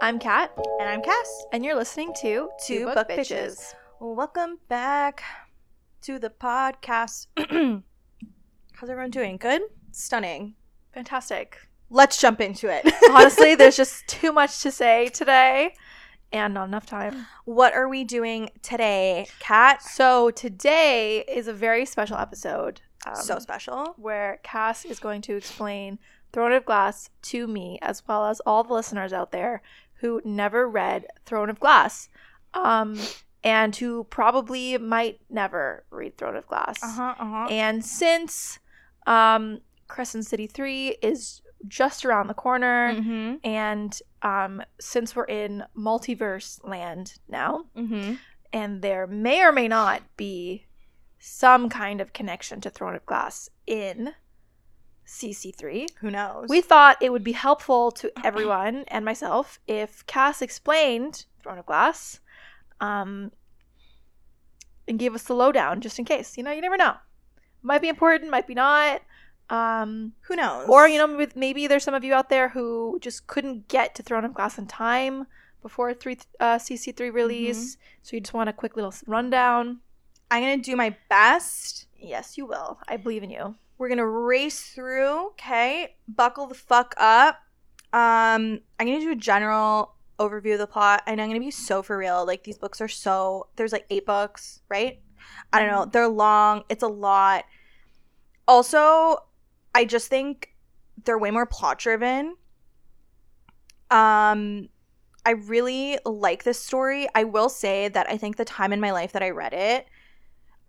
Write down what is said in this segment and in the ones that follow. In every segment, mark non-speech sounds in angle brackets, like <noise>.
I'm Kat, And I'm Cass. and you're listening to Two Book Bitches. Welcome back to the podcast. <clears throat> How's everyone doing? Good? Stunning. Fantastic. Let's jump into it. <laughs> Honestly, there's just too much to say today and not enough time. what are we doing today, Kat? So, today is a very special episode. um, so special. where Cass is going to explain Throne of Glass to me, as well as all the listeners out there who never read Throne of Glass, um, and who probably might never read Throne of Glass. Uh huh. Uh huh. And since um, Crescent City 3 is just around the corner, Mm-hmm. and um, since we're in multiverse land now, Mm-hmm. and there may or may not be some kind of connection to Throne of Glass in CC3. Who knows? We thought it would be helpful to everyone and myself if Cass explained Throne of Glass um, and gave us the lowdown just in case. You know, you never know. Might be important, might be not. Um, Who knows? or, you know, maybe there's some of you out there who just couldn't get to Throne of Glass in time before three uh, CC3 release. So you just want a quick little rundown. I'm gonna do my best. Yes, you will. I believe in you. We're gonna race through. Okay, buckle the fuck up. Um, I'm gonna do a general overview of the plot, and I'm gonna be so for real. Like these books are so. There's like eight books, right? I don't know. They're long. It's a lot. Also, I just think they're way more plot driven. Um, I really like this story. I will say that I think the time in my life that I read it,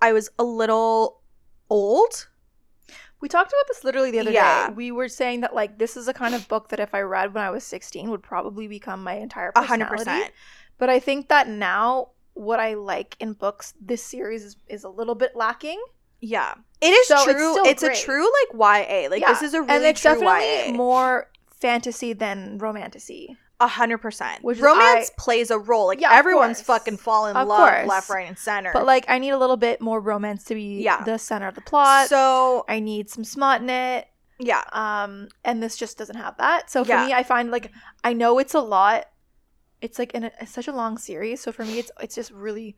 I was a little old. We talked about this literally the other Yeah. day. We were saying that like this is a kind of book that if I read when I was 16 would probably become my entire A 100%. But I think that now what I like in books this series is, is a little bit lacking. Yeah, it is So true. still It's, a true like YA. Like this is a really and it's definitely YA. more fantasy than romantasy. A hundred percent. Which Romance I- plays a role. Like Yeah, everyone's fucking falling in Of love course. left, right, and center. But like I need a little bit more romance to be Yeah. the center of the plot. so I need some smut in it. yeah, um and this just doesn't have that so for Yeah. me i find like i know it's a lot it's like in a, it's such a long series so for me it's it's just really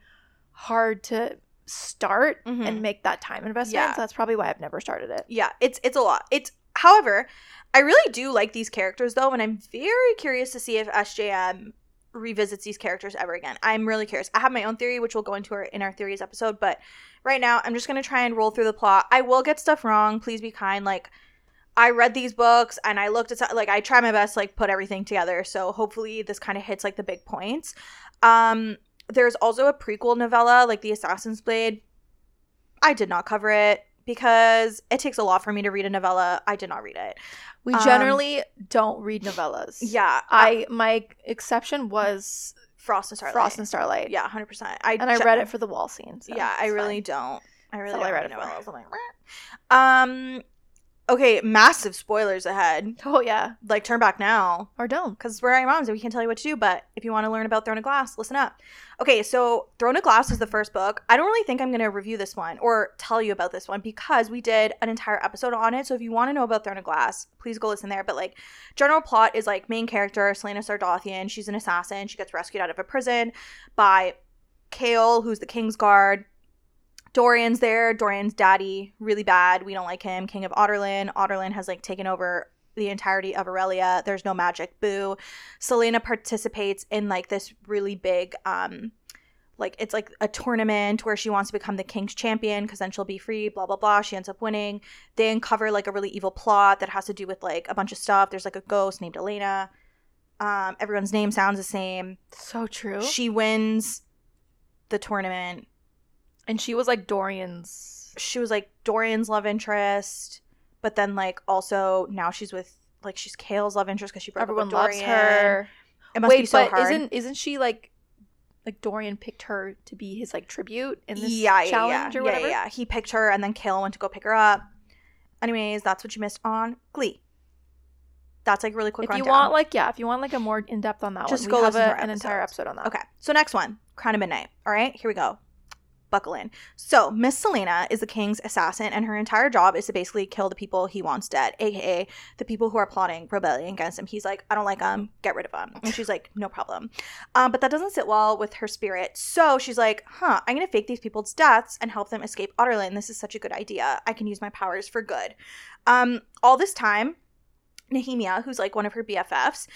hard to start Mhm. and make that time investment Yeah. so that's probably why i've never started it yeah. It's it's a lot. It's however, I really do like these characters though, and I'm very curious to see if SJM revisits these characters ever again. I'm really curious. I have my own theory, which we'll go into our, in our theories episode, but right now I'm just gonna try and roll through the plot. I will get stuff wrong. Please be kind. Like I read these books and I looked at like I try my best like put everything together. So hopefully this kind of hits like the big points. Um there's also a prequel novella like The Assassin's Blade. I did not cover it because it takes a lot for me to read a novella. I did not read it. we Um, generally don't read novellas Yeah, I i my exception was Frost and Starlight. frost and starlight Yeah, hundred percent. I and i read it for the wall scenes. so yeah, I really fine. don't. I really all don't read read it novellas. I'm like, "Meh." um, okay, massive spoilers ahead. oh yeah Like, turn back now. or don't because we're our moms and we can't tell you what to do. But if you want to learn about Throne of Glass, listen up. Okay, so Throne of Glass is the first book. I don't really think I'm going to review this one or tell you about this one because we did an entire episode on it. So if you want to know about Throne of Glass, please go listen there. But like, general plot is like main character Celaena Sardothien. She's an assassin. She gets rescued out of a prison by Chaol, who's the King's Guard. Dorian's there. Dorian's daddy, really bad. We don't like him. King of Adarlan. Adarlan has like taken over the entirety of Erilea. There's no magic. Boo. Celaena participates in like this really big um like it's like a tournament where she wants to become the king's champion because then she'll be free, blah blah blah. She ends up winning. They uncover like a really evil plot that has to do with like a bunch of stuff. There's like a ghost named Elena. Um, everyone's name sounds the same. so true She wins the tournament. And she was like dorian's She was like Dorian's love interest, but then like also now she's with like she's Chaol's love interest because she broke everyone up with loves Dorian. her It must Wait, be so but hard. isn't isn't she like like Dorian picked her to be his like tribute in this yeah, yeah, challenge yeah, or whatever? Yeah, yeah, He picked her, and then Chaol went to go pick her up. Anyways, that's what you missed on Glee. That's like really quick If rundown. you want like yeah, if you want like a more in depth on that Just one, go we have a- an entire episode on that. okay, so next one, Crown of Midnight. All right, here we go. Buckle in. So, Miss Celaena is the king's assassin, and her entire job is to basically kill the people he wants dead, aka the people who are plotting rebellion against him. He's like, I don't like them, get rid of them. And she's like, no problem. Um, but that doesn't sit well with her spirit. So she's like, huh, I'm gonna fake these people's deaths and help them escape Adarlan. This is such a good idea. I can use my powers for good. Um, all this time, Nehemia, who's like one of her BFFs,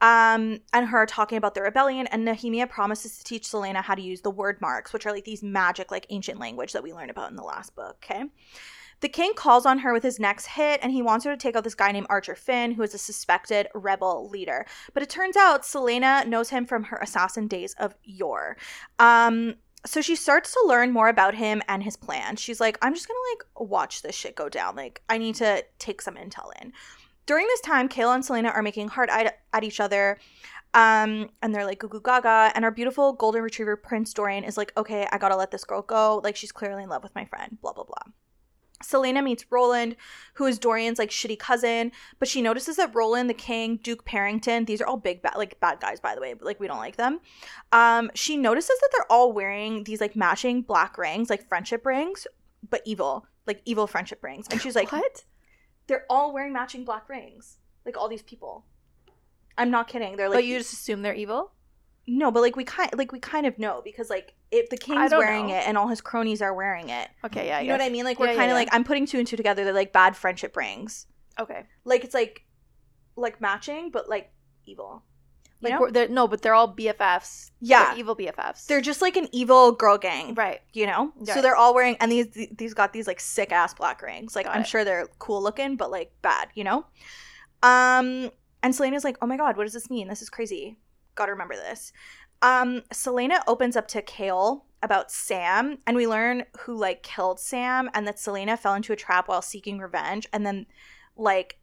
um, and her talking about the rebellion. And Nehemia promises to teach Celaena how to use the Wyrdmarks, which are like these magic, like ancient language that we learned about in the last book. Okay. The king calls on her with his next hit, and he wants her to take out this guy named Archer Finn, who is a suspected rebel leader. But it turns out Celaena knows him from her assassin days of yore. Um, so she starts to learn more about him and his plan. She's like, I'm just gonna like watch this shit go down. Like, I need to take some intel in. During this time, Chaol and Celaena are making heart at, at each other. Um, and they're like goo goo gaga. And our beautiful golden retriever Prince Dorian is like, okay, I gotta let this girl go. Like, she's clearly in love with my friend, blah, blah, blah. Celaena meets Roland, who is Dorian's like shitty cousin, but she notices that Roland, the king, Duke Perrington, these are all big bad like bad guys by the way, but like we don't like them. Um, she notices that they're all wearing these like matching black rings, like friendship rings, but evil, like evil friendship rings. And she's like, what? They're all wearing matching black rings, like all these people. I'm not kidding. They're like, but you just assume they're evil. no, but like we kind like we kind of know because like if the king's wearing know. it and all his cronies are wearing it, Okay, yeah, you know what I mean? Like we're Yeah, yeah, kind of yeah. like I'm putting two and two together. They're like bad friendship rings. Okay, Like it's like like matching, but like evil. You like know? they're, no, but they're all BFFs. Yeah. They're evil BFFs. They're just like an evil girl gang, right. you know. So they're all wearing, and these these got these like sick ass black rings. Like Got I'm it. sure they're cool looking, but like bad, you know. Um, and Celaena's like, "Oh my god, what does this mean? This is crazy. Got to remember this." Um, Celaena opens up to Chaol about Sam, and we learn who like killed Sam, and that Celaena fell into a trap while seeking revenge, and then like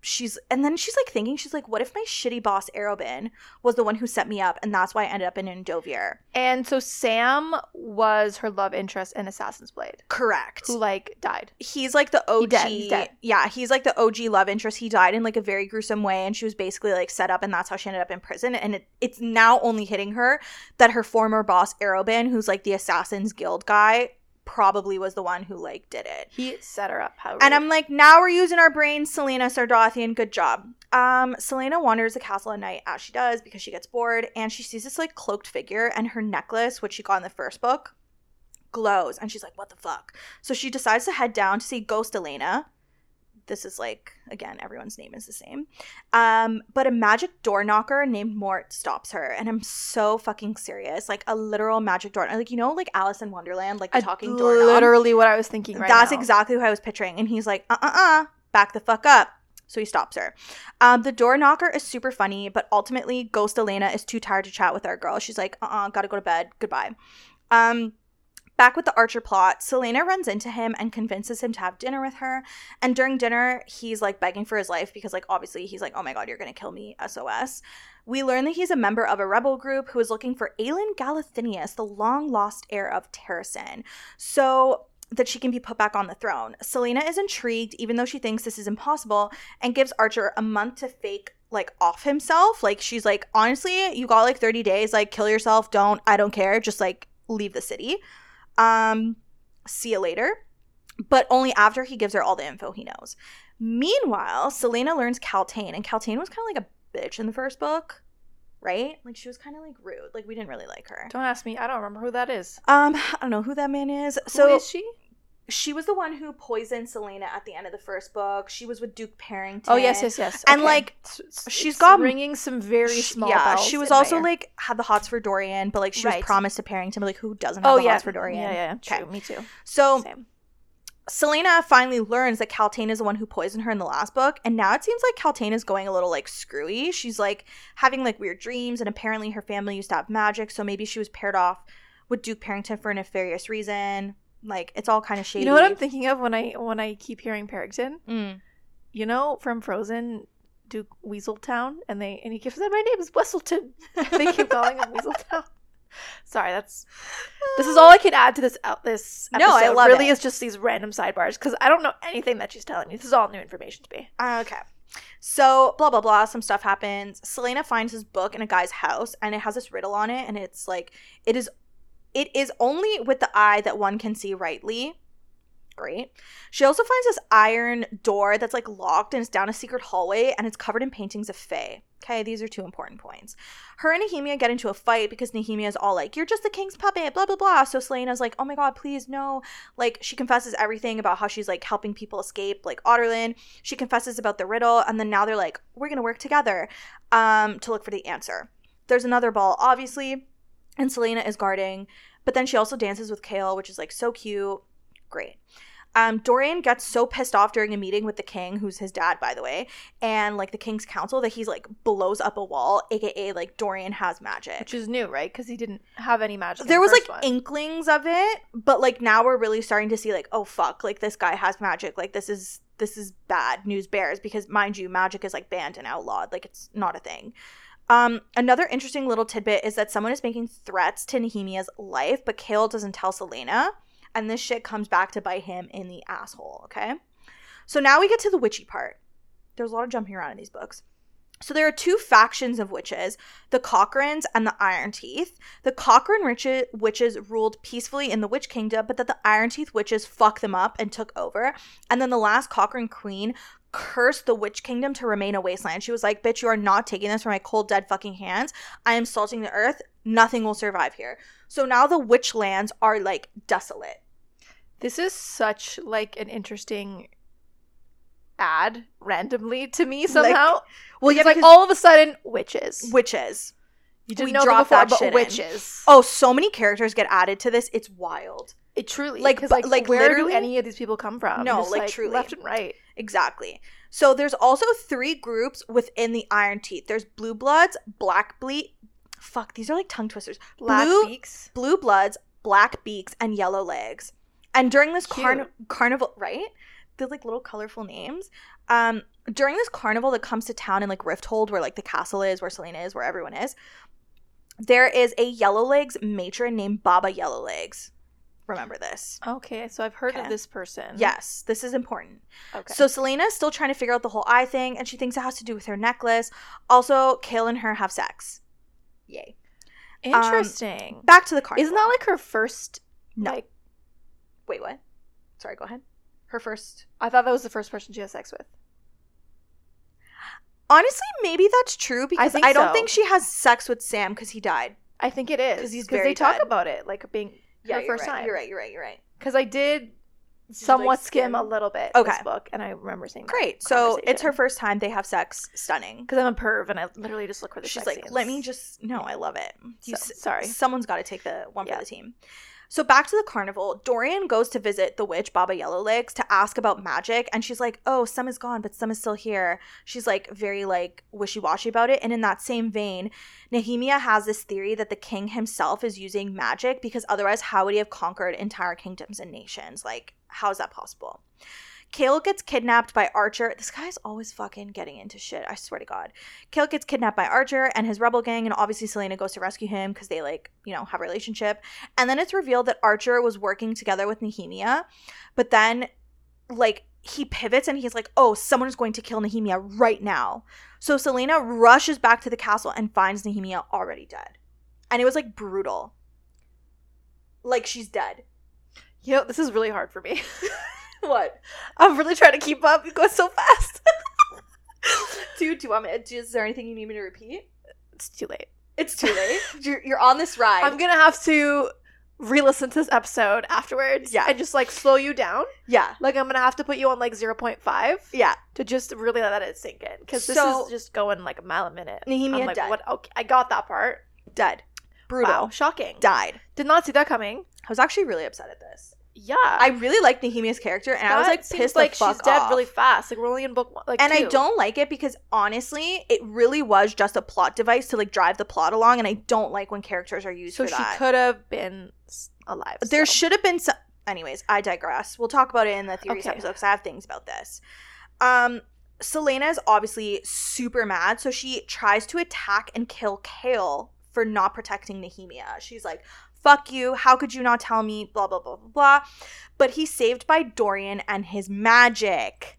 she's and then she's like thinking she's like what if my shitty boss Arobynn was the one who set me up and that's why I ended up in Endovier And so Sam was her love interest in Assassin's Blade, correct who like died. he's like the OG. dead, he's dead. Yeah, he's like the OG love interest. He died in like a very gruesome way, and she was basically like set up, and that's how she ended up in prison. And it, it's now only hitting her that her former boss Arobynn, who's like the Assassin's Guild guy, probably was the one who like did it. He set her up. How And I'm like, now we're using our brains, Celaena Sardothien. Good job. Um, Celaena wanders the castle at night as she does because she gets bored, and she sees this like cloaked figure, and her necklace, which she got in the first book, glows, and she's like, "What the fuck?" So she decides to head down to see Ghost Elena. This is like again, everyone's name is the same. Um, but a magic door knocker named Mort stops her, and I'm so fucking serious. Like a literal magic door, like you know, like Alice in Wonderland, like the I- talking door Literally what I was thinking right That's now. exactly who I was picturing. And he's like, uh uh uh, back the fuck up. So he stops her. Um, the door knocker is super funny, but ultimately, Ghost Elena is too tired to chat with our girl. She's like, uh uh gotta go to bed. Goodbye. Um, back with the Archer plot, Celaena runs into him and convinces him to have dinner with her. And during dinner, he's like begging for his life because, like, obviously, he's like, oh my god, you're gonna kill me, SOS. We learn that he's a member of a rebel group who is looking for Aelin Galathynius, the long lost heir of Terrasen. So that she can be put back on the throne. Celaena is intrigued, even though she thinks this is impossible, and gives Archer a month to fake like off himself. Like she's like, honestly, you got like 30 days, like kill yourself, don't, I don't care, just like leave the city. Um, see you later. But only after he gives her all the info he knows. Meanwhile, Celaena learns Kaltain, and Kaltain was kind of like a bitch in the first book, right? Like she was kind of like rude. Like we didn't really like her. Don't ask me. I don't remember who that is. Um, I don't know who that man is. Who So is she? She was the one who poisoned Celaena at the end of the first book. She was with Duke Perrington. Oh yes, yes, yes. And, Okay. like, It's- she's it's got- ringing some very small yeah, bells. she was also like had the hots for Dorian, but like she Right. was promised to Perrington, but like who doesn't have oh the yeah, hots for Dorian? Yeah, yeah, Okay. true. Me too. So Same. Celaena finally learns that Kaltain is the one who poisoned her in the last book, and now it seems like Kaltain is going a little like screwy. She's like having like weird dreams, and apparently her family used to have magic, so maybe she was paired off with Duke Perrington for a nefarious reason. Like it's all kind of shady. You know what I'm thinking of when I when I keep hearing Perrington? Mm. You know from Frozen, Duke Weaseltown, and they and he keeps saying, "My name is Wesselton." <laughs> they keep calling him Weaseltown. <laughs> Sorry, that's this is all I can add to this out this. No, I episode. love really it. is just these random sidebars because I don't know anything that she's telling me. This is all new information to me. Okay. So, blah, blah, blah. Some stuff happens. Celaena finds his book in a guy's house and it has this riddle on it. And it's like, it is. It is only with the eye that one can see rightly. Great. She also finds this iron door that's like locked and it's down a secret hallway and it's covered in paintings of Fae. Okay, these are two important points. Her and Nehemia get into a fight because Nehemia is all like, You're just the king's puppet, blah, blah, blah. So Celaena's like, Oh my god, please, no. Like, she confesses everything about how she's like helping people escape, like Adarlan. She confesses about the riddle, and then now they're like, We're gonna work together um, to look for the answer. There's another ball, obviously, and Celaena is guarding, but then she also dances with Chaol, which is like so cute. Great. Um, Dorian gets so pissed off during a meeting with the king, who's his dad, by the way, and like the king's council that he's like blows up a wall, aka like Dorian has magic. Which is new, right? Because he didn't have any magic. there the was like one. inklings of it, but like now we're really starting to see like, oh fuck, like this guy has magic. Like this is this is bad news bears because mind you, magic is like banned and outlawed. Like it's not a thing. Um, another interesting little tidbit is that someone is making threats to Nehemia's life, but Chaol doesn't tell Celaena, and this shit comes back to bite him in the asshole, okay? So now we get to the witchy part. There's a lot of jumping around in these books. So there are two factions of witches, the Crochans and the Iron Teeth. The Crochan witches ruled peacefully in the Witch Kingdom, but that the Iron Teeth witches fucked them up and took over. And then the last Crochan queen cursed the Witch Kingdom to remain a wasteland. She was like, bitch, you are not taking this from my cold, dead fucking hands. I am salting the earth. Nothing will survive here. So now the witch lands are like desolate. This is such like an interesting ad randomly to me somehow. Well, It's yeah, like all of a sudden witches. witches. You didn't we know dropped before, that but shit in. witches. Oh, so many characters get added to this. It's wild. It truly Like, like like, like, where literally- do any of these people come from? No, Just, like, truly. left and right. Exactly. So there's also three groups within the Iron Teeth. There's Blue Bloods, Black Ble Fuck, these are like tongue twisters. Black Blue, beaks. Blue Bloods, Black Beaks, and Yellow Legs. And during this carn- carnival, right? They're like little colorful names. Um, during this carnival that comes to town in like Rifthold, where like the castle is, where Selena is, where everyone is, there is a Yellow Legs matron named Baba Yellow Legs. Remember this. Okay, so I've heard Okay. of this person. Yes, this is important. Okay. So Celaena's still trying to figure out the whole eye thing, and she thinks it has to do with her necklace. Also, Chaol and her have sex. Yay. Um, interesting. Back to the car. Isn't that like her first? No. Like Wait, what? Sorry, go ahead. Her first. I thought that was the first person she had sex with. Honestly, maybe that's true because I, think don't so. think she has sex with Sam because he died. I think it is because he's because very they talk dead. about it like being her first right, time. You're right. You're right. You're right. Because I did somewhat like, skim a little bit Okay. this book, and I remember seeing. Great. So it's her first time they have sex. Stunning. because I'm a perv and I literally just look for the. She's like, scenes. let me just. No, I love it. You So- s- sorry. Someone's got to take the one Yeah. for the team. So back to the carnival, Dorian goes to visit the witch Baba Yellowlegs to ask about magic, and she's like, "Oh, some is gone, but some is still here." She's like very like wishy washy about it. And in that same vein, Nehemia has this theory that the king himself is using magic because otherwise, how would he have conquered entire kingdoms and nations? Like, how is that possible? Chaol gets kidnapped by Archer. This guy's always fucking getting into shit. I swear to God. Chaol gets kidnapped by Archer and his rebel gang, and obviously Celaena goes to rescue him because they like, you know, have a relationship. And then it's revealed that Archer was working together with Nehemia, but then like he pivots and he's like, "Oh, someone is going to kill Nehemia right now." So Celaena rushes back to the castle and finds Nehemia already dead, and it was like brutal. Like she's dead. You know, this is really hard for me. <laughs> <laughs> What? I'm really trying to keep up. It goes so fast. <laughs> Dude, do you want me? Is there anything you need me to repeat? it's too late. It's too late. <laughs> you're, you're on this ride. I'm gonna have to re-listen to this episode afterwards. Yeah. and just like slow you down. yeah. Like I'm gonna have to put you on like 0.5 Yeah. to just really let it sink in because this So- is just going like a mile a minute. Nehemia I'm like, dead. what? Okay, I got that part. Dead. Brutal. Wow, shocking. Died. Did not see that coming. I was actually really upset at this. Yeah, I really liked Nehemia's character, and I was That like pissed like the fuck she's dead off. really fast. Like we're only in book one, like and I don't like it because honestly, it really was just a plot device to like drive the plot along, and I don't like when characters are used So she that. could have been alive. there should have been some. Anyways, I digress. We'll talk about it in the theories Okay. episode because I have things about this. Um, Celaena is obviously super mad, so she tries to attack and kill Chaol for not protecting Nehemia. She's like, "Fuck you! How could you not tell me?" Blah blah blah blah blah. But he's saved by Dorian and his magic.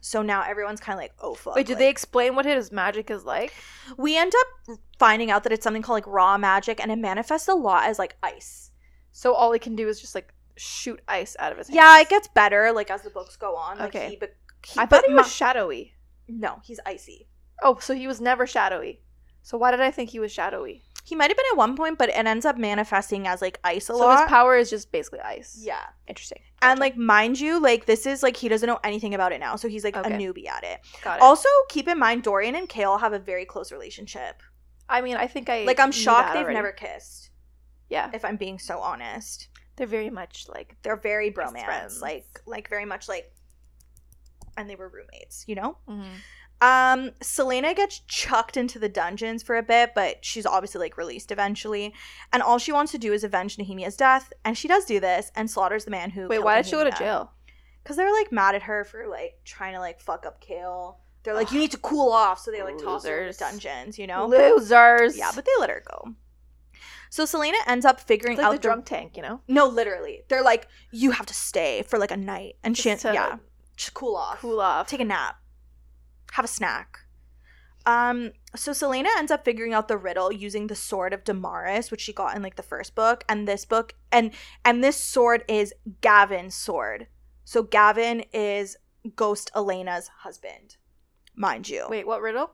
So now everyone's kind of like, "Oh fuck!" Wait, did like- they explain what his magic is like? we end up finding out that it's something called like raw magic and it manifests a lot as like ice So all he can do is just like shoot ice out of his hands. Yeah, it gets better like as the books go on. Like, Okay. He, be- he, I thought he was shadowy. no, he's icy. Oh, so he was never shadowy. So why did I think he was shadowy? He might have been at one point, but it ends up manifesting as like ice a So lot. his power is just basically ice. yeah. Interesting. And like mind you, like this is like he doesn't know anything about it now, so he's like Okay. a newbie at it. got it. Also, keep in mind Dorian and Chaol have a very close relationship. I mean, I think I Like I'm shocked they've already. never kissed. Yeah, If I'm being so honest, they're very much like they're very bromance, friends. like like very much like, and they were roommates, you know. mhm. Um, Celaena gets chucked into the dungeons for a bit, but she's obviously like released eventually. And all she wants to do is avenge Nehemia's death, and she does do this and slaughters the man who. Wait, why did she go to jail? Because they're like mad at her for like trying to like fuck up Chaol. They're like, you need to cool off, so they like toss her in the dungeons, you know. Losers. Yeah, but they let her go. So Celaena ends up figuring like out the drunk tank, you know, No, literally, they're like, you have to stay for like a night, and she, yeah, just cool off, cool off. take a nap, have a snack. Um, so Celaena ends up figuring out the riddle using the sword of Damaris, which she got in like the first book, and this book, and and this sword is Gavin's sword. So Gavin is Ghost Elena's husband, mind you. Wait, what riddle?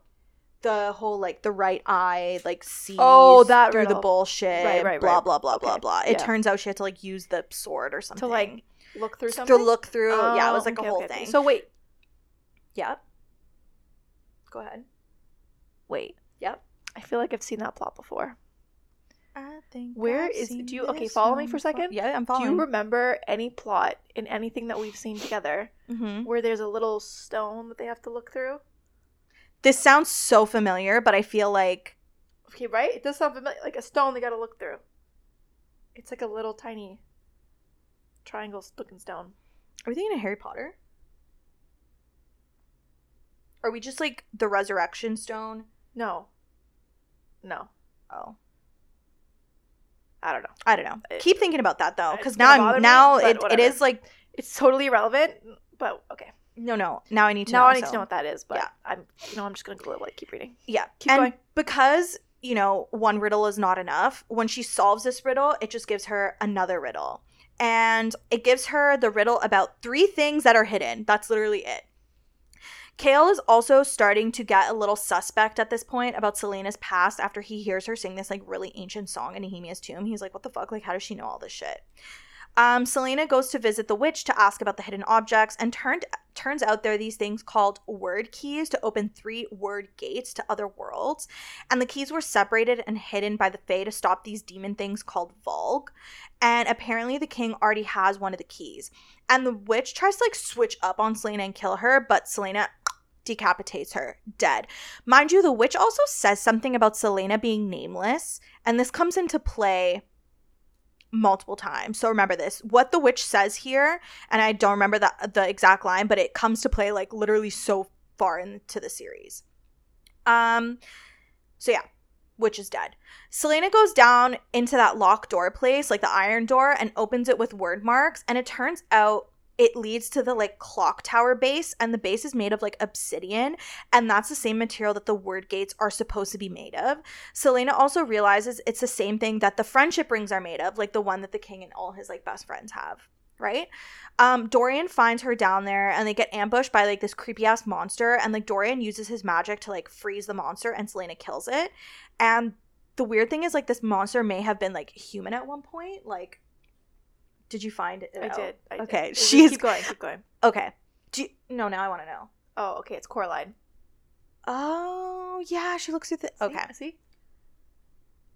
The whole like the right eye like sees Oh, that through the bullshit, Right, right, blah right. blah blah blah Okay, blah. It yeah. turns out she had to like use the sword or something To like look through something. to look through. yeah, it was Oh, like okay, a whole okay, thing. So wait, Yep. Go ahead. wait. Yep. I feel like I've seen that plot before. I think Where I've is- seen do you- okay, follow me for a before. second? Yeah, I'm following. Do you remember any plot in anything that we've seen together Mhm. where there's a little stone that they have to look through? This sounds so familiar, but I feel like Okay, right? It does sound familiar. Like a stone they got to look through. It's like a little tiny triangle looking stone. are we thinking of Harry Potter? Are we just like the resurrection stone? No. No. Oh, I don't know. I don't know. It- Keep thinking about that though, because now I'm now but it, it is like It's totally irrelevant, but okay. no no. Now I need to now know. I need so- to know what that is, but yeah. I'm you know I'm just gonna go like keep reading. Yeah. Keep and going. because, you know, one riddle is not enough, when she solves this riddle, it just gives her another riddle. And it gives her the riddle about three things that are hidden. That's literally it. Chaol is also starting to get a little suspect at this point about Celaena's past after he hears her sing this like really ancient song in Nehemia's tomb. He's like, what the fuck? Like, how does she know all this shit? Um, Celaena goes to visit the witch to ask about the hidden objects, and turned turns out there are these things called Wyrdkeys to open three Wyrdgates to other worlds. And the keys were separated and hidden by the Fae to stop these demon things called Valg. And apparently the king already has one of the keys. And the witch tries to like switch up on Celaena and kill her, but Celaena decapitates her dead. Mind you, the witch also says something about Celaena being nameless, and this comes into play multiple times. So remember this. What the witch says here, and I don't remember the the exact line, but it comes to play like literally so far into the series. Um so yeah, witch is dead. Celaena goes down into that locked door place, like the iron door, and opens it with Wyrdmarks, and it turns out it leads to the like clock tower base and the base is made of like obsidian and that's the same material that the Wyrdgates are supposed to be made of. Celaena also realizes it's the same thing that the friendship rings are made of like the one that the king and all his like best friends have right? Um dorian finds her down there and they get ambushed by like this creepy ass monster and like dorian uses his magic to like freeze the monster and celaena kills it. And the weird thing is like this monster may have been like human at one point like did you find it I out? did. I. Okay, Just she's- keep going. Keep going. okay do you, no now i want to know Oh, okay. It's Coraline. Oh yeah, she looks through the. See? Okay. See.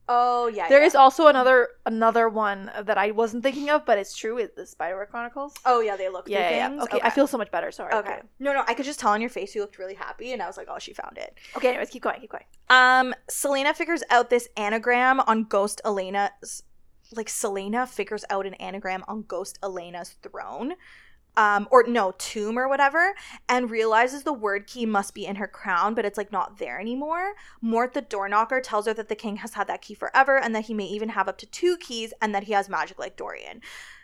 Oh yeah. There yeah. is also another another one that I wasn't thinking of, but it's true. It's the Spiderwick Chronicles. Oh yeah, they look Yeah, yeah, yeah. Okay, I feel so much better. Sorry. Okay. No, no, I could just tell on your face you looked really happy, and I was like, oh, she found it. Okay. Anyways, keep going. Keep going. Um, Celaena figures out this anagram on Ghost Elena's. Like Celaena figures out an anagram on Ghost Elena's throne. Um, or no, tomb or whatever, and realizes the Wyrdkey must be in her crown, but it's like not there anymore. Mort the door knocker tells her that the king has had that key forever and that he may even have up to two keys and that he has magic like Dorian.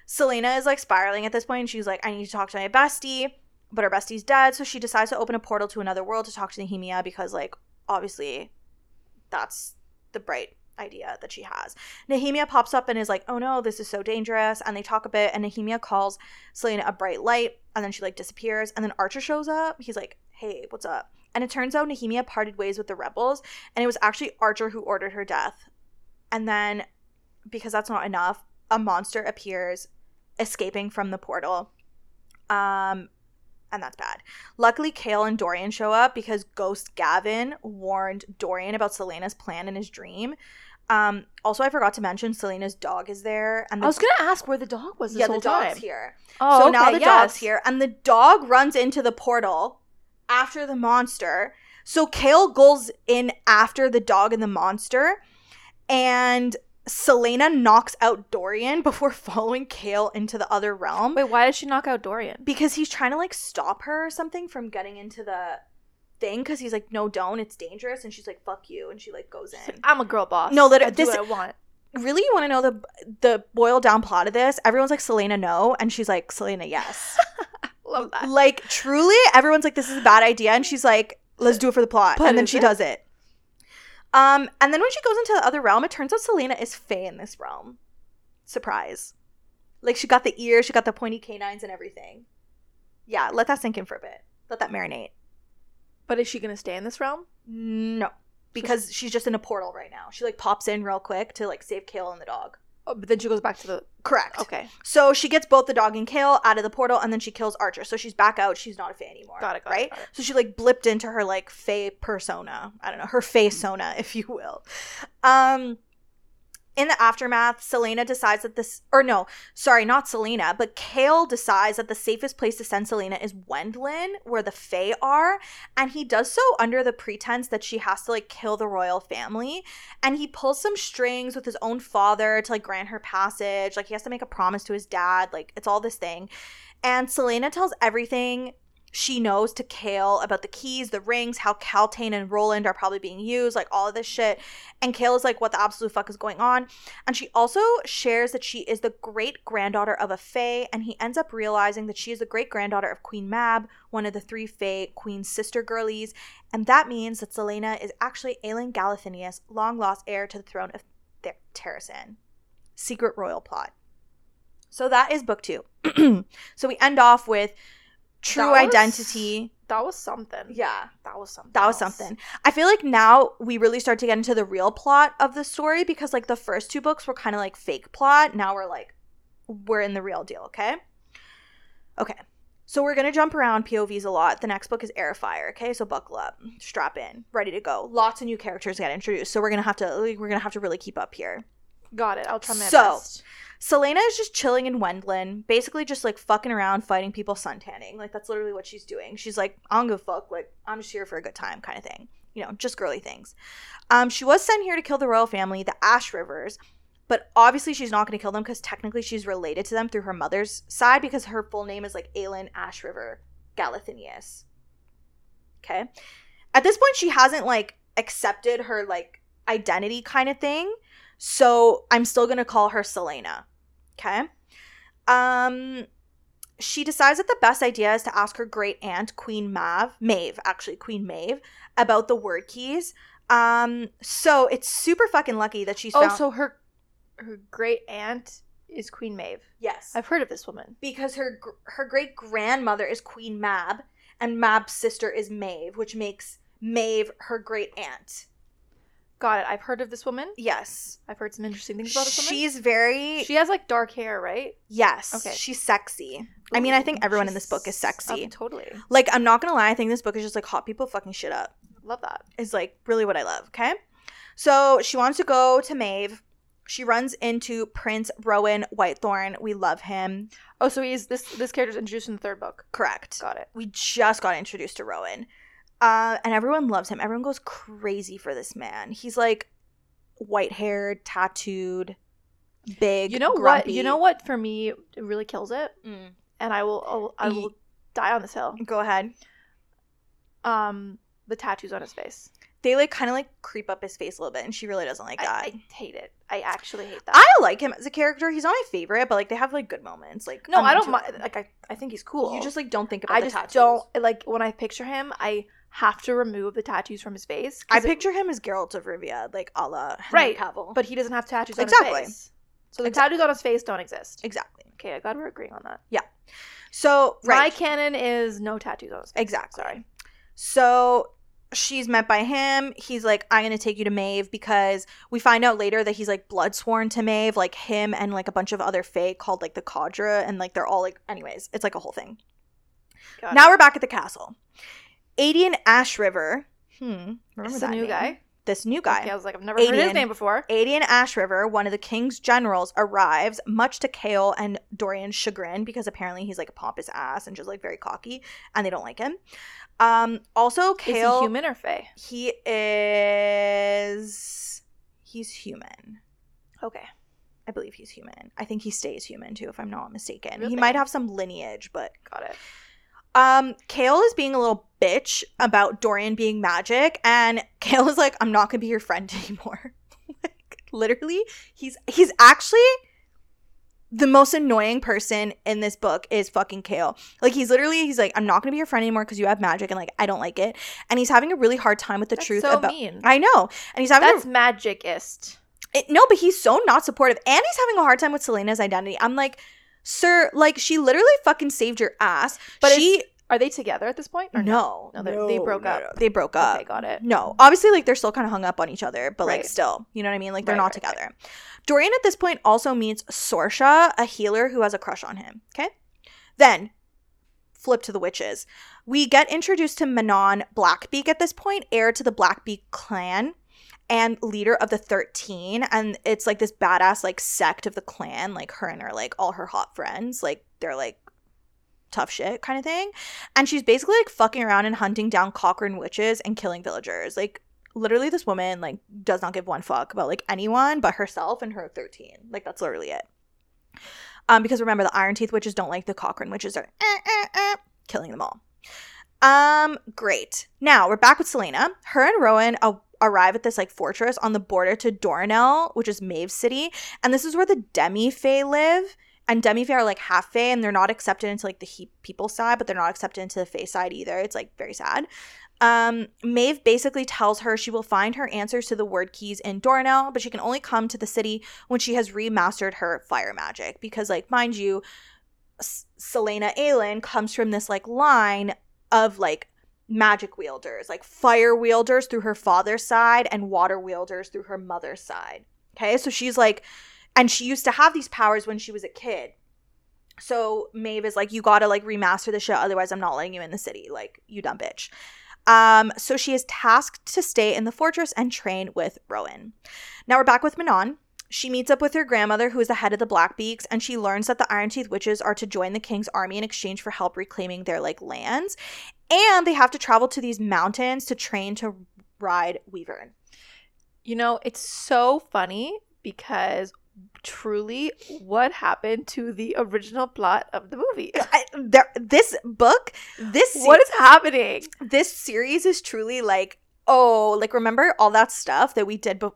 Celaena is like spiraling at this point she's like, I need to talk to my bestie, but her bestie's dead, so she decides to open a portal to another world to talk to Nehemia because, like, obviously that's the bright idea that she has. Nehemia pops up and is like, "Oh no, this is so dangerous." And they talk a bit and Nehemia calls Celaena a bright light and then she like disappears and then Archer shows up. He's like, "Hey, what's up?" And it turns out Nehemia parted ways with the rebels and it was actually Archer who ordered her death. And then because that's not enough, a monster appears escaping from the portal. Um and that's bad. Luckily, Chaol and Dorian show up because Ghost Gavin warned Dorian about Celaena's plan in his dream. Um, also, I forgot to mention Celaena's dog is there, and the, I was gonna ask where the dog was this yeah, the dog's time. here. Oh, so now okay, the dog's here, and the dog runs into the portal after the monster. So Chaol goes in after the dog and the monster, and Celaena knocks out Dorian before <laughs> following Chaol into the other realm Wait, why does she knock out Dorian? because he's trying to like stop her or something from getting into the thing because he's like no don't it's dangerous and she's like fuck you and she like goes She's like, in I'm a girl boss. No, liter- I do this- what I want. really you want to know the the boiled down plot of this everyone's like celaena no and she's like celaena yes <laughs> Love that. like truly everyone's like this is a bad idea and she's like let's do it for the plot But and then she it? does it um and then when she goes into the other realm it turns out celaena is fae in this realm surprise like she got the ears she got the pointy canines and everything yeah let that sink in for a bit let that marinate But is she gonna stay in this realm? No, because she's just in a portal right now. She like pops in real quick to like save Chaol and the dog. Oh, but then she goes back to the. Correct. Okay, So she gets both the dog and Chaol out of the portal, and then she kills Archer. So she's back out. She's not a Fae anymore. Got it, got it, right. got it. So she like blipped into her like Fae persona. I don't know her Fae sona, if you will. Um, in the aftermath, Celaena decides that this, or no, sorry, not Celaena, but Chaol decides that the safest place to send Celaena is Wendlyn, where the Fae are, and he does so under the pretense that she has to like kill the royal family, and he pulls some strings with his own father to like grant her passage, like he has to make a promise to his dad, like it's all this thing, and Celaena tells everything she knows to Chaol about the keys, the rings, how Kaltain and Roland are probably being used, like all of this shit. And Chaol is like, what the absolute fuck is going on? And she also shares that she is the great granddaughter of a Fae, and he ends up realizing that she is the great granddaughter of Queen Mab, one of the three Fae Queen's sister girlies. And that means that Celaena is actually Aelin Galathynius, long lost heir to the throne of Th- Terrasen. Secret royal plot. So that is book two. <clears throat> so we end off with true That was- identity. that was something. Yeah. that was something. That was else. something. I feel like now we really start to get into the real plot of the story because like the first two books were kind of like fake plot. Now we're like we're in the real deal, okay? Okay. So we're gonna jump around POVs a lot. The next book is Heir of Fire, okay? So buckle up, strap in, ready to go. Lots of new characters get introduced, so we're gonna have to we're gonna have to really keep up here. Got it. I'll try my So- best. Celaena is just chilling in Wendlyn, basically just like fucking around, fighting people, suntanning. Like that's literally what she's doing. She's like, I don't give a fuck. Like I'm just here for a good time, kind of thing. You know, just girly things. Um, she was sent here to kill the royal family, the Ashryvers, but obviously she's not going to kill them because technically she's related to them through her mother's side because her full name is like Aelin Ash River Galathinius. Okay. At this point, she hasn't like accepted her like identity kind of thing. So I'm still gonna call her Celaena. Okay. Um she decides that the best idea is to ask her great aunt, Queen Mav, Maeve, actually, Queen Maeve, about the word keys. Um, so it's super fucking lucky that she's Oh, found- so her her great aunt is Queen Maeve. yes, I've heard of this woman. because her her great grandmother is Queen Mab, and Mab's sister is Maeve, which makes Maeve her great aunt. Got it. I've heard of this woman. Yes, I've heard some interesting things about this woman. she's very she has like dark hair, right? yes. Okay. she's sexy. I mean, I think everyone in this book is sexy. oh, totally. Like, I'm not gonna lie, I think this book is just like hot people fucking shit up. Love that. Is like really what I love, okay? So she wants to go to Maeve. She runs into Prince Rowan Whitethorn. We love him. Oh, so he's this this character's introduced in the third book. Correct. Got it. We just got introduced to Rowan. Uh, and everyone loves him. Everyone goes crazy for this man. He's like white haired, tattooed, big. You know what? You know what? For me, it really kills it, Mm. and I will I'll, I will die on this hill. Go ahead. Um, the tattoos on his face. They like kind of like creep up his face a little bit, and she really doesn't like that. I hate it. I actually hate that. I like him as a character. He's not my favorite, but like they have like good moments. Like no, I'm I don't mind. Like I, I think he's cool. You just like don't think about I the just tattoos. don't like when I picture him. I have to remove the tattoos from his face. I it- picture him as Geralt of Rivia, like a la Henry Right, Cavill. but he doesn't have tattoos on Exactly. his face. So the Exactly. tattoos on his face don't exist. exactly. Okay, I'm glad we're agreeing on that. Yeah. So My canon is no tattoos on his face. exactly. Sorry. So she's met by him. He's like, I'm gonna take you to Maeve because we find out later that he's like blood sworn to Maeve, like him and like a bunch of other fae called like the Cadre, and like they're all like anyways, it's like a whole thing. Got now it. we're back at the castle. Adian Ash River. Hmm. Remember that new name? guy. This new guy. Okay, I was like, I've never heard his name before. Aedion Ashryver, one of the king's generals, arrives, much to Chaol and Dorian's chagrin, because apparently he's like a pompous ass and just like very cocky, and they don't like him. Um, also, Is Chaol, he human or fae? he is, he's human. Okay. I believe he's human. I think he stays human too, if I'm not mistaken. He might have some lineage, but Got it. Um, Chaol is being a little bitch about Dorian being magic, and Chaol is like, "I'm not gonna be your friend <laughs> anymore." like, literally, he's he's actually the most annoying person in this book is fucking Chaol. Like, he's literally he's like, "I'm not gonna be your friend anymore because you have magic, and like I don't like it." And he's having a really hard time with the That's truth so about. mean. I know, and he's having a- That's magicist. it, no, but he's so not supportive, and he's having a hard time with Celaena's identity. I'm like, sir, like she literally fucking saved your ass, But but she Are they together at this point? or no, No, they're- they broke up. no. They broke up. Okay, got it. No, obviously, like they're still kind of hung up on each other, but like still, you know what I mean? Like they're Right, not right, right. together. Dorian at this point also meets Sorscha, a healer who has a crush on him. Okay, then flip to the witches. We get introduced to Manon Blackbeak at this point, heir to the Blackbeak clan and leader of the 13 and it's like this badass like sect of the clan like her and her like all her hot friends like they're like tough shit kind of thing. And she's basically like fucking around and hunting down Crochan witches and killing villagers. Like literally this woman like does not give one fuck about like anyone but herself and her 13 like that's literally it. Um because remember the iron teeth witches don't like the Crochan witches. Are eh, eh, eh, killing them all. Um great. Now we're back with celaena. Her and rowan a- arrive at this like fortress on the border to doranelle which is maeve's city. And this is where the demi-fae live. And demi-fae are like half fae and they're not accepted into like the he- people side but they're not accepted into the fae side either. It's like very sad. Um, Maeve basically tells her she will find her answers to the word keys in Doranelle, but she can only come to the city when she has remastered her fire magic. Because, like, mind you, S- Celaena Aelin comes from this like line of like magic wielders, like fire wielders through her father's side and water wielders through her mother's side. Okay, so she's like, and she used to have these powers when she was a kid. So Maeve is like, you gotta like remaster the show, otherwise I'm not letting you in the city. Like, you dumb bitch. Um, so she is tasked to stay in the fortress and train with Rowan. Now we're back with Manon. She meets up with her grandmother, who is the head of the Blackbeaks, and she learns that the Iron Teeth witches are to join the king's army in exchange for help reclaiming their like lands, and they have to travel to these mountains to train to ride Wyvern. You know, it's so funny because truly what happened to the original plot of the movie? <laughs> I, there, this book, this <laughs> what is happening? this series is truly like oh, like remember all that stuff that we did, but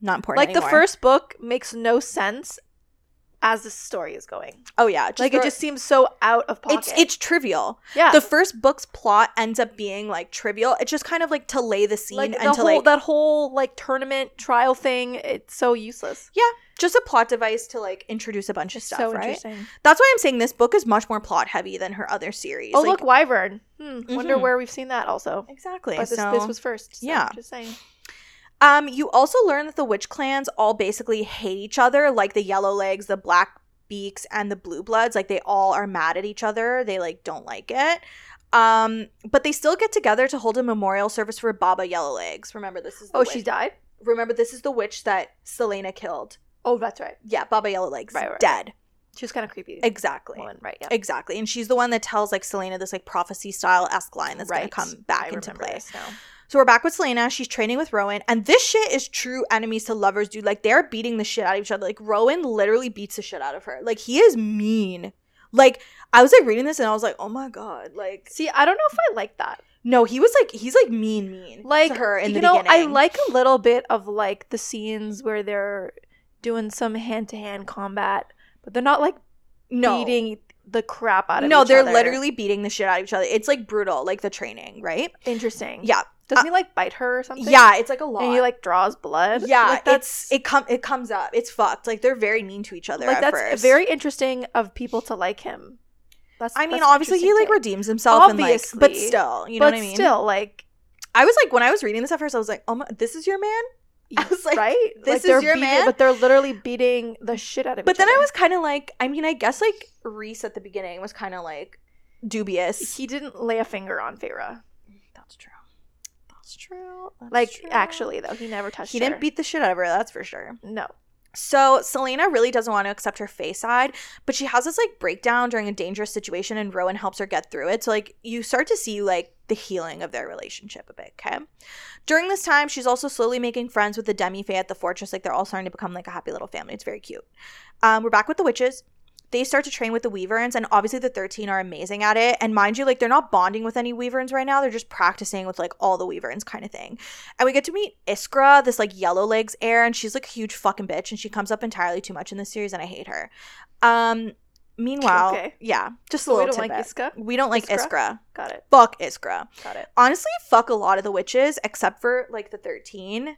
not important. Like the first book makes no sense as the story is going. oh yeah, like throw- it just seems so out of pocket. it's it's trivial. yeah. The first book's plot ends up being like trivial. It's just kind of like to lay the scene like the and to whole like that whole like tournament trial thing. It's so useless. Yeah, just a plot device to like introduce a bunch of stuff, so right? interesting. That's why I'm saying this book is much more plot heavy than her other series. Oh Like- look, Wyvern. Hmm. Wonder Mhm. where we've seen that also. exactly. But this, so, this was first. so yeah. just saying. Um, you also learn that the witch clans all basically hate each other, like the Yellow Legs, the Black Beaks, and the Blue Bloods. Like they all are mad at each other. They like don't like it. Um, but they still get together to hold a memorial service for Baba Yellow Legs. Remember, this is the Oh, witch- she died. Remember, this is the witch that Celaena killed. Oh, that's right. Yeah, Baba Yellow Legs, Right, right, dead. She was kind of creepy. Exactly. Woman, right? Yeah. Exactly. And she's the one that tells like Celaena this like prophecy style esque line that's right. gonna come back I into play. this now. So we're back with Celaena. She's training with Rowan, and this shit is true enemies to lovers, dude. Like they're beating the shit out of each other. Like Rowan literally beats the shit out of her. Like he is mean. Like I was like reading this and I was like, oh my god. Like See, I don't know if I like that. no, he was like he's like mean, mean Like to her in you the know, beginning. I like a little bit of like the scenes where they're doing some hand to hand combat, but they're not like no. beating the crap out of each other. no, they're other. literally beating the shit out of each other. It's like brutal, like the training, right? interesting. Yeah, Doesn't uh, he like bite her or something? yeah, it's like a lot. And he like draws blood. yeah, like, that's it's it come it comes up. It's fucked. Like they're very mean to each other. like at that's first. very interesting of people to like him. That's I mean, that's obviously he like redeems himself, and like, but still, you know what I mean? still, like, I was like, when I was reading this at first, I was like, oh my, this is your man. <laughs> I was like, right? this like, is your beating- man? but they're literally beating the shit out of. Him. But then I was kind of like, I mean, I guess like Rhys at the beginning was kind of like dubious. He didn't lay a finger on Feyre. That's true. That's true. That's Like, true. actually, though, he never touched. he her. didn't beat the shit out of her. That's for sure. No. So Celaena really doesn't want to accept her face side, but she has this like breakdown during a dangerous situation, and Rowan helps her get through it. So like you start to see like the healing of their relationship a bit. Okay. During this time, she's also slowly making friends with the demi fae at the fortress. Like they're all starting to become like a happy little family. It's very cute. Um, we're back with the witches. They start to train with the Wyverns, and obviously the 13 are amazing at it. And mind you, like they're not bonding with any Wyverns right now. They're just practicing with like all the Wyverns kind of thing. And we get to meet Iskra, this like yellow legs heir, and she's like a huge fucking bitch, and she comes up entirely too much in this series, and I hate her. Um, meanwhile, Okay. yeah, just a So we little don't like tidbit. Iska. We don't like Iskra? Iskra. Got it. Fuck Iskra. Got it. Honestly, fuck a lot of the witches except for like the 13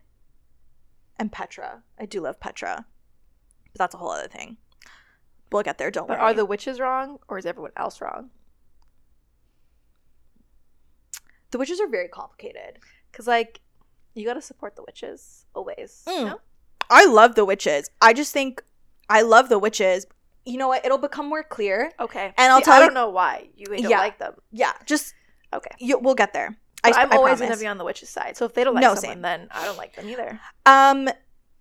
and Petra. I do love Petra. But that's a whole other thing. We'll get there, don't But worry. are the witches wrong, or is everyone else wrong? the witches are very complicated. Because like, you gotta support the witches always. Mm. No? I love the witches. I just think I love the witches. You know what? It'll become more clear. Okay. And I'll See, tell I you- don't know why you don't Yeah. like them. Yeah, just Okay. you, we'll get there. But I, I'm I always promise. gonna be on the witches' side. So if they don't like No, someone, same. then I don't like them either. Um,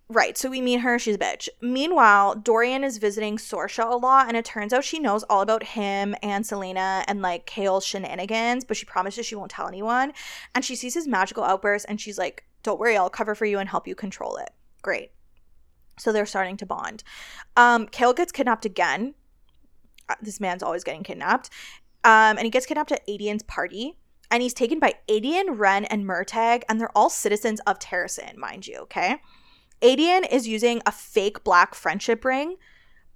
right. So we meet her. She's a bitch. Meanwhile, Dorian is visiting Sorscha a lot, and it turns out she knows all about him and Celaena and like Chaol's shenanigans, but she promises she won't tell anyone. And she sees his magical outburst, and she's like, "Don't worry, I'll cover for you and help you control it." Great. So they're starting to bond. Um, Chaol gets kidnapped again. Uh, This man's always getting kidnapped. Um, and he gets kidnapped at Aedion's party. And he's taken by Aedion, Ren, and Murtaugh, and they're all citizens of Terrasen, mind you, okay? Aedion is using a fake black friendship ring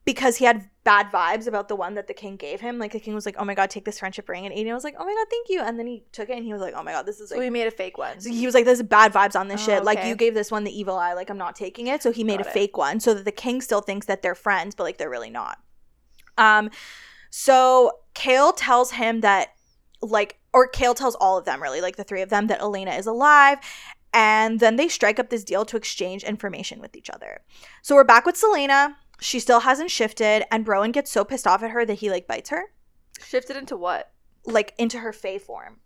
because he had bad vibes about the one that the king gave him. Like the king was like, "Oh my god, take this friendship ring," and Aedion was like, "Oh my god, thank you." And then he took it and he was like, "Oh my god, this is So like." we made a fake one. So he was like, "There's bad vibes on this Oh, shit. Like you gave this one the evil eye. Like I'm not taking it." So he made Got a it. fake one so that the king still thinks that they're friends, but like they're really not. Um, so Chaol tells him that, like, or Chaol tells all of them really, like the three of them, that Elena is alive. And then they strike up this deal to exchange information with each other. So we're back with Celaena. She still hasn't shifted, and Rowan gets so pissed off at her that he like bites her, Shifted into what? like into her Fae form.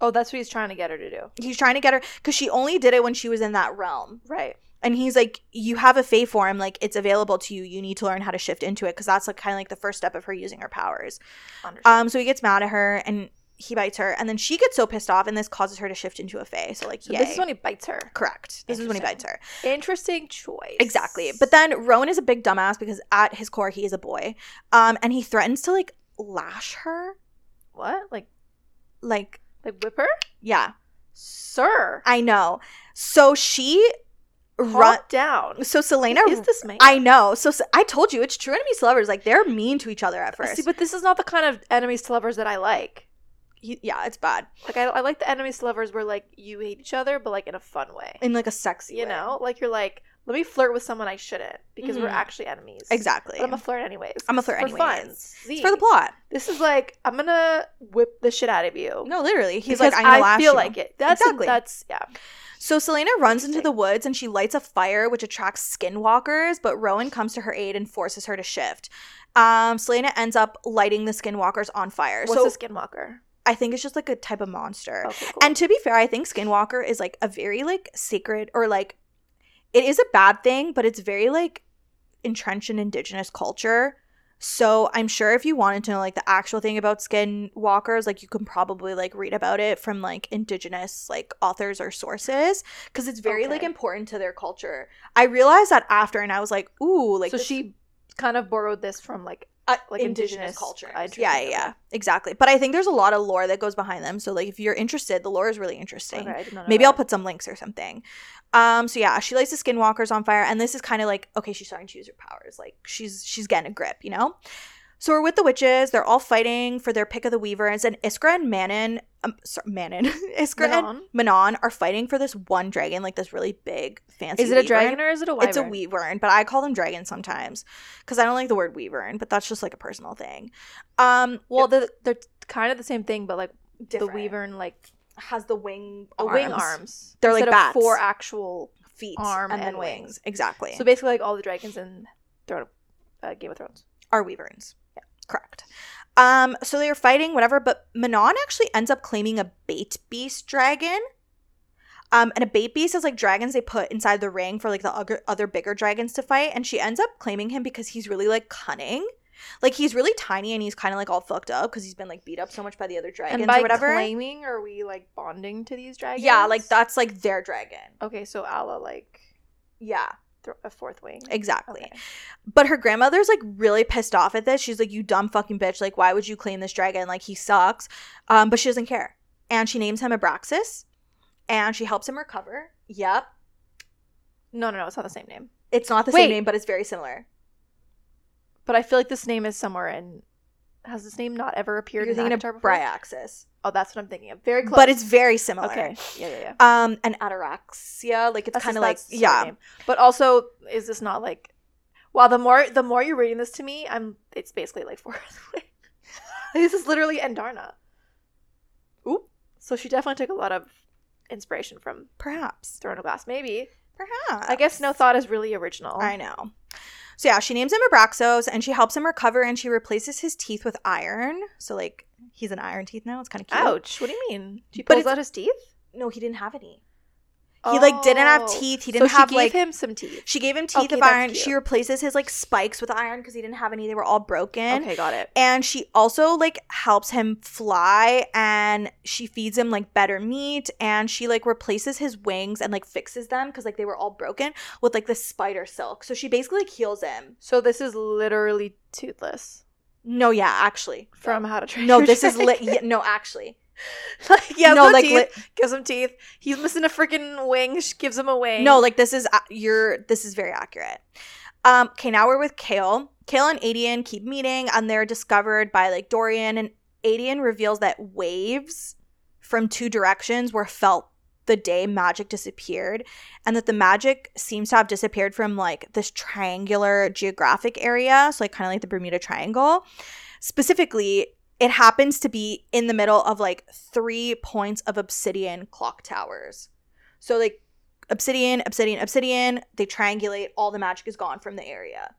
Oh, that's what he's trying to get her to do. He's trying to get her because she only did it when she was in that realm. Right. And he's like, You have a Fae form, like it's available to you. You need to learn how to shift into it because that's like kind of like the first step of her using her powers. Understood. Um, so he gets mad at her and he bites her, and then she gets so pissed off, and this causes her to shift into a Fae. So like, so yay. this is when he bites her. correct. This is when he bites her. Interesting choice. Exactly. But then Rowan is a big dumbass because at his core he is a boy. Um, and he threatens to like lash her. what? Like, Like, like whip her, yeah, sir? I know. So she run. down. So Celaena Who is this man? I know. So, so I told you it's true enemies to lovers. Like they're mean to each other at first. See, but this is not the kind of enemies to lovers that I like. He- yeah, it's bad Like I, I like the enemies to lovers where like you hate each other, but like in a fun way. in like a sexy. You way. know, like you're like, let me flirt with someone I shouldn't because we're Mhm. actually enemies. exactly. But I'm a flirt anyways. I'm a flirt for fun. anyways. See, it's for the plot. This is like I'm gonna whip the shit out of you. No, literally, he's like, I'm gonna I lash feel you. like it. That's Exactly. that's yeah. So Celaena runs into the woods and she lights a fire, which attracts skinwalkers. But Rowan comes to her aid and forces her to shift. Um, Celaena ends up lighting the skinwalkers on fire. What's so a skinwalker? I think it's just like a type of monster. Okay, cool. And to be fair, I think Skinwalker is like a very like sacred or like it is a bad thing, but it's very like entrenched in indigenous culture. So I'm sure if you wanted to know like the actual thing about skinwalkers, like you can probably like read about it from like indigenous like authors or sources because it's very like important to their culture. I realized that after and I was like, ooh, like so this- she kind of borrowed this from like uh, like indigenous, indigenous- culture. I Yeah, yeah, exactly. But I think there's a lot of lore that goes behind them. So like if you're interested, the lore is really interesting. okay, I did not know Maybe I'll put some links or something. Um, so yeah, she lights the skinwalkers on fire, and this is kind of like okay, she's starting to use her powers. Like she's she's getting a grip, you know. So we're with the witches. They're all fighting for their pick of the weavers, and Iskra and Manon, um, sorry, Manon, <laughs> Iskra and Manon? Manon are fighting for this one dragon, like this really big, fancy. Is it a dragon or is it a wyvern? It's a wyvern, but I call them dragons sometimes because I don't like the word wyvern, but that's just like a personal thing. Um, Well, they're, they're kind of the same thing, but like different. the wyvern, like has the wing, the wing arms. They're like bats. four actual. feet, arm and, then and wings. wings. Exactly. So basically, like all the dragons in Throne uh, Game of Thrones. are wyverns. Correct. Um, so they are fighting, whatever, but Manon actually ends up claiming a bait beast dragon. Um, and a bait beast is like dragons they put inside the ring for like the other, other bigger dragons to fight. And she ends up claiming him because he's really like cunning. Like he's really tiny and he's kind of like all fucked up because he's been like beat up so much by the other dragons and by or whatever. claiming, are we like bonding to these dragons? yeah, like that's like their dragon. Okay, so Ala like Yeah, th- a fourth wing. exactly. Okay. But her grandmother's like really pissed off at this. She's like, "You dumb fucking bitch! Like, why would you claim this dragon? Like, he sucks." Um, but she doesn't care, and she names him Abraxos, and she helps him recover. Yep, No, no, no, it's not the same name. it's not the Wait. same name, but it's very similar. But I feel like this name is somewhere in. Has this name not ever appeared You're in thinking of before? Bryaxis, Oh, that's what I'm thinking of. Very close. but it's very similar. okay. Yeah, yeah, yeah. Um, and Ataraxia, like it's kind of like yeah, name. But also, is this not like? Well, the more the more you're reading this to me, I'm. It's basically like <laughs> wing. this is literally Andarna. Ooh. So she definitely took a lot of inspiration from perhaps, Throne of Glass. Maybe. perhaps. I guess no thought is really original. I know. So yeah, she names him Abraxos and she helps him recover and she replaces his teeth with iron. So like he's an iron teeth now. It's kind of cute. Ouch! What do you mean? She pulls out his teeth. No, he didn't have any. He like didn't have oh. teeth. He didn't Oh. so have she like gave him some teeth. she gave him teeth Okay, of that's iron. cute. She replaces his like spikes with iron because he didn't have any. They were all broken. Okay, got it. And she also like helps him fly and she feeds him like better meat and she like replaces his wings and like fixes them because like they were all broken with like the spider silk. So she basically like heals him. So this is literally toothless No, yeah, actually. from How to Train. No, Your this is lit. Yeah, no, actually. <laughs> like yeah, no, like teeth. lit- gives him teeth. He's missing a freaking wing. She gives him a wing. No, like this is a- you're this is very accurate. Um, okay, now we're with Chaol. Chaol and Aedion keep meeting, and they're discovered by like Dorian, and Aedion reveals that waves from two directions were felt the day magic disappeared, and that the magic seems to have disappeared from like this triangular geographic area, so like kind of like the Bermuda Triangle. Specifically, it happens to be in the middle of like three points of obsidian clock towers. So like obsidian, obsidian, obsidian. They triangulate. All the magic is gone from the area.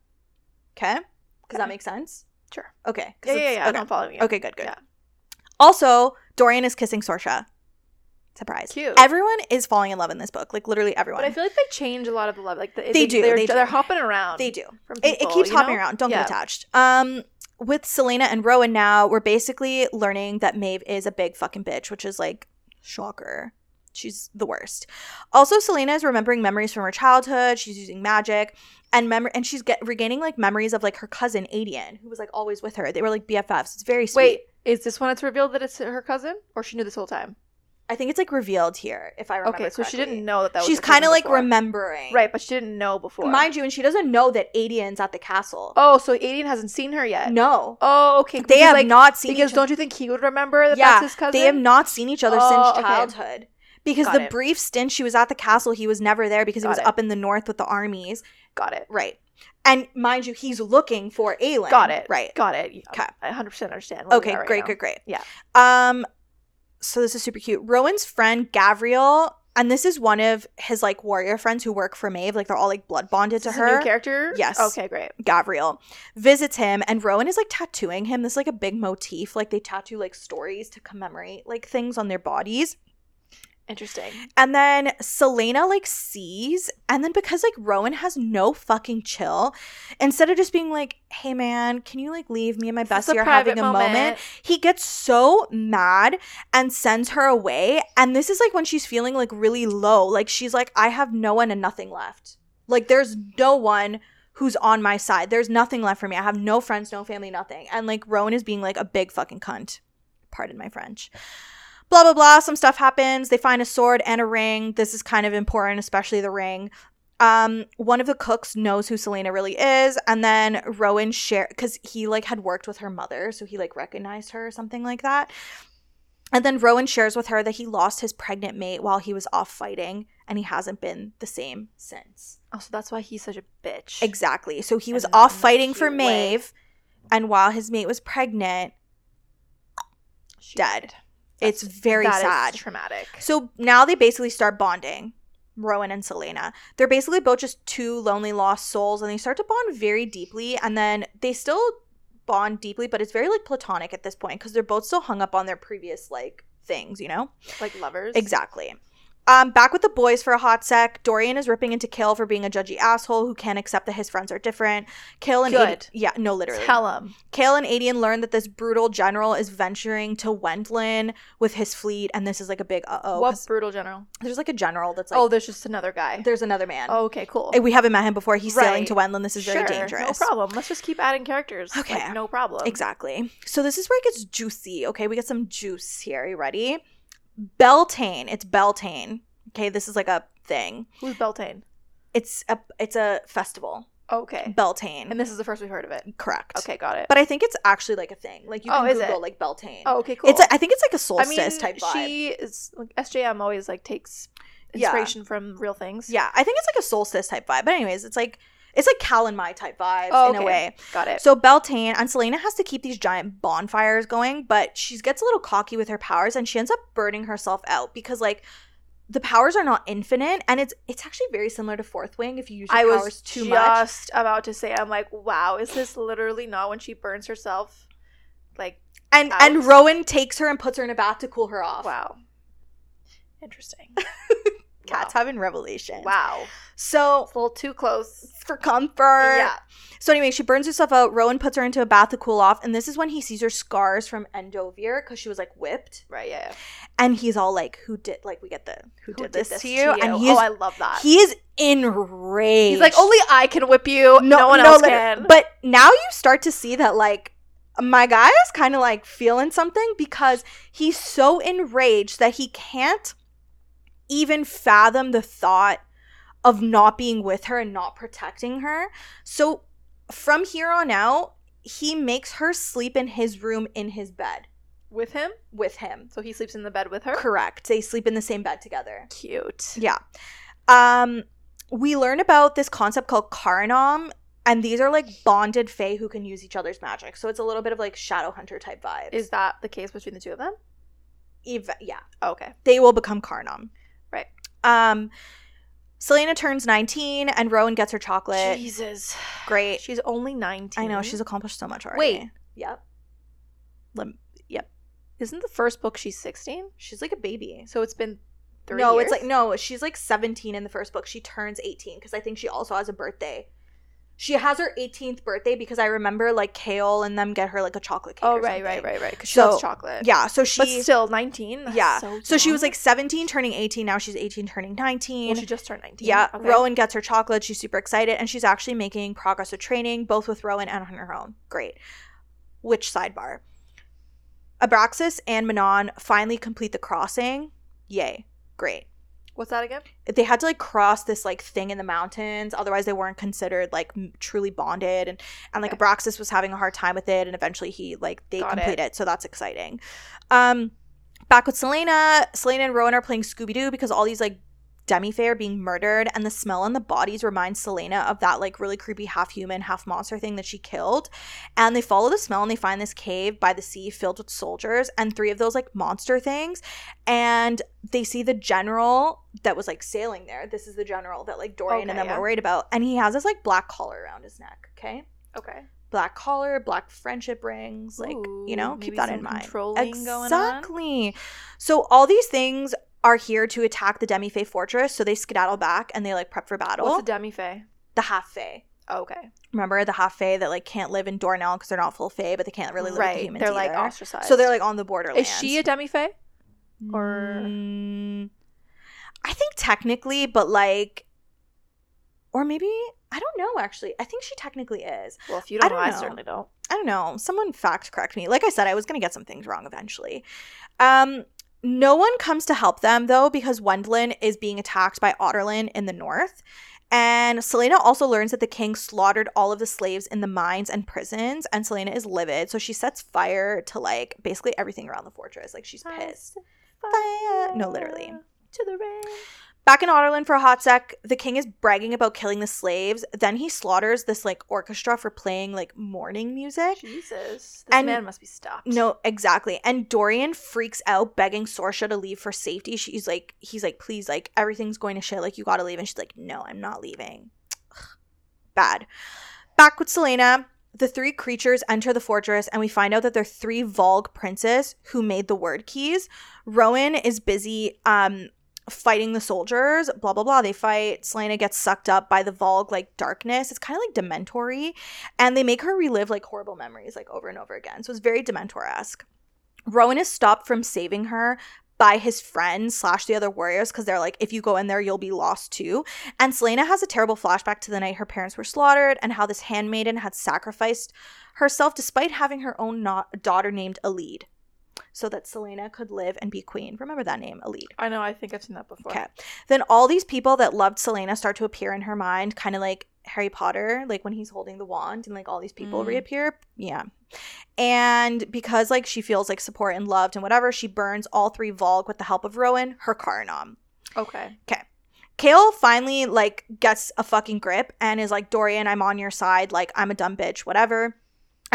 Okay, does that make sense? Sure. Okay. Yeah, yeah, yeah. Okay. I'm following you. okay. Good. Good. Yeah. Also, Dorian is kissing Sorscha. Surprise. Cute. Everyone is falling in love in this book. Like literally everyone. But I feel like they change a lot of the love. Like the, They do, They're, they. They're hopping around. they do. From It, it keeps hopping know? around. Don't Yeah. get attached. Um, with Celaena and Rowan now, we're basically learning that Maeve is a big fucking bitch, which is like shocker. She's the worst. Also, Celaena is remembering memories from her childhood. She's using magic and mem- and she's get regaining like memories of like her cousin Aedion, who was like always with her. They were like BFFs. It's very sweet. Wait, is this when it's revealed that it's her cousin, or she knew this whole time? I think it's like revealed here, if I remember. Okay, so she didn't know that that was. She's kind of like before. remembering, right, but she didn't know before. Mind you, and she doesn't know that Aedion's at the castle. Oh, so Aedion hasn't seen her yet. no, Oh, okay. they have like, not seen. Because each- don't you think he would remember that yeah, that's his cousin? they have not seen each other Oh, since okay. childhood. Because Got the it. brief stint she was at the castle, he was never there because he was it. up in the north with the armies. Got it. Right. And mind you, he's looking for Aelin. Got it. Right. Got it. Okay. I 100 percent understand. Okay, are right great, now. great, great. Yeah. Um, so this is super cute. Rowan's friend Gavriel, and this is one of his like warrior friends who work for Maeve. Like they're all like blood bonded to her. a new character? Yes. Okay, great. Gavriel visits him, and Rowan is like tattooing him. This is, like a big motif. Like they tattoo like stories to commemorate like things on their bodies. Interesting. And then Celaena like sees, and then because like Rowan has no fucking chill, instead of just being like, "Hey man, can you like leave me and my bestie are having a moment. moment. he gets so mad and sends her away. And this is like when she's feeling like really low. Like she's like, "I have no one and nothing left. Like there's no one." Who's on my side? There's nothing left for me. I have no friends, no family, nothing. And like Rowan is being like a big fucking cunt. Pardon my French blah blah blah some stuff happens they find a sword and a ring this is kind of important especially the ring Um, one of the cooks knows who Celaena really is, and then Rowan share because he like had worked with her mother, so he like recognized her or something like that. And then Rowan shares with her that he lost his pregnant mate while he was off fighting, and he hasn't been the same since. Oh, so that's why he's such a bitch. Exactly. So he was off fighting for cute way. Maeve, and while his mate was pregnant, She dead. died. It's very that sad. traumatic. So now they basically start bonding, Rowan and Celaena. They're basically both just two lonely lost souls, and they start to bond very deeply. And then they still bond deeply, but it's very like platonic at this point because they're both still hung up on their previous like things, you know? Like lovers. Exactly. Um, back with the boys for a hot sec. Dorian is ripping into Chaol for being a judgy asshole who can't accept that his friends are different. Chaol and Good. Yeah, no, literally. Tell him. Chaol and Aedion learn that this brutal general is venturing to Wendlyn with his fleet, and this is like a big uh oh. what brutal general? There's like a general that's like, oh, there's just another guy. there's another man. Oh, okay, cool. And we haven't met him before. He's sailing to Wendlyn. This is very dangerous. No problem. Let's just keep adding characters. Okay. Like, no problem. Exactly. So this is where it gets juicy. Okay, we get some juice here. Are you ready? Beltane. It's Beltane. Okay, this is like a thing. Who's Beltane? It's a it's a festival. Okay. Beltane. And this is the first we've heard of it. correct. Okay, got it. But I think it's actually like a thing. Like you Oh, can is Google like Beltane. oh, okay, cool. It's a, I think it's like a solstice mean, type vibe. she is like SJM always like takes Yeah. inspiration from real things. yeah, I think it's like a solstice type vibe. But anyways, it's like it's like Cal and my type vibes Oh, in a way. got it. So Beltane and Celaena has to keep these giant bonfires going, but she gets a little cocky with her powers and she ends up burning herself out because like the powers are not infinite and it's it's actually very similar to Fourth Wing if you use your I powers was too much. just about to say, I'm like, wow, is this literally not when she burns herself? Like, And out. and Rowan takes her and puts her in a bath to cool her off. wow. Interesting. <laughs> Kat's wow. having revelations. wow. So It's a little too close. for comfort. Yeah. So anyway, she burns herself out. Rowan puts her into a bath to cool off, and this is when he sees her scars from Endovier because she was like whipped, Right, yeah. yeah. and he's all like, "Who did like we get the who, Who did, this, to you?" And he's oh, I love that. he is enraged. He's like, only I can whip you. No, one else lit- can. But now you start to see that like my guy is kind of like feeling something because he's so enraged that he can't even fathom the thought of not being with her and not protecting her. So from here on out, he makes her sleep in his room in his bed with him, with him. so he sleeps in the bed with her. Correct. They sleep in the same bed together. Cute. Yeah. Um we learn about this concept called Carranam and these are like bonded fae who can use each other's magic. So it's a little bit of like shadow hunter type vibe. Is that the case between the two of them? Eve- yeah. Oh, okay. They will become Carranam. Right. Um Celaena turns 19 and Rowan gets her chocolate. Jesus. Great. She's only 19. I know she's accomplished so much already. Wait. Yep. Lem- yep. Isn't the first book she's 16? She's like a baby. So it's been three no, years? it's like no, she's like 17 in the first book. She turns 18 because I think she also has a birthday. She has her 18th birthday because I remember like Chaol and them get her like a chocolate cake. Oh, right, right, right, right. Because she So, loves chocolate. Yeah, so she But still, 19? That's yeah. So, So, she was like 17 turning 18, now she's 18 turning 19. Well, she just turned 19. yeah, Okay. Rowan gets her chocolate. She's super excited and she's actually making progress with training both with Rowan and on her own. Great. Which sidebar? Abraxos and Manon finally complete the crossing. Yay. Great. What's that again? they had to like cross this like thing in the mountains otherwise they weren't considered like m- truly bonded and and like Okay. abraxos was having a hard time with it and eventually he like they Got it. complete it. so that's exciting um back with celaena celaena and rowan are playing scooby-doo because all these like demi-fae are being murdered and the smell on the bodies reminds celaena of that like really creepy half human half monster thing that she killed and they follow the smell and they find this cave by the sea filled with soldiers and three of those like monster things and they see the general that was like sailing there. This is the general that like Dorian and them yeah. were worried about. And he has this like black collar around his neck. Okay. Okay. Black collar, black friendship rings. Like, you know, keep that in mind. controlling going on? Exactly. So all these things are here to attack the Demi Fae fortress. So they skedaddle back and they like prep for battle. What's a demi fae? the half Fae. Oh, okay. Remember the half Fae that like can't live in Doranelle because they're not full Fae, but they can't really live with the right. humans They're like ostracized. So they're like on the borderlands. Is she a demi fae? or- Mm, I think technically, but like, or maybe I don't know. Actually, I think she technically is. Well, if you don't, know, don't I know. certainly don't. I don't know. Someone fact correct me. Like I said, I was gonna get some things wrong eventually. Um. No one comes to help them though because Wendlyn is being attacked by Adarlan in the north. And Celaena also learns that the king slaughtered all of the slaves in the mines and prisons, and Celaena is livid. So she sets fire to like basically everything around the fortress. Like she's pissed. Fire. No, literally. To the rain. Back in Adarlan for a hot sec, the king is bragging about killing the slaves. Then he slaughters this like orchestra for playing like morning music. Jesus. This And- man must be stopped. No, exactly. And Dorian freaks out, begging Sorscha to leave for safety. She's like, he's like, please, like, everything's going to shit. Like, you gotta leave. And she's like, no, I'm not leaving. Ugh. Bad. Back with Celaena, the three creatures enter the fortress, and we find out that they're three Valg princes who made the Wyrdkeys. Rowan is busy um fighting the soldiers, blah blah blah. They fight. Celaena gets sucked up by the Valg like darkness. It's kind of like dementory and they make her relive like horrible memories like over and over again. So it's very Dementor-esque. Rowan is stopped from saving her by his friends slash the other warriors because they're like, if you go in there, you'll be lost too. And Celaena has a terrible flashback to the night her parents were slaughtered and how this handmaiden had sacrificed herself despite having her own no- daughter named Elide. So that Celaena could live and be queen. Remember that name, Elide. I know. I think I've seen that before. Okay. Then all these people that loved Celaena start to appear in her mind, kind of like Harry Potter, like when he's holding the wand and like all these people Mm. reappear. Yeah. And because like she feels like support and loved and whatever, she burns all three Valg with the help of Rowan, her Carranam. Okay. Okay. Chaol finally like gets a fucking grip and is like, Dorian, I'm on your side. Like, I'm a dumb bitch, whatever.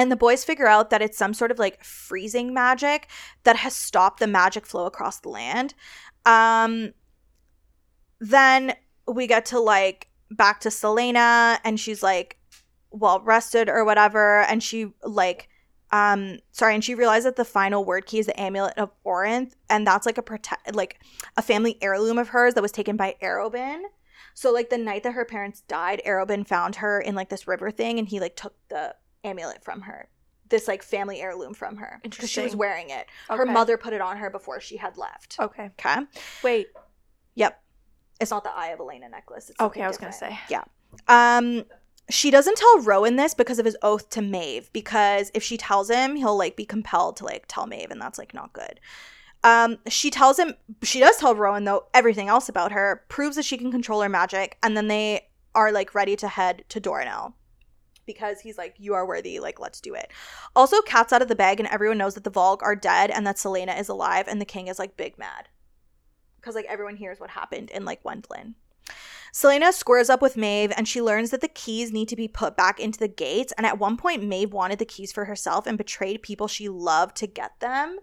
And the boys figure out that it's some sort of like freezing magic that has stopped the magic flow across the land. Um, then we get to like back to Celaena and she's like well rested or whatever. And she like um sorry and she realized that the final Wyrdkey is the amulet of Orynth and that's like a protect like a family heirloom of hers that was taken by Arobynn. So like the night that her parents died, Arobynn found her in like this river thing and he like took the amulet from her. This like family heirloom from her. Because she was wearing it. Her mother put it on her before she had left. Okay. Okay. Wait. Yep. It's not the Eye of Elena necklace. It's Okay. I was gonna say. Yeah. Um she doesn't tell Rowan this because of his oath to Maeve, because if she tells him, he'll like be compelled to like tell Maeve, and that's like not good. Um, she tells him she does tell Rowan though everything else about her, proves that she can control her magic, and then they are like ready to head to Doranelle. Because he's like, You are worthy, like, let's do it. Also, cat's out of the bag, and everyone knows that the Valg are dead and that Celaena is alive, and the king is like big mad. Because like everyone hears what happened in like Wendlyn. Celaena squares up with Maeve and she learns that the keys need to be put back into the gates. And at one point, Maeve wanted the keys for herself and betrayed people she loved to get them.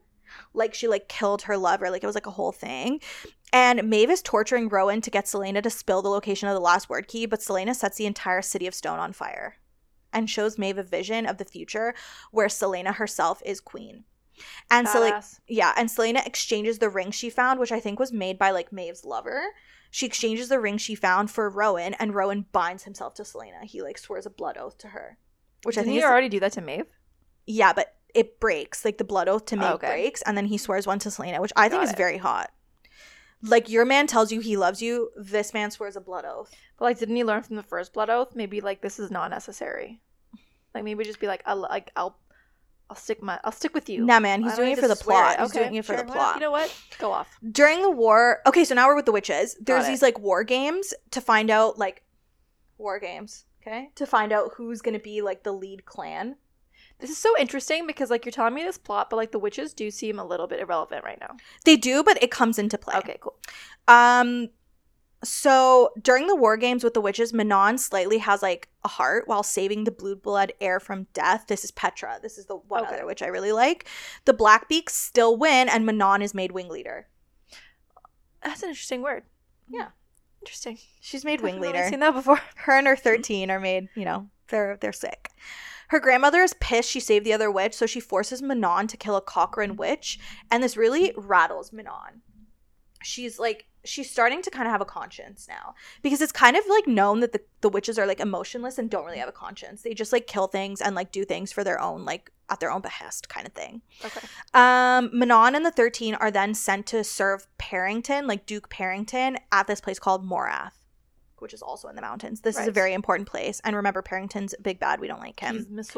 Like she like killed her lover. Like it was like a whole thing. And Maeve is torturing Rowan to get Celaena to spill the location of the last Wyrdkey, but Celaena sets the entire city of stone on fire and shows Maeve a vision of the future where Celaena herself is queen. And Celaena Badass. yeah, and Celaena exchanges the ring she found, which I think was made by like Maeve's lover. She exchanges the ring she found for Rowan, and Rowan binds himself to Celaena. He like swears a blood oath to her, which I Didn't think you is already do that to Maeve? yeah, but it breaks like the blood oath to Maeve Okay. breaks, and then he swears one to Celaena, which I think Got is it. very hot. Like your man tells you he loves you, this man swears a blood oath. But like, didn't he learn from the first blood oath? Maybe like this is not necessary. Like maybe just be like, I'll like I'll I'll stick my I'll stick with you. Nah, man, he's doing it for the plot. it. He's Okay, doing it for sure, the plot. You know what? Go off. during the war okay so now we're with the witches there's Got it. these like war games to find out like war games okay to find out who's gonna be like the lead clan This is so interesting because like you're telling me this plot, but like the witches do seem a little bit irrelevant right now. they do but it comes into play Okay, cool. um so during the war games with the witches manon slightly has like a heart while saving the blue blood heir from death this is petra this is the one Okay. other which i really like the blackbeaks still win and manon is made wing leader That's an interesting word. Yeah. Interesting. she's made wing leader Seen that before. her and her 13 are made you know they're they're sick her grandmother is pissed she saved the other witch so she forces manon to kill a crochan witch and this really rattles manon. She's like she's starting to kind of have a conscience now because it's kind of like known that the, the witches are like emotionless and don't really have a conscience. They just like kill things and like do things for their own like at their own behest kind of thing. Okay. um, Manon and the 13 are then sent to serve Perrington, like Duke Perrington, at this place called Morath, which is also in the mountains. This is a very important place. And remember, Perrington's big bad. We don't like him. He's Miss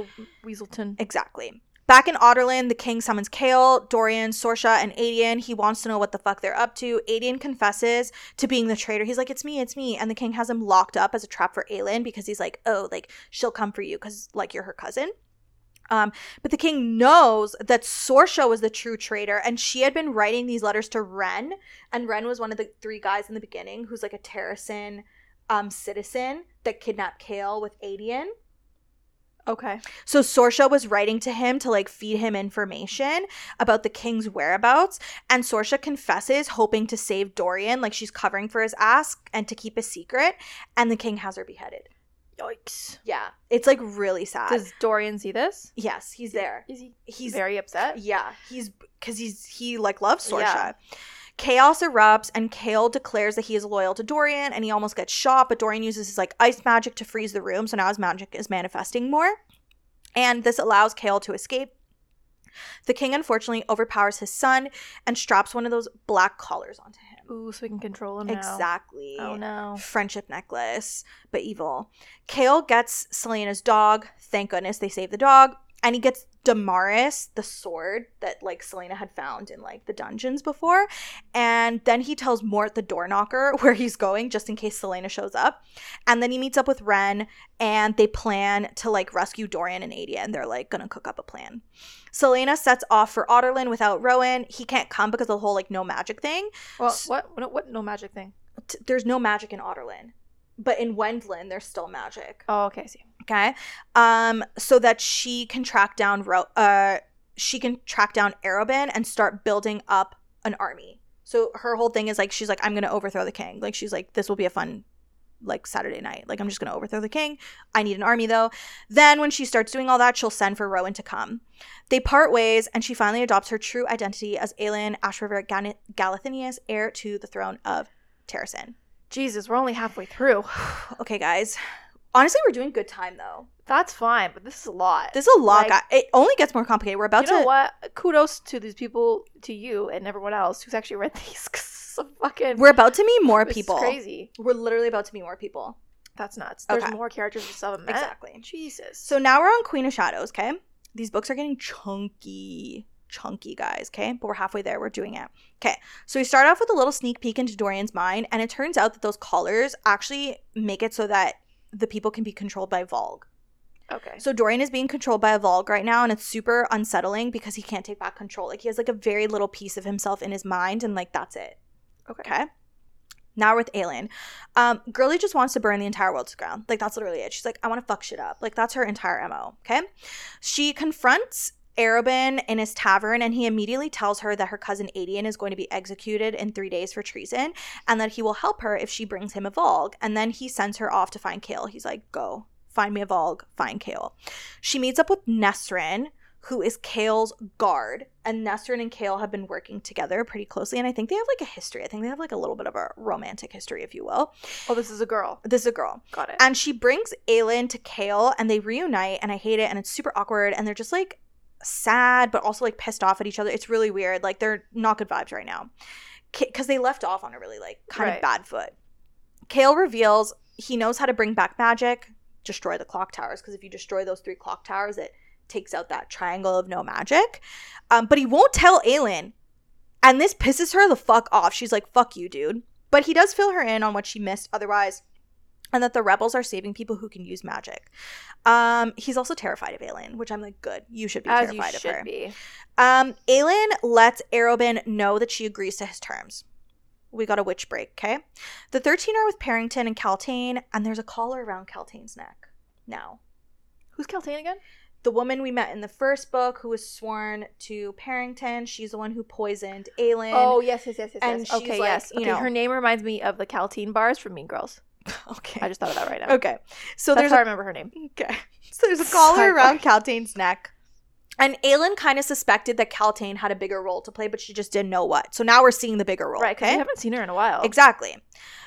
Weaselton. Exactly. Back in Adarlan, the king summons Chaol, Dorian, Sorscha, and Aedion. He wants to know what the fuck they're up to. Aedion confesses to being the traitor. He's like, "It's me, it's me," and the king has him locked up as a trap for Aelin because he's like, "Oh, like she'll come for you because like you're her cousin." Um, but the king knows that Sorscha was the true traitor, and she had been writing these letters to Ren, and Ren was one of the three guys in the beginning who's like a Terrasen um, citizen that kidnapped Chaol with Aedion. Okay. So Sorscha was writing to him to like feed him information about the king's whereabouts, and Sorscha confesses, hoping to save Dorian, like she's covering for his ass and to keep a secret, and the king has her beheaded. Yikes. Yeah, it's like really sad. Does Dorian see this? yes, he's there. Is he He's very upset? yeah, he's because he's he like loves Sorscha. Yeah. Chaos erupts and Chaol declares that he is loyal to Dorian and he almost gets shot, but Dorian uses his like ice magic to freeze the room, so now his magic is manifesting more. And this allows Chaol to escape. The king unfortunately overpowers his son and straps one of those black collars onto him. Ooh, so we can control him now. Exactly. Oh no. Friendship necklace, but evil. Chaol gets Celaena's dog. Thank goodness they saved the dog. And he gets Damaris, the sword that like Celaena had found in like the dungeons before. And then he tells Mort the door knocker <laughs> where he's going just in case Celaena shows up. And then he meets up with Ren and they plan to like rescue Dorian and Aedion and they're like gonna cook up a plan. Celaena sets off for Adarlan without Rowan. He can't come because of the whole like no magic thing. Well, S- what, what? What? No magic thing. T- there's no magic in Adarlan. But in Wendlyn, there's still magic. Oh, okay. I see. Okay. Um, so that she can track down Ro- uh she can track down Arobynn and start building up an army. So her whole thing is like she's like, I'm gonna overthrow the king. Like she's like, this will be a fun like Saturday night. Like I'm just gonna overthrow the king. I need an army though. Then when she starts doing all that, she'll send for Rowan to come. They part ways, and she finally adopts her true identity as Aelin Ashryver Gan- Galathynius, heir to the throne of Terrasen. Jesus, we're only halfway through. <sighs> Okay, guys. Honestly, we're doing good time though. That's fine, but this is a lot. This is a lot. Like- it only gets more complicated. We're about you know to. what? Kudos to these people, to you and everyone else who's actually read <laughs> these. fucking. We're about to meet more <laughs> people. Crazy. We're literally about to meet more people. That's nuts. There's Okay. more characters we still haven't met. Exactly. Jesus. So now we're on Queen of Shadows. Okay, these books are getting chunky, chunky, guys. Okay, but we're halfway there. We're doing it. Okay, so we start off with a little sneak peek into Dorian's mind, and it turns out that those collars actually make it so that the people can be controlled by Valg. okay. So Dorian is being controlled by a Valg right now, and it's super unsettling because he can't take back control. Like he has like a very little piece of himself in his mind, and like that's it. okay. Okay. Now we're with Aelin. Um, Girly just wants to burn the entire world to ground. Like that's literally it. She's like, I want to fuck shit up. Like that's her entire MO. Okay. She confronts Arobynn in his tavern and he immediately tells her that her cousin Aedion is going to be executed in three days for treason and that he will help her if she brings him a Valg. And then he sends her off to find Chaol. He's like, go. Find me a Valg, find Chaol. She meets up with Nesryn, who is Chaol's guard. And Nesryn and Chaol have been working together pretty closely. And I think they have like a history. I think they have like a little bit of a romantic history, if you will. Oh, this is a girl. This is a girl. Got it. And she brings Aelin to Chaol and they reunite. And I hate it. And it's super awkward. And they're just like sad, but also like pissed off at each other. It's really weird. Like they're not good vibes right now. Because they left off on a really like kind Right. of bad foot. Chaol reveals he knows how to bring back magic, destroy the clock towers. Because if you destroy those three clock towers, it takes out that triangle of no magic. Um, but he won't tell Aelin. And this pisses her the fuck off. She's like, fuck you, dude. But he does fill her in on what she missed otherwise. And that the rebels are saving people who can use magic. Um, he's also terrified of Aelin, which I'm like, good. You should be As terrified of her. should be. Um, Aelin lets Arobynn know that she agrees to his terms. We got a witch break, okay? The 13 are with Perrington and Kaltain, and there's a collar around Kaltain's neck now. Who's Kaltain again? The woman we met in the first book who was sworn to Perrington, she's the one who poisoned Aelin. Oh yes, yes, yes, yes. and yes. Okay, like, yes. you Okay, know- her name reminds me of the Kalteen bars from Mean Girls. <laughs> okay. I just thought of that right now. Okay. So That's there's how I a remember her name. Okay. <laughs> So there's a collar around Kaltain's neck. And Aelin kind of suspected that Kaltain had a bigger role to play, but she just didn't know what. So now we're seeing the bigger role. Right, because okay. we haven't seen her in a while. Exactly.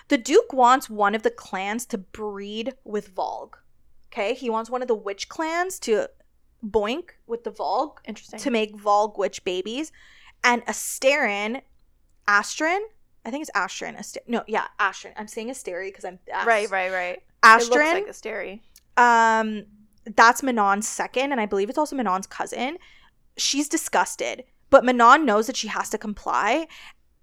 The Duke wants one of the clans to breed with Valg. Okay. He wants one of the witch clans to boink with the Valg Interesting. to make Valg witch babies. And Asterin, Astrin, I think it's Astrin. Aster- no, yeah, Astrin. I'm saying Asteri because I'm Ast- right, right, right. It looks Astrin. like a stary. Um, that's Manon's second, and I believe it's also Manon's cousin. she's disgusted, but Manon knows that she has to comply.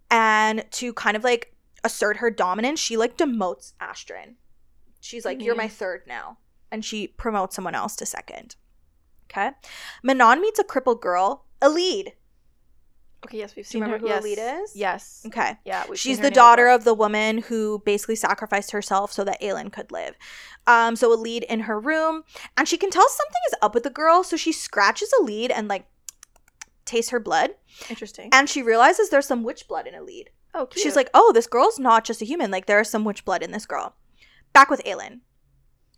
And to kind of like assert her dominance, she like demotes Astrid. She's like, You're my Mhm. third now. And she promotes someone else to second. Okay. Manon meets a crippled girl, Elide. Okay, yes, we've seen her. remember who yes. Elide is? Yes. Okay. Yeah, we've She's seen her the daughter of the woman who basically sacrificed herself so that Aelin could live. Um, so Elide in her room, and she can tell something is up with the girl, so she scratches Elide and like tastes her blood, Interesting. and she realizes there's some witch blood in Elide. Oh, cute. She's like, "Oh, this girl's not just a human. Like there is some witch blood in this girl." Back with Aelin,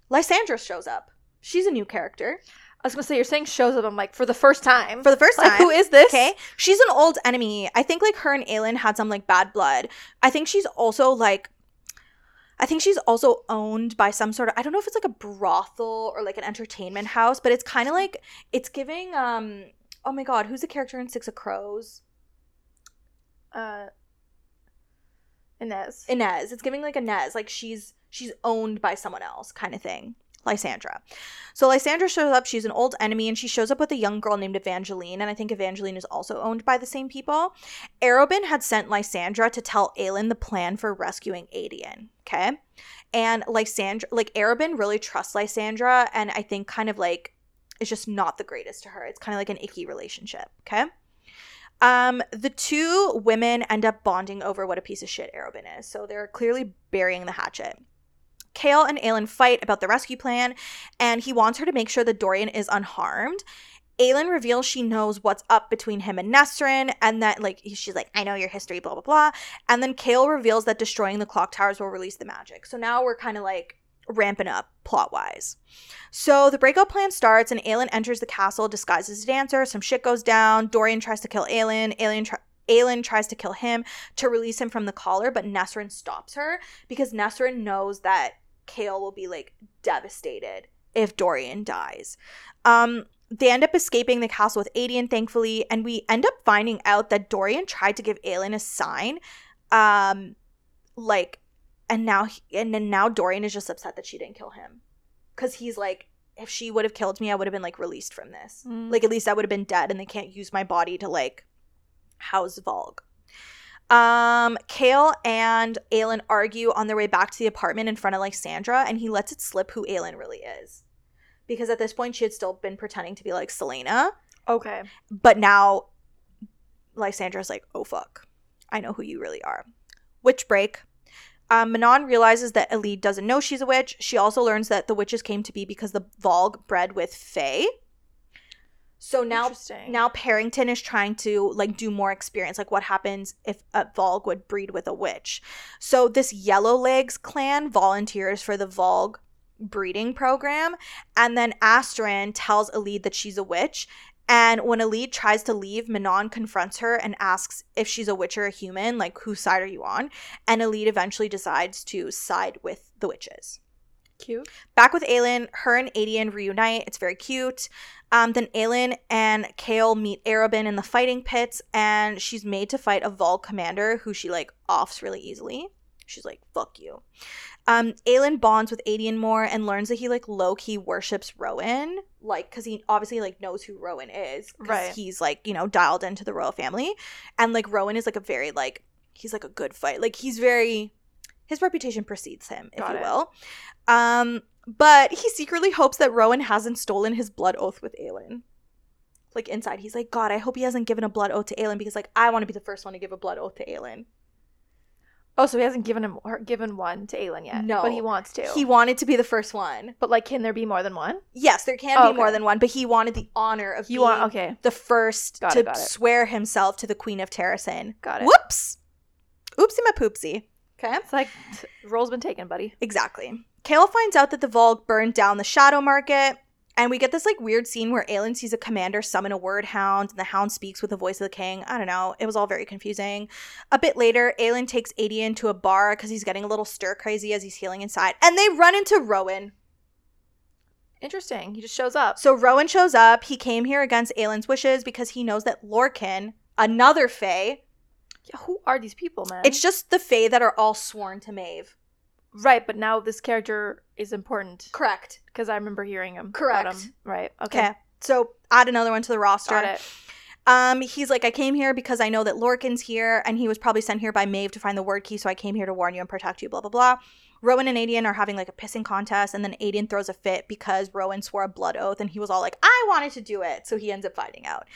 Lysandra shows up. She's a new character I was gonna say, you're saying shows up. I'm like, for the first time. for the first like, time. who is this? Okay. She's an old enemy. I think like her and Aelin had some like bad blood. I think she's also like I think she's also owned by some sort of I don't know if it's like a brothel or like an entertainment house, but it's kind of like it's giving um oh my god, who's the character in Six of Crows? Uh, Inej. Inej. It's giving like Inej, like she's she's owned by someone else kind of thing. Lysandra. So Lysandra shows up, she's an old enemy, and she shows up with a young girl named Evangeline, and I think Evangeline is also owned by the same people. Arobynn had sent Lysandra to tell Aelin the plan for rescuing Aedion. Okay. And Lysandra like Arobynn really trusts Lysandra, and I think kind of like is just not the greatest to her. It's kind of like an icky relationship. Okay. Um, the two women end up bonding over what a piece of shit Arobynn is. So they're clearly burying the hatchet. Chaol and Aelin fight about the rescue plan, and he wants her to make sure that Dorian is unharmed. Aelin reveals she knows what's up between him and Nesryn, and that like she's like, I know your history, blah blah blah. And then Chaol reveals that destroying the clock towers will release the magic. So now we're kind of like ramping up plot wise. So the breakout plan starts, and Aelin enters the castle disguised as a dancer. Some shit goes down. Dorian tries to kill Aelin. Aelin try- Aelin tries to kill him to release him from the collar, but Nesryn stops her because Nesryn knows that Chaol will be like devastated if Dorian dies. Um, they end up escaping the castle with Aedion, thankfully, and we end up finding out that Dorian tried to give Aelin a sign, um, like, and now he, and then now Dorian is just upset that she didn't kill him, because he's like, if she would have killed me, I would have been like released from this. Mm. Like at least I would have been dead, and they can't use my body to like house Valg. Um, Chaol and Aelin argue on their way back to the apartment in front of Lysandra, and he lets it slip who Aelin really is. Because at this point, she had still been pretending to be like Celaena, okay. but now Lysandra's like, oh fuck, I know who you really are. Witch break. Um, Manon realizes that Elide doesn't know she's a witch. She also learns that the witches came to be because the Valg bred with Fae. So now now Perrington is trying to like do more experience like what happens if a Valg would breed with a witch. So this Yellow Legs clan volunteers for the Valg breeding program and then Astrid tells Elide that she's a witch and when Elide tries to leave, Manon confronts her and asks if she's a witch or a human, like whose side are you on? And Elide eventually decides to side with the witches. Cute. Back with Aelin, her and Aedion reunite. It's very cute. Um, then Aelin and Chaol meet Arobynn in the fighting pits, and she's made to fight a Valg commander who she like offs really easily. She's like, "Fuck you." Um, Aelin bonds with Aedion more and learns that he like low key worships Rowan, like because he obviously like knows who Rowan is, Right. He's like you know dialed into the royal family, and like Rowan is like a very like he's like a good fight. Like he's very his reputation precedes him, if Got you it. will. Um, but he secretly hopes that Rowan hasn't stolen his blood oath with Aelin. Like inside, he's like, God, I hope he hasn't given a blood oath to Aelin because like I want to be the first one to give a blood oath to Aelin. Oh, so he hasn't given him or given one to Aelin yet. No. but he wants to. He wanted to be the first one. but like, can there be more than one? Yes, there can Oh, be more than one, but he wanted the honor of You being want? Okay, the first Got to it, swear himself to the Queen of Terrasen. got it. Whoops. Oopsie my poopsie. Okay. It's like t- role's been taken, buddy. Exactly. Chaol finds out that the Valg burned down the Shadow Market, and we get this like weird scene where Aelin sees a commander summon a Wyrdhound, and the hound speaks with the voice of the king. I don't know. It was all very confusing. A bit later, Aelin takes Aedion to a bar because he's getting a little stir crazy as he's healing inside, and they run into Rowan. Interesting. He just shows up. So Rowan shows up. He came here against Aelin's wishes because he knows that Lorcan, another Fae, Yeah, who are these people, man? it's just the Fae that are all sworn to Maeve. right, but now this character is important Correct. because I remember hearing him. Correct. him. Right. Okay. Okay. So add another one to the roster. Got it. Um, he's like, I came here because I know that Lorcan's here, and he was probably sent here by Maeve to find the word key, so I came here to warn you and protect you, blah, blah, blah. Rowan and Aedion are having like a pissing contest, and then Aedion throws a fit because Rowan swore a blood oath, and he was all like, I wanted to do it. So he ends up fighting out.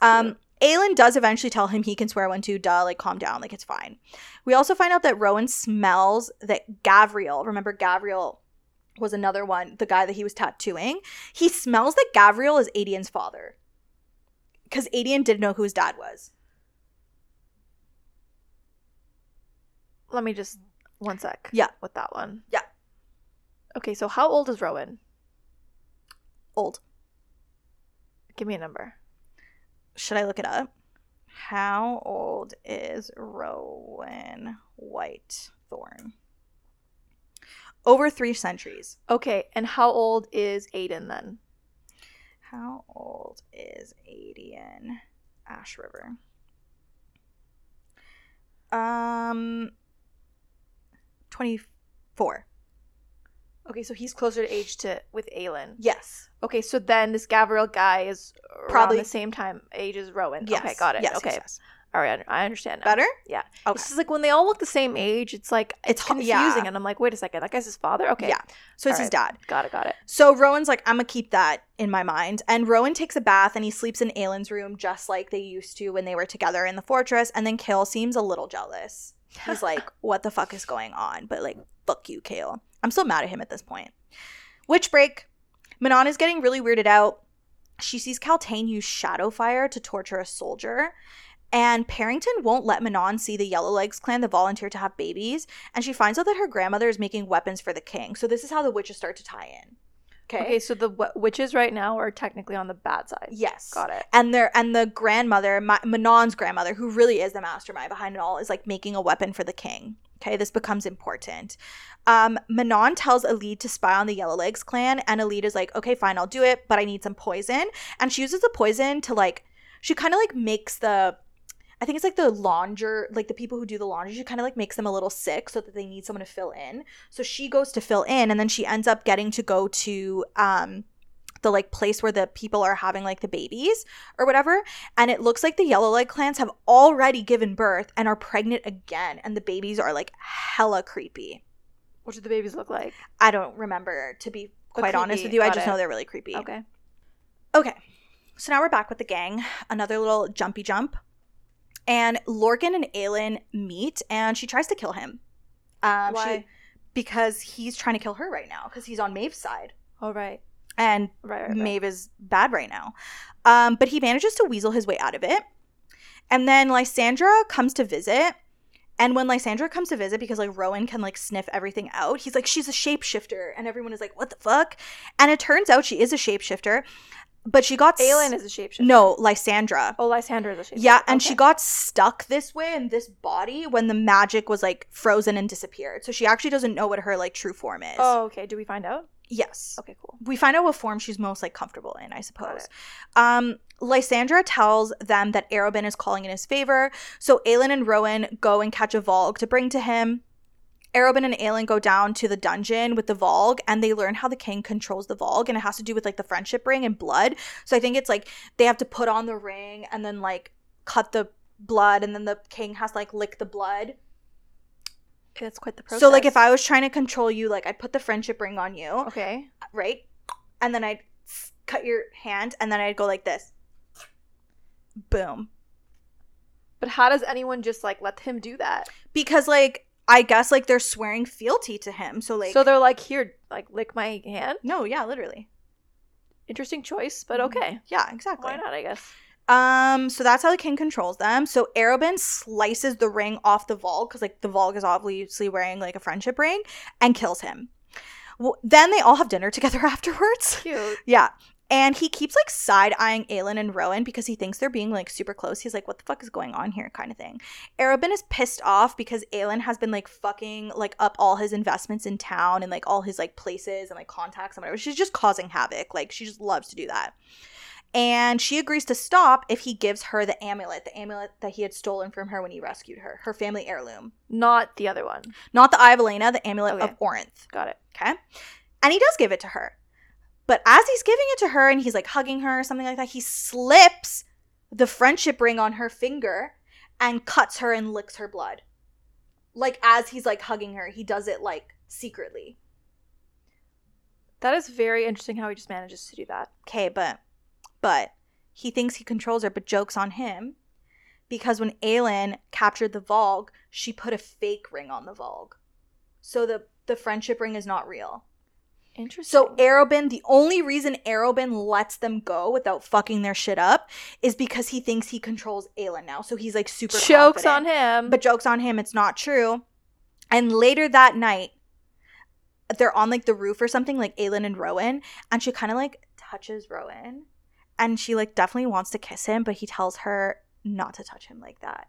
Um, Aelin does eventually tell him he can swear one too, duh, like calm down, like it's fine. We also find out that Rowan smells that Gavriel, remember Gavriel was another one, the guy that he was tattooing. He smells that Gavriel is Aedion's father. Because Aedion didn't know who his dad was. Let me just one sec. Yeah. With that one. Yeah. Okay, so how old is Rowan? Old. Give me a number. Should I look it up? How old is Rowan Whitethorn? Over three centuries. Okay, and how old is Aiden then? How old is Aedion Ashryver? Um, 24. Okay, so he's closer to age to with Aelin. Yes. Okay, so then this Gavriel guy is Probably- the same time age as Rowan. Yes. Okay, got it. Yes, okay, yes, yes. all right, I understand now. Better? Yeah. Okay. It's just like when they all look the same age, it's like It's confusing, yeah. and I'm like, wait a second, that guy's his father. Okay, Yeah. So it's All his dad. got it, got it. So Rowan's like, I'm gonna keep that in my mind. And Rowan takes a bath and he sleeps in Aelin's room just like they used to when they were together in the fortress. And then Chaol seems a little jealous. He's <laughs> like, what the fuck is going on? But like, fuck you, Chaol. I'm still mad at him at this point. Witch break. Manon is getting really weirded out. She sees Kaltain use shadow fire to torture a soldier. And Perrington won't let Manon see the Yellowlegs clan that volunteer to have babies. And she finds out that her grandmother is making weapons for the king. So this is how the witches start to tie in. Okay. Okay, so the w- witches right now are technically on the bad side. Yes. Got it. And their and the grandmother, Ma- Manon's grandmother, who really is the mastermind behind it all, is like making a weapon for the king. Okay, this becomes important. Um, Manon tells Elide to spy on the Yellowlegs clan, and Elide is like, "Okay, fine, I'll do it, but I need some poison." And she uses the poison to like, she kind of like makes the, I think it's like the launder, like the people who do the laundry, she kind of like makes them a little sick so that they need someone to fill in. So she goes to fill in, and then she ends up getting to go to um the like place where the people are having like the babies or whatever and it looks like the yellow leg clans have already given birth and are pregnant again and the babies are like hella creepy What do the babies look like? i don't remember to be quite honest with you i just it. know they're really creepy Okay. okay so now we're back with the gang another little jumpy jump and lorcan and aelin meet and she tries to kill him um she- Why? because he's trying to kill her right now because he's on maeve's side Oh right. And Right. right, right. Maeve is bad right now. Um, but he manages to weasel his way out of it. And then Lysandra comes to visit. And when Lysandra comes to visit, because like Rowan can like sniff everything out, he's like, she's a shapeshifter. And everyone is like, what the fuck? And it turns out she is a shapeshifter. But she got. s- Aelin is a shapeshifter. No, Lysandra. Oh, Lysandra is a shapeshifter. Yeah, and she got stuck this way in this body when the magic was like frozen and disappeared. So she actually doesn't know what her like true form is. Oh, okay. Do we find out? Yes Okay, cool. we find out what form she's most like comfortable in, I suppose. Um, Lysandra tells them that Arobynn is calling in his favor, so Aelin and Rowan go and catch a Valg to bring to him. Arobynn and Aelin go down to the dungeon with the Valg and they learn how the king controls the Valg and it has to do with like the friendship ring and blood. So I think it's like they have to put on the ring and then like cut the blood and then the king has to like lick the blood. That's quite the process. So like if I was trying to control you, like I'd put the friendship ring on you Okay. right? And then I'd cut your hand, and then I'd go like this. Boom. But how does anyone just like let him do that? Because like I guess like they're swearing fealty to him. So like so they're like, here, like lick my hand. no, yeah, literally. Interesting choice, but mm-hmm. okay. Yeah, exactly. Why not? I guess. Um, so that's how the king controls them. So Arobynn slices the ring off the Valg because like the Valg is obviously wearing like a friendship ring and kills him. Well, then they all have dinner <laughs> together afterwards. Cute. Yeah. And he keeps like side eyeing Aelin and Rowan because he thinks they're being like super close. He's like, what the fuck is going on here? kind of thing. Arobynn is pissed off because Aelin has been like fucking like up all his investments in town and like all his like places and like contacts and whatever. She's just causing havoc. Like she just loves to do that. And she agrees to stop if he gives her the amulet, the amulet that he had stolen from her when he rescued her, her family heirloom. Not the other one. Not the Eye of Elena, the amulet Okay. of Orynth. Got it. Okay. And he does give it to her. But as he's giving it to her and he's like hugging her or something like that, he slips the friendship ring on her finger and cuts her and licks her blood. Like as he's like hugging her, he does it like secretly. That is very interesting how he just manages to do that. Okay, but but he thinks he controls her, but jokes on him because when Aelin captured the Valg, she put a fake ring on the Valg. So the the friendship ring is not real. Interesting. So Arobynn, the only reason Arobynn lets them go without fucking their shit up is because he thinks he controls Aelin now. So he's like super jokes confident. on him. but jokes on him. It's not true. And later that night, they're on like the roof or something, like Aelin and Rowan, and she kind of like touches Rowan, and she like definitely wants to kiss him, but he tells her not to touch him like that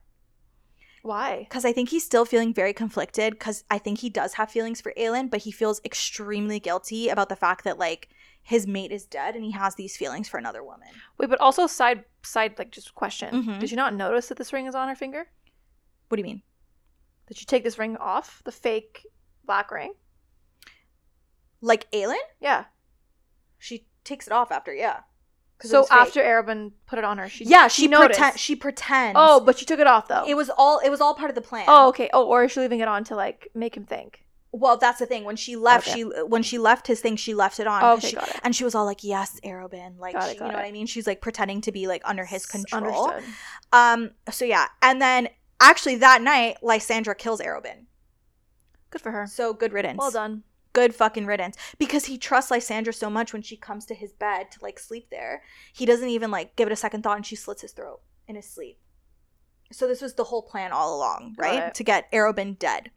why? because I think he's still feeling very conflicted because I think he does have feelings for Aelin, but he feels extremely guilty about the fact that like his mate is dead and he has these feelings for another woman. Wait, but also side side like just question. Mhm. Did you not notice that this ring is on her finger? What do you mean? Did you take this ring off? The fake black ring? Like Aelin? Yeah. She takes it off after, yeah. So after Arobynn put it on her, she yeah, she, pretend she pretends. Oh, but she took it off though. it was all it was all part of the plan. Oh, okay. Oh, or is she leaving it on to like make him think? well, that's the thing. When she left, Okay. she when she left his thing, she left it on. Oh, okay, she- got it. and she was all like, "Yes, Arobynn," like Got it, she- you know it. what I mean. She's like pretending to be like under his control. Understood. Um. So yeah, and then actually that night, Lysandra kills Arobynn. Good for her. So good riddance. Well done. Good fucking riddance. Because he trusts Lysandra so much when she comes to his bed to like sleep there. He doesn't even like give it a second thought and she slits his throat in his sleep. So this was the whole plan all along, right? To get Arobynn dead.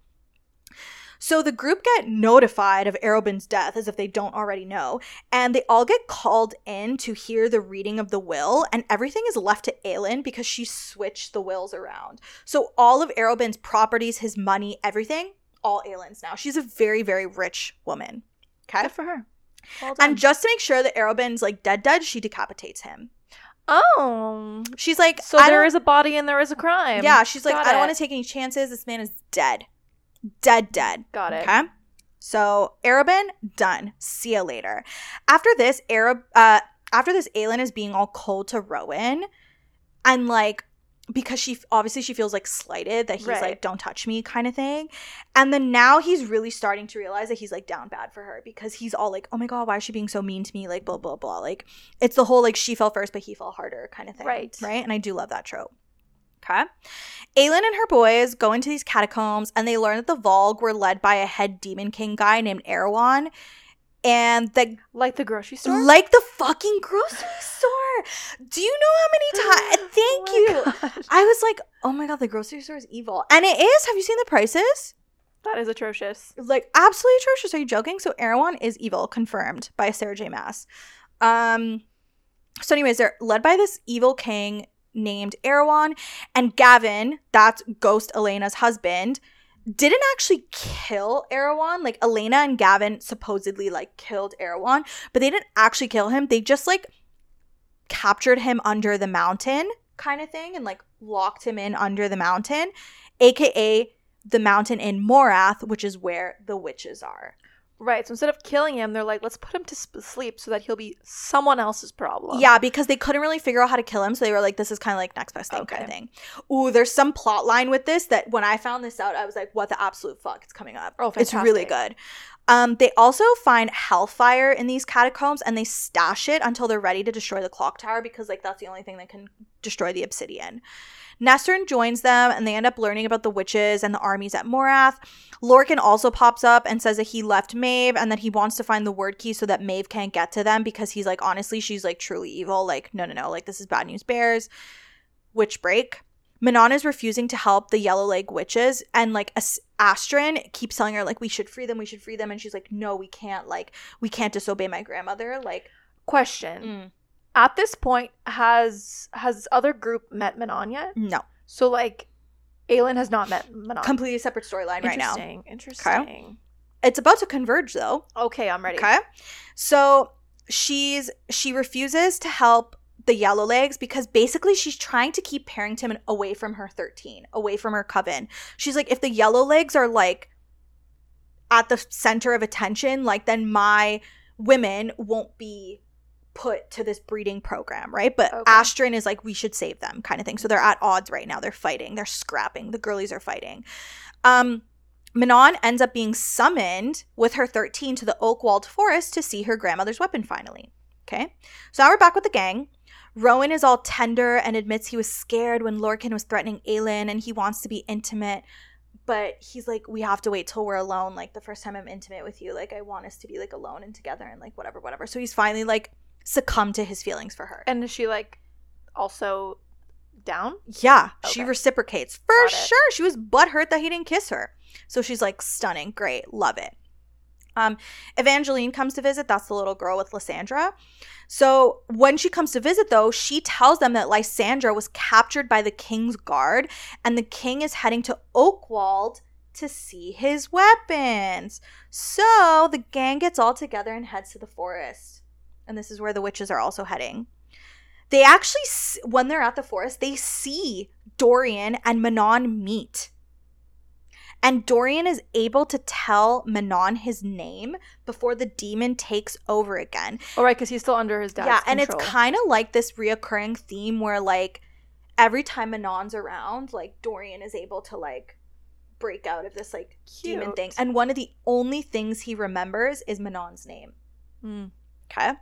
So the group get notified of Arobynn's death as if they don't already know, and they all get called in to hear the reading of the will, and everything is left to Aelin because she switched the wills around. So all of Arobynn's properties, his money, everything, all Aelin's now. She's a very, very rich woman. Okay. Good for her. Well. And just to make sure that Arobynn's like dead dead, she decapitates him. oh, She's like, so I there a body and there is a crime. Yeah, she's like, Got I don't want to take any chances. This man is dead. Dead, dead. Got it. Okay. So Arobynn, done. See you later. After this, Arab uh after this, Aelin is being all cold to Rowan. And like because she obviously she feels like slighted that he's Right. like don't touch me kind of thing. And then now he's really starting to realize that he's like down bad for her because he's all like oh my god why is she being so mean to me? Like blah blah blah. Like it's the whole like she fell first but he fell harder kind of thing. Right. right? And i do love that trope. Okay? Aelin and her boys go into these catacombs and they learn that the Valg were led by a head demon king guy named Erawan. And the Like the grocery store. like the fucking grocery store. Do you know how many times? <gasps> Thank Oh you. gosh. I was like, oh my god, the grocery store is evil. And it is. Have you seen the prices? That is atrocious. Like absolutely atrocious. Are you joking? So Erewhon is evil, confirmed by Sarah J. Maas. Um so anyways, they're led by this evil king named Erawan, and Gavin, that's Ghost Elena's husband, didn't actually kill Erawan. Like Elena and Gavin supposedly like killed Erawan, but they didn't actually kill him. They just like captured him under the mountain kind of thing and like locked him in under the mountain, aka the mountain in Morath, which is where the witches are. Right. So instead of killing him, they're like, let's put him to sleep so that he'll be someone else's problem. Yeah, because they couldn't really figure out how to kill him, so they were like, "This is kind of like next best thing kind of Okay. thing." Ooh, there's some plot line with this that when I found this out, I was like, "What the absolute fuck? It's coming up." Oh, fantastic. It's really good. Um, they also find hellfire in these catacombs, and they stash it until they're ready to destroy the clock tower because like that's the only thing that can destroy the obsidian. Nesryn joins them, and they end up learning about the witches and the armies at Morath. Lorcan also pops up and says that he left Maeve and that he wants to find the Wyrdkey so that Maeve can't get to them because he's like, honestly, she's like truly evil. Like, no, no, no, like this is bad news bears. Witch break. Manon is refusing to help the yellow leg witches, and like As- Astrid keeps telling her like we should free them, we should free them, and she's like, no, we can't. Like, we can't disobey my grandmother. Like, Question. mm, At this point, has has this other group met Manon yet? no, So like, Aelin has not met Manon. completely separate storyline right now. Interesting. Interesting. It's about to converge though. Okay, I'm ready. Okay. So she's she refuses to help the yellow legs because basically she's trying to keep Perrington away from her 13, away from her coven. She's like, if the yellow legs are like at the center of attention, like then my women won't be put to this breeding program, right? But Okay. Astrid is like, we should save them kind of thing. So they're at odds right now. They're fighting. They're scrapping. The girlies are fighting. Um, Manon ends up being summoned with her 13 to the Oakwald Forest to see her grandmother's weapon finally. Okay. So now we're back with the gang. Rowan is all tender and admits he was scared when Lorcan was threatening Aelin and he wants to be intimate. But he's like, we have to wait till we're alone. Like the first time I'm intimate with you, like I want us to be like alone and together and like whatever, whatever. So he's finally like succumbed to his feelings for her. And is she like also down? Yeah, she reciprocates for sure. She was butthurt that he didn't kiss her. So she's like stunning, great, love it. Um, Evangeline comes to visit. That's the little girl with Lysandra. So when she comes to visit, though, she tells them that Lysandra was captured by the king's guard, and the king is heading to Oakwald to see his weapons. So the gang gets all together and heads to the forest, and this is where the witches are also heading. They actually when they're at the forest they see dorian and manon meet. And dorian is able to tell manon his name before the demon takes over again. Oh, right, because he's still under his dad's yeah and it's kind of like this reoccurring theme where like every time manon's around like dorian is able to like break out of this like demon thing. And one of the only things he remembers is manon's name. Mm. Okay.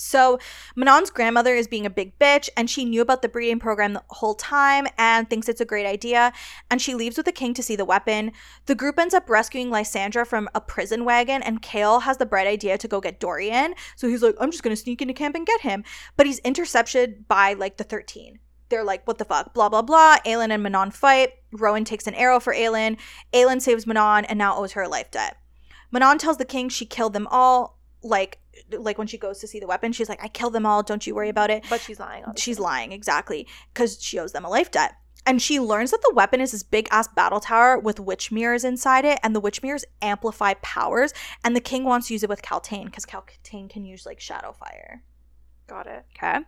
So Manon's grandmother is being a big bitch, and she knew about the breeding program the whole time and thinks it's a great idea. And she leaves with the king to see the weapon. The group ends up rescuing Lysandra from a prison wagon, and Chaol has the bright idea to go get Dorian. So he's like, I'm just gonna sneak into camp and get him. But he's intercepted by like the 13. They're like, what the fuck? Blah blah blah. Aelin and Manon fight. Rowan takes an arrow for Aelin. Aelin saves Manon and now owes her a life debt. Manon tells the king she killed them all. Like, like when she goes to see the weapon, she's like, "I killed them all. Don't you worry about it." But she's lying. obviously. She's lying exactly because she owes them a life debt. And she learns that the weapon is this big ass battle tower with witch mirrors inside it, and the witch mirrors amplify powers. And the king wants to use it with Kaltain because Kaltain can use like shadow fire. Got it. Okay.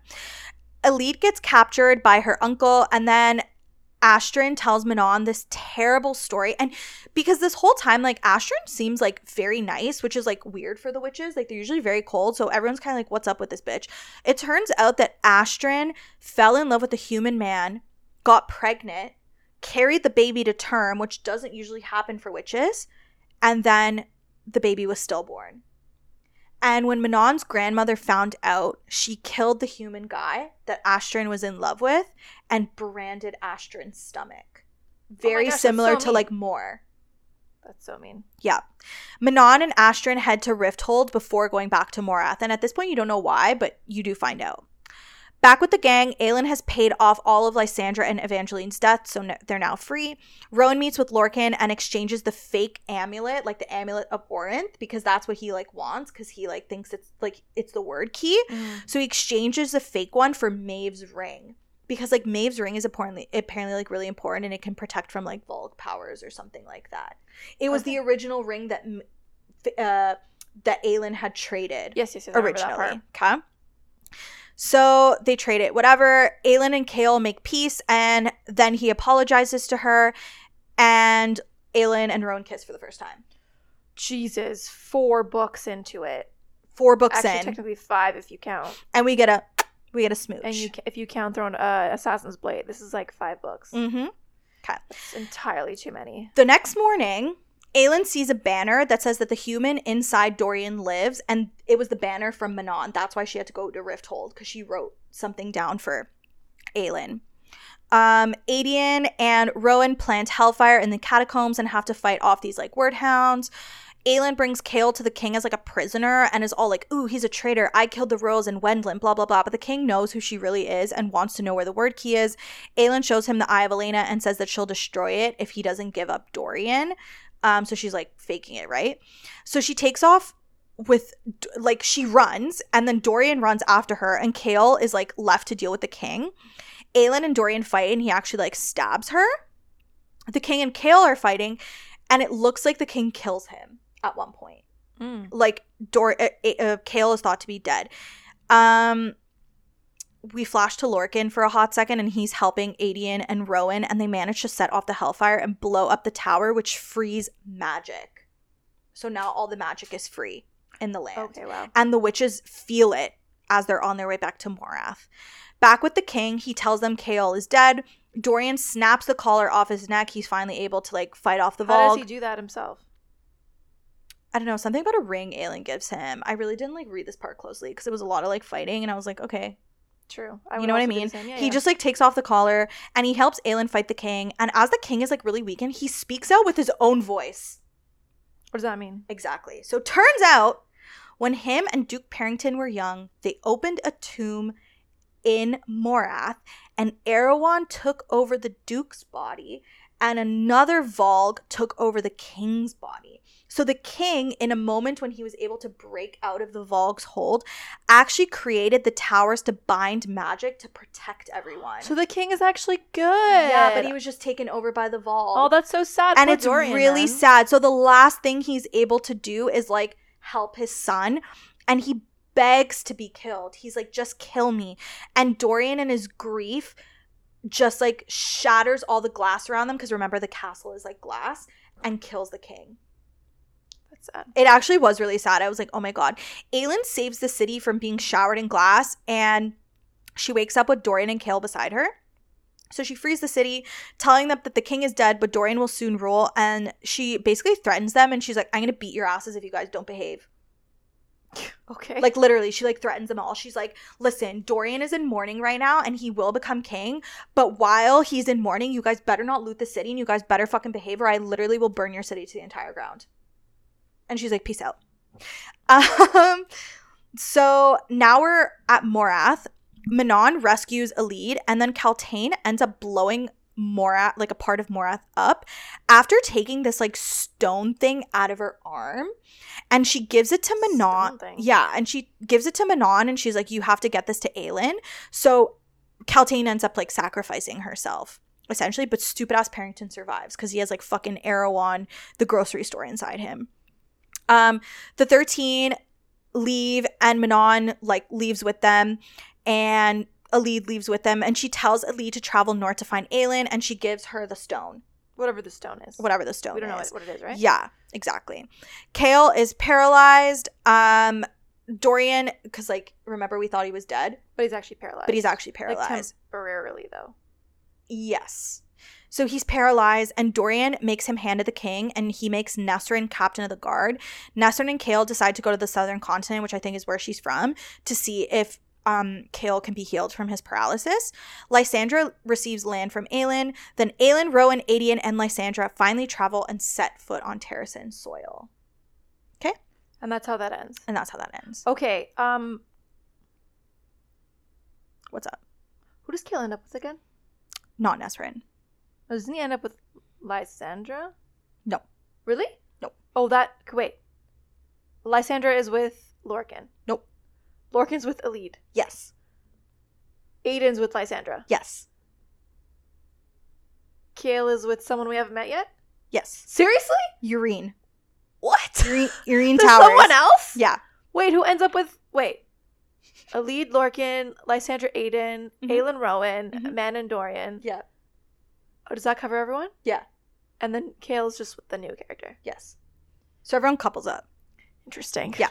Elide gets captured by her uncle, and then Astrid tells Manon this terrible story. And because this whole time, like, Astrid seems like very nice, which is like weird for the witches. Like, they're usually very cold. So everyone's kind of like, what's up with this bitch? It turns out that Astrid fell in love with a human man, got pregnant, carried the baby to term, which doesn't usually happen for witches, and then the baby was stillborn. And when Manon's grandmother found out, she killed the human guy that Astrid was in love with and branded Astrid's stomach. Oh Very gosh, similar so to mean. like more. That's so mean. Yeah. Manon and Astrid head to Rifthold before going back to Morath. And at this point, you don't know why, but you do find out. Back with the gang, Aelin has paid off all of Lysandra and Evangeline's debts, so n- they're now free. Rowan meets with Lorcan and exchanges the fake amulet, like the amulet of Orynth, because that's what he like wants, because he like thinks it's like it's the Wyrdkey. Mm. So he exchanges the fake one for Maeve's ring. Because like Maeve's ring is apparently apparently like really important and it can protect from like Valg powers or something like that. It was the original ring that uh that Aelin had traded Yes, yes, yes. I remember that originally. Okay. So they trade it, whatever. Aelin and Chaol make peace, and then he apologizes to her, and Aelin and Rowan kiss for the first time. Jesus, four books into it. Four books Actually, in, technically five if you count. and we get a we get a smooch. And you, ca- if you count Throne, uh, Assassin's Blade, this is like five books. mm-hmm. It's entirely too many. The next morning, Aelin sees a banner that says that the human inside Dorian lives, and it was the banner from Manon. That's why she had to go to Rifthold because she wrote something down for Aelin. Um, Aedion and Rowan plant Hellfire in the catacombs and have to fight off these like Wyrdhounds. Aelin brings Chaol to the king as like a prisoner and is all like, "Ooh, he's a traitor. I killed the royals and Wendlyn." Blah blah blah. But the king knows who she really is and wants to know where the Wyrdkey is. Aelin shows him the Eye of Elena and says that she'll destroy it if he doesn't give up Dorian. Um, so she's like faking it, right? So she takes off with like she runs, and then Dorian runs after her, and Chaol is like left to deal with the king. Aelin and Dorian fight, and he actually like stabs her. The king and Chaol are fighting, and it looks like the king kills him at one point Mm. like Dor uh, uh, Chaol is thought to be dead. Um we flash to Lorcan for a hot second and he's helping Aedion and Rowan and they manage to set off the hellfire and blow up the tower which frees magic. So now all the magic is free in the land. Okay, wow. And the witches feel it as they're on their way back to Morath. Back with the king, he tells them Chaol is dead. Dorian snaps the collar off his neck. He's finally able to like fight off the How does he do that himself? I don't know, something about a ring Aelin gives him. I really didn't like read this part closely because it was a lot of like fighting and I was like, okay. True. You know what I also do the mean? Yeah, he yeah. just like takes off the collar and he helps Aelin fight the king. And as the king is like really weakened, he speaks out with his own voice. What does that mean? Exactly. So turns out when him and Duke Perrington were young, they opened a tomb in Morath and Erawan took over the Duke's body and another Valg took over the king's body. So the king, in a moment when he was able to break out of the Valg's hold, actually created the towers to bind magic to protect everyone. So the king is actually good. yeah, but he was just taken over by the Valg Oh, that's so sad. and Poor it's Dorian, really then. sad. So the last thing he's able to do is like help his son, and he begs to be killed. He's like, just kill me. And Dorian, in his grief, just like shatters all the glass around them because remember the castle is like glass and kills the king. Sad. It actually was really sad. I was like, oh my god. Aelin saves the city from being showered in glass, and she wakes up with Dorian and Chaol beside her. So she frees the city, telling them that the king is dead, but Dorian will soon rule. And she basically threatens them, and she's like, "I'm gonna beat your asses if you guys don't behave." <laughs> Okay. Like literally, she like threatens them all. She's like, "Listen, Dorian is in mourning right now, and he will become king. But while he's in mourning, you guys better not loot the city, and you guys better fucking behave, or I literally will burn your city to the entire ground." And she's like, "Peace out." Um, so now we're at Morath. Manon rescues Elide, and then Kaltain ends up blowing Morath, like a part of Morath, up after taking this like stone thing out of her arm, and she gives it to Manon. Yeah, and she gives it to Manon, and she's like, "You have to get this to Aelin." So Kaltain ends up like sacrificing herself. Essentially, but stupid ass Perrington survives because he has like fucking Erawan the grocery store inside him. Um, the 13 leave and Manon like leaves with them and Elide leaves with them and she tells Elide to travel north to find Aelin and she gives her the stone, whatever the stone is. whatever the stone is. We don't know is. what, what it is, right? Yeah, exactly. Chaol is paralyzed. Um Dorian cuz like remember we thought he was dead, But he's actually paralyzed. but he's actually Like, paralyzed. temporarily, though. Yes. So he's paralyzed, and Dorian makes him hand to the king, and he makes Nesryn captain of the guard. Nesryn and Chaol decide to go to the southern continent, which I think is where she's from, to see if um Chaol can be healed from his paralysis. Lysandra receives land from Aelin. Then Aelin, Rowan, Aedion, and Lysandra finally travel and set foot on Terrasen soil. Okay? And that's how that ends. And that's how that ends. Okay. Um, What's up? who does Chaol end up with again? Not Nesryn. Oh, doesn't he end up with Lysandra? No. Really? No. Oh, that. Wait. Lysandra is with Lorcan. Nope. Lorcan's with Elide. Yes. Aiden's with Lysandra. Yes. Chaol is with someone we haven't met yet. Yes. Seriously? Yrene. What? Yrene, <laughs> Yrene There's Towers. someone else? Yeah. Wait, who ends up with? Wait. Elide Lorcan, Lysandra Aiden, Mhm. Aelin Rowan. Man and Dorian. Yeah. Oh, does that cover everyone? Yeah. And then Chaol's just with the new character. Yes. So everyone couples up. Interesting. Yeah.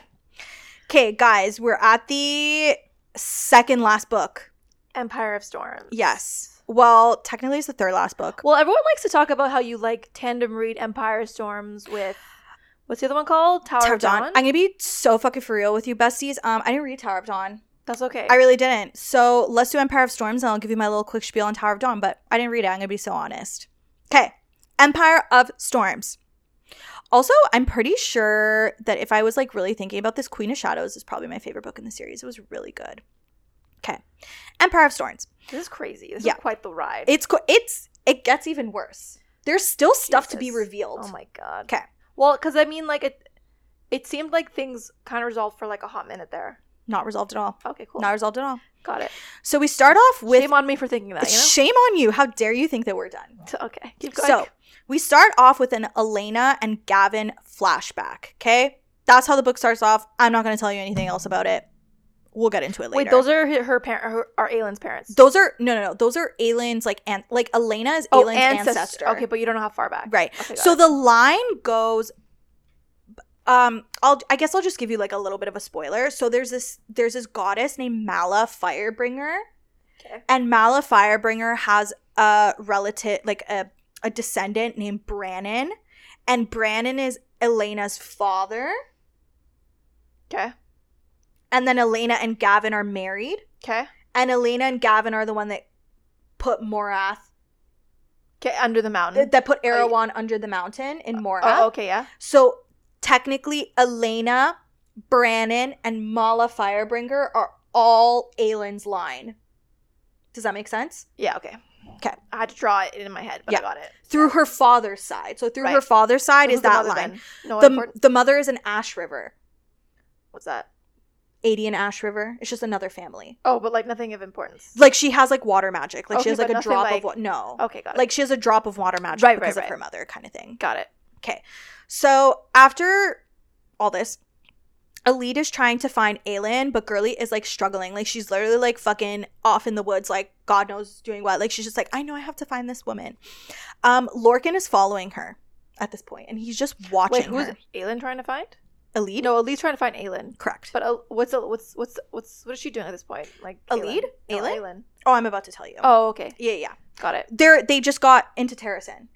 Okay, guys, we're at the second last book. Empire of Storms. Yes. Well, technically it's the third last book. Well, everyone likes to talk about how you like tandem read Empire Storms with what's the other one called? Tower, Tower of Dawn. I'm gonna be so fucking for real with you, besties. Um, I didn't read Tower of Dawn. That's okay. I really didn't. So let's do Empire of Storms, and I'll give you my little quick spiel on Tower of Dawn. But I didn't read it. I'm gonna be so honest. Okay, Empire of Storms. Also, I'm pretty sure that if I was like really thinking about this, Queen of Shadows is probably my favorite book in the series. It was really good. Okay, Empire of Storms. this is crazy. This Yeah. is quite the ride. It's co- it's it gets even worse. There's still stuff to be revealed. Oh my god. Okay. Well, because I mean, like it, it seemed like things kind of resolved for like a hot minute there. Not resolved at all. Okay, cool. Not resolved at all. Got it. So we start off with Shame on me for thinking that. You know. shame on you. How dare you think that we're done? Okay, keep going. So we start off with an Elena and Gavin flashback. Okay, that's how the book starts off. I'm not going to tell you anything else about it. We'll get into it later. wait, those are her, her parent, are Aelin's parents. those are no, no, no. Those are Aelin's like and like Elena's oh, ancestor. ancestor. Okay, but you don't know how far back. right. Okay, so it. the line goes. Um I'll I guess I'll just give you like a little bit of a spoiler. So there's this there's this goddess named Mala Firebringer. Okay. And Mala Firebringer has a relative like a, a descendant named Brannon. And Brannon is Elena's father. Okay. And then Elena and Gavin are married. Okay. And Elena and Gavin are the one that put Morath Okay. Under the mountain. that put Erawan under the mountain in Morath. oh, okay. Yeah. So technically, Elena, Brannon, and Mala Firebringer are all Aelin's line. Does that make sense? Yeah. okay. Okay. I had to draw it in my head, but Yeah. I got it. Through her father's side. So through her father's side is that line. No The, the mother is an Ashryver. What's that? Aedion Ashryver. It's just another family. Oh, but like nothing of importance. Like she has like water magic. Like she has like a drop like- of what? No. Okay, got it. Like she has a drop of water magic Right, because right, of her mother, kind of thing. got it. So after all this, Elide is trying to find Aelin, but Girly is like struggling. Like she's literally like fucking off in the woods, like God knows doing what. Like she's just like, I know I have to find this woman. Um, Lorcan is following her at this point, and he's just Wait, watching who's her. Aelin trying to find? Elide? No, Elide's trying to find Aelin. Correct. But uh, what's what's what's what's what is she doing at this point? Like Elide? No, Aelin? Aelin. oh, I'm about to tell you. Oh, okay, Yeah, yeah. got it. They're they just got into Terrasen.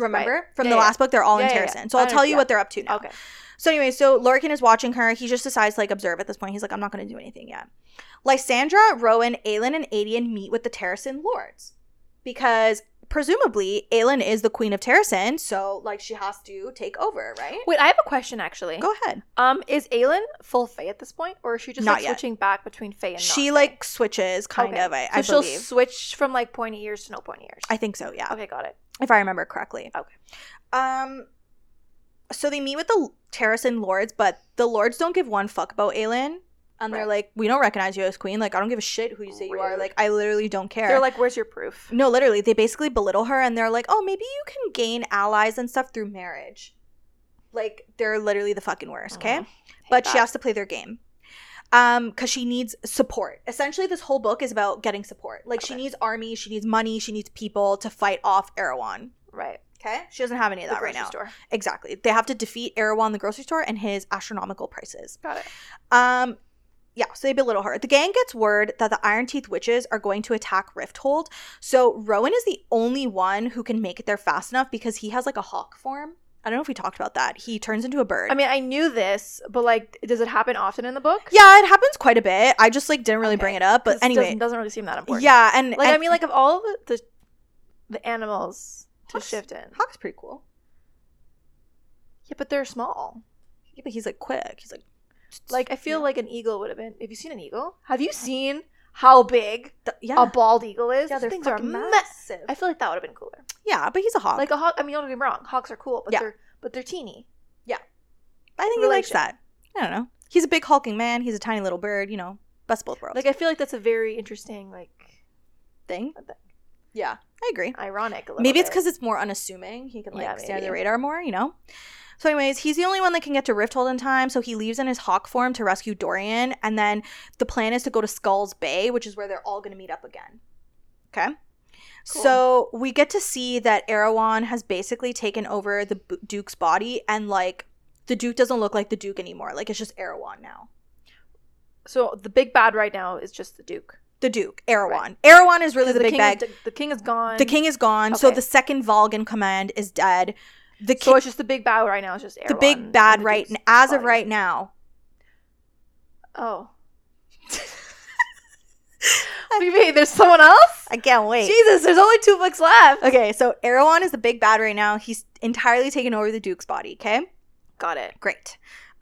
Remember Right. from Yeah, the yeah. last book, they're all in. Terrasen. So I'll tell you what they're up to now. Okay. So anyway, so Lorcan is watching her. He just decides to like observe at this point. He's like, I'm not going to do anything yet. Lysandra, Rowan, Aelin, and Adian meet with the Terrasen lords because presumably Aelin is the queen of Terrasen, so like she has to take over, right? Wait, I have a question actually. Go ahead. Um, is Aelin full Fae at this point, or is she just Not like yet. switching back between Fae and She like switches kind Okay. of. I, so I she'll believe. switch from like pointy ears to no pointy ears. I think so. Yeah, okay, got it. If I remember correctly. Okay. Um. So they meet with the Terrasen lords, but the lords don't give one fuck about Aelin. And they're like, we don't recognize you as queen. Like, I don't give a shit who you say you are. Like, I literally don't care. They're like, "Where's your proof?" No, literally, they basically belittle her and they're like, oh, maybe you can gain allies and stuff through marriage. Like, they're literally the fucking worst, okay? But Hate she has to play their game. Um, because she needs support. Essentially, this whole book is about getting support. Like, she needs army, she needs money, she needs people to fight off Erawan. right. Okay? She doesn't have any of that right now. Store. Exactly. They have to defeat Erawan, the grocery store, and his astronomical prices. Got it. Um, yeah, so they belittle her. The gang gets word that the Iron Teeth witches are going to attack Rifthold. So Rowan is the only one who can make it there fast enough because he has like a hawk form. I don't know if we talked about that. He turns into a bird. I mean, I knew this, but like, does it happen often in the book? yeah, it happens quite a bit. I just like didn't really Okay. bring it up, but anyway, doesn't, doesn't really seem that important. yeah, and Like, and I mean, like of all the the, the animals to Hawk's- shift in, Hawk's pretty cool. yeah, but they're small. Yeah, but he's like quick. He's like Like, I feel Yeah. like an eagle would have been. Have you seen an eagle? Have you seen how big Th- yeah, a bald eagle is? yeah, they're things are massive. I feel like that would have been cooler. Yeah, but he's a hawk. Like a hawk. I mean, don't get me wrong. Hawks are cool, but Yeah. they're but they're teeny. Yeah, I think he likes that. I don't know. He's a big hulking man. He's a tiny little bird. You know, best of both worlds. Like I feel like that's a very interesting, like, thing. Yeah, I agree. ironic. A little Maybe it's because it's more unassuming. He can like Yeah, stay under the radar more, you know. So, anyways, he's the only one that can get to Rifthold in time. So he leaves in his hawk form to rescue Dorian, and then the plan is to go to Skulls Bay, which is where they're all going to meet up again. Okay. Cool. So we get to see that Erawan has basically taken over the B- Duke's body, and like the Duke doesn't look like the Duke anymore. Like it's just Erawan now. so the big bad right now is just the Duke. The Duke, Erawan. Erawan is really the, big bad. Is, the king is gone. the king is gone, so the second Valg command is dead. The So it's just the big bad right now. It's just the big bad the right Duke's as of right now. Oh. <laughs> what do you mean? There's someone else? I can't wait. Jesus, there's only two books left. Okay, so Erawan is the big bad right now. He's entirely taken over the Duke's body. Okay, Got it. great.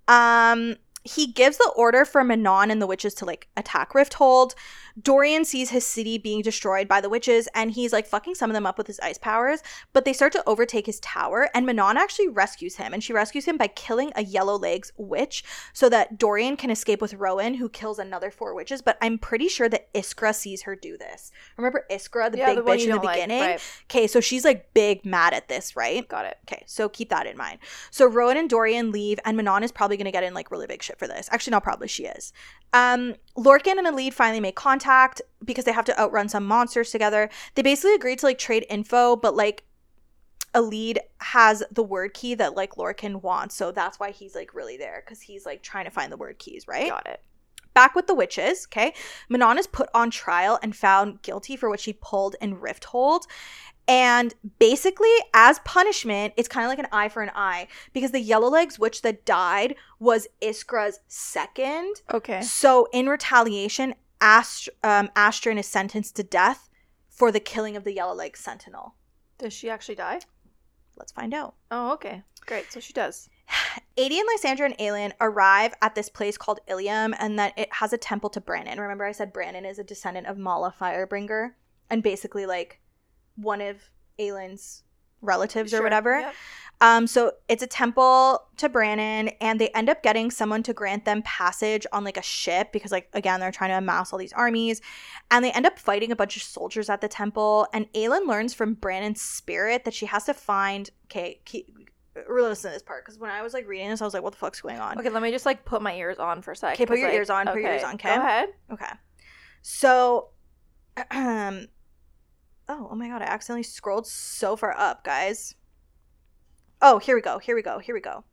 Um, he gives the order for Manon and the witches to like attack Rifthold. Dorian sees his city being destroyed by the witches and he's like fucking some of them up with his ice powers, but they start to overtake his tower and Manon actually rescues him and she rescues him by killing a yellow legs witch so that Dorian can escape with Rowan who kills another four witches, but I'm pretty sure that Iskra sees her do this. Remember Iskra, the yeah, big the bitch in the don't like. beginning? Right. Okay, so she's like big mad at this, right? Got it. Okay, so keep that in mind. So Rowan and Dorian leave, and Manon is probably going to get in like really big shit for this. Actually, not probably, she is. Um, Lorcan and Elide finally make contact because they have to outrun some monsters together. They basically agreed to like trade info, but like Elide has the Wyrdkey that like Lorcan wants, so that's why he's like really there because he's like trying to find the Wyrdkeys, right? Got it. Back with the witches, okay? Manon is put on trial and found guilty for what she pulled in Rifthold. And basically, as punishment, it's kind of like an eye for an eye because the Yellowlegs witch that died was Iskra's second. Okay. So, in retaliation, Ast- um, Astrid is sentenced to death for the killing of the Yellowleg Sentinel. Does she actually die? Let's find out. Oh, okay. Great. So she does. <sighs> Adie and Lysandra and Aelin arrive at this place called Ilium, and that it has a temple to Brannon. Remember, I said Brannon is a descendant of Mala Firebringer, and basically like one of Aelin's relatives or whatever. Yep. Um, so it's a temple to Brannon, and they end up getting someone to grant them passage on like a ship because, like, again, they're trying to amass all these armies, and they end up fighting a bunch of soldiers at the temple. And Aelin learns from Brannon's spirit that she has to find. Okay, keep, really listen to this part because when I was like reading this, I was like, "What the fuck's going on?" Okay, let me just like put my ears on for a sec. Okay, put your like- ears on, put your ears on, okay? Go ahead. Okay. So, <clears throat> um, oh, oh my god, I accidentally scrolled so far up, guys. Oh, here we go. Here we go. Here we go.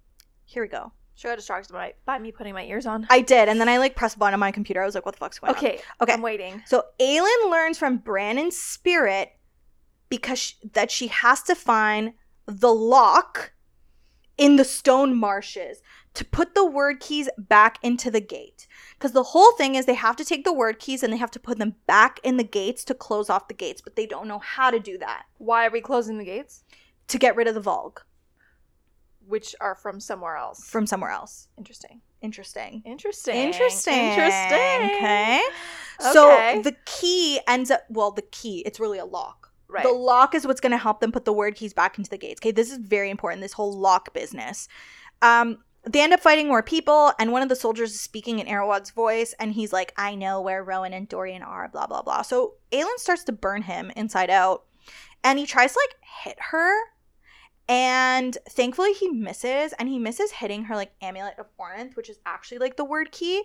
Here we go. She got distracted by, by me putting my ears on. I did, and then I like pressed a button on my computer. I was like, "What the fuck's going on?" okay. Okay. I'm waiting. So Aelin learns from Brannon's spirit because sh that she has to find the lock in the stone marshes to put the Wyrdkeys back into the gate. Because the whole thing is they have to take the Wyrdkeys and they have to put them back in the gates to close off the gates, but they don't know how to do that Why are we closing the gates? to get rid of the Valg Which are from somewhere else. from somewhere else. Interesting. Interesting. Interesting. Interesting. Interesting. Okay. Okay. So the key ends up, well, the key, it's really a lock. Right. The lock is what's going to help them put the Wyrdkeys back into the gates. Okay, this is very important. This whole lock business. Um, they end up fighting more people, and one of the soldiers is speaking in Erawan's voice, and he's like, "I know where Rowan and Dorian are." Blah blah blah. So Aelin starts to burn him inside out, and he tries to like hit her, and thankfully he misses, and he misses hitting her like amulet of Orynth, which is actually like the Wyrdkey.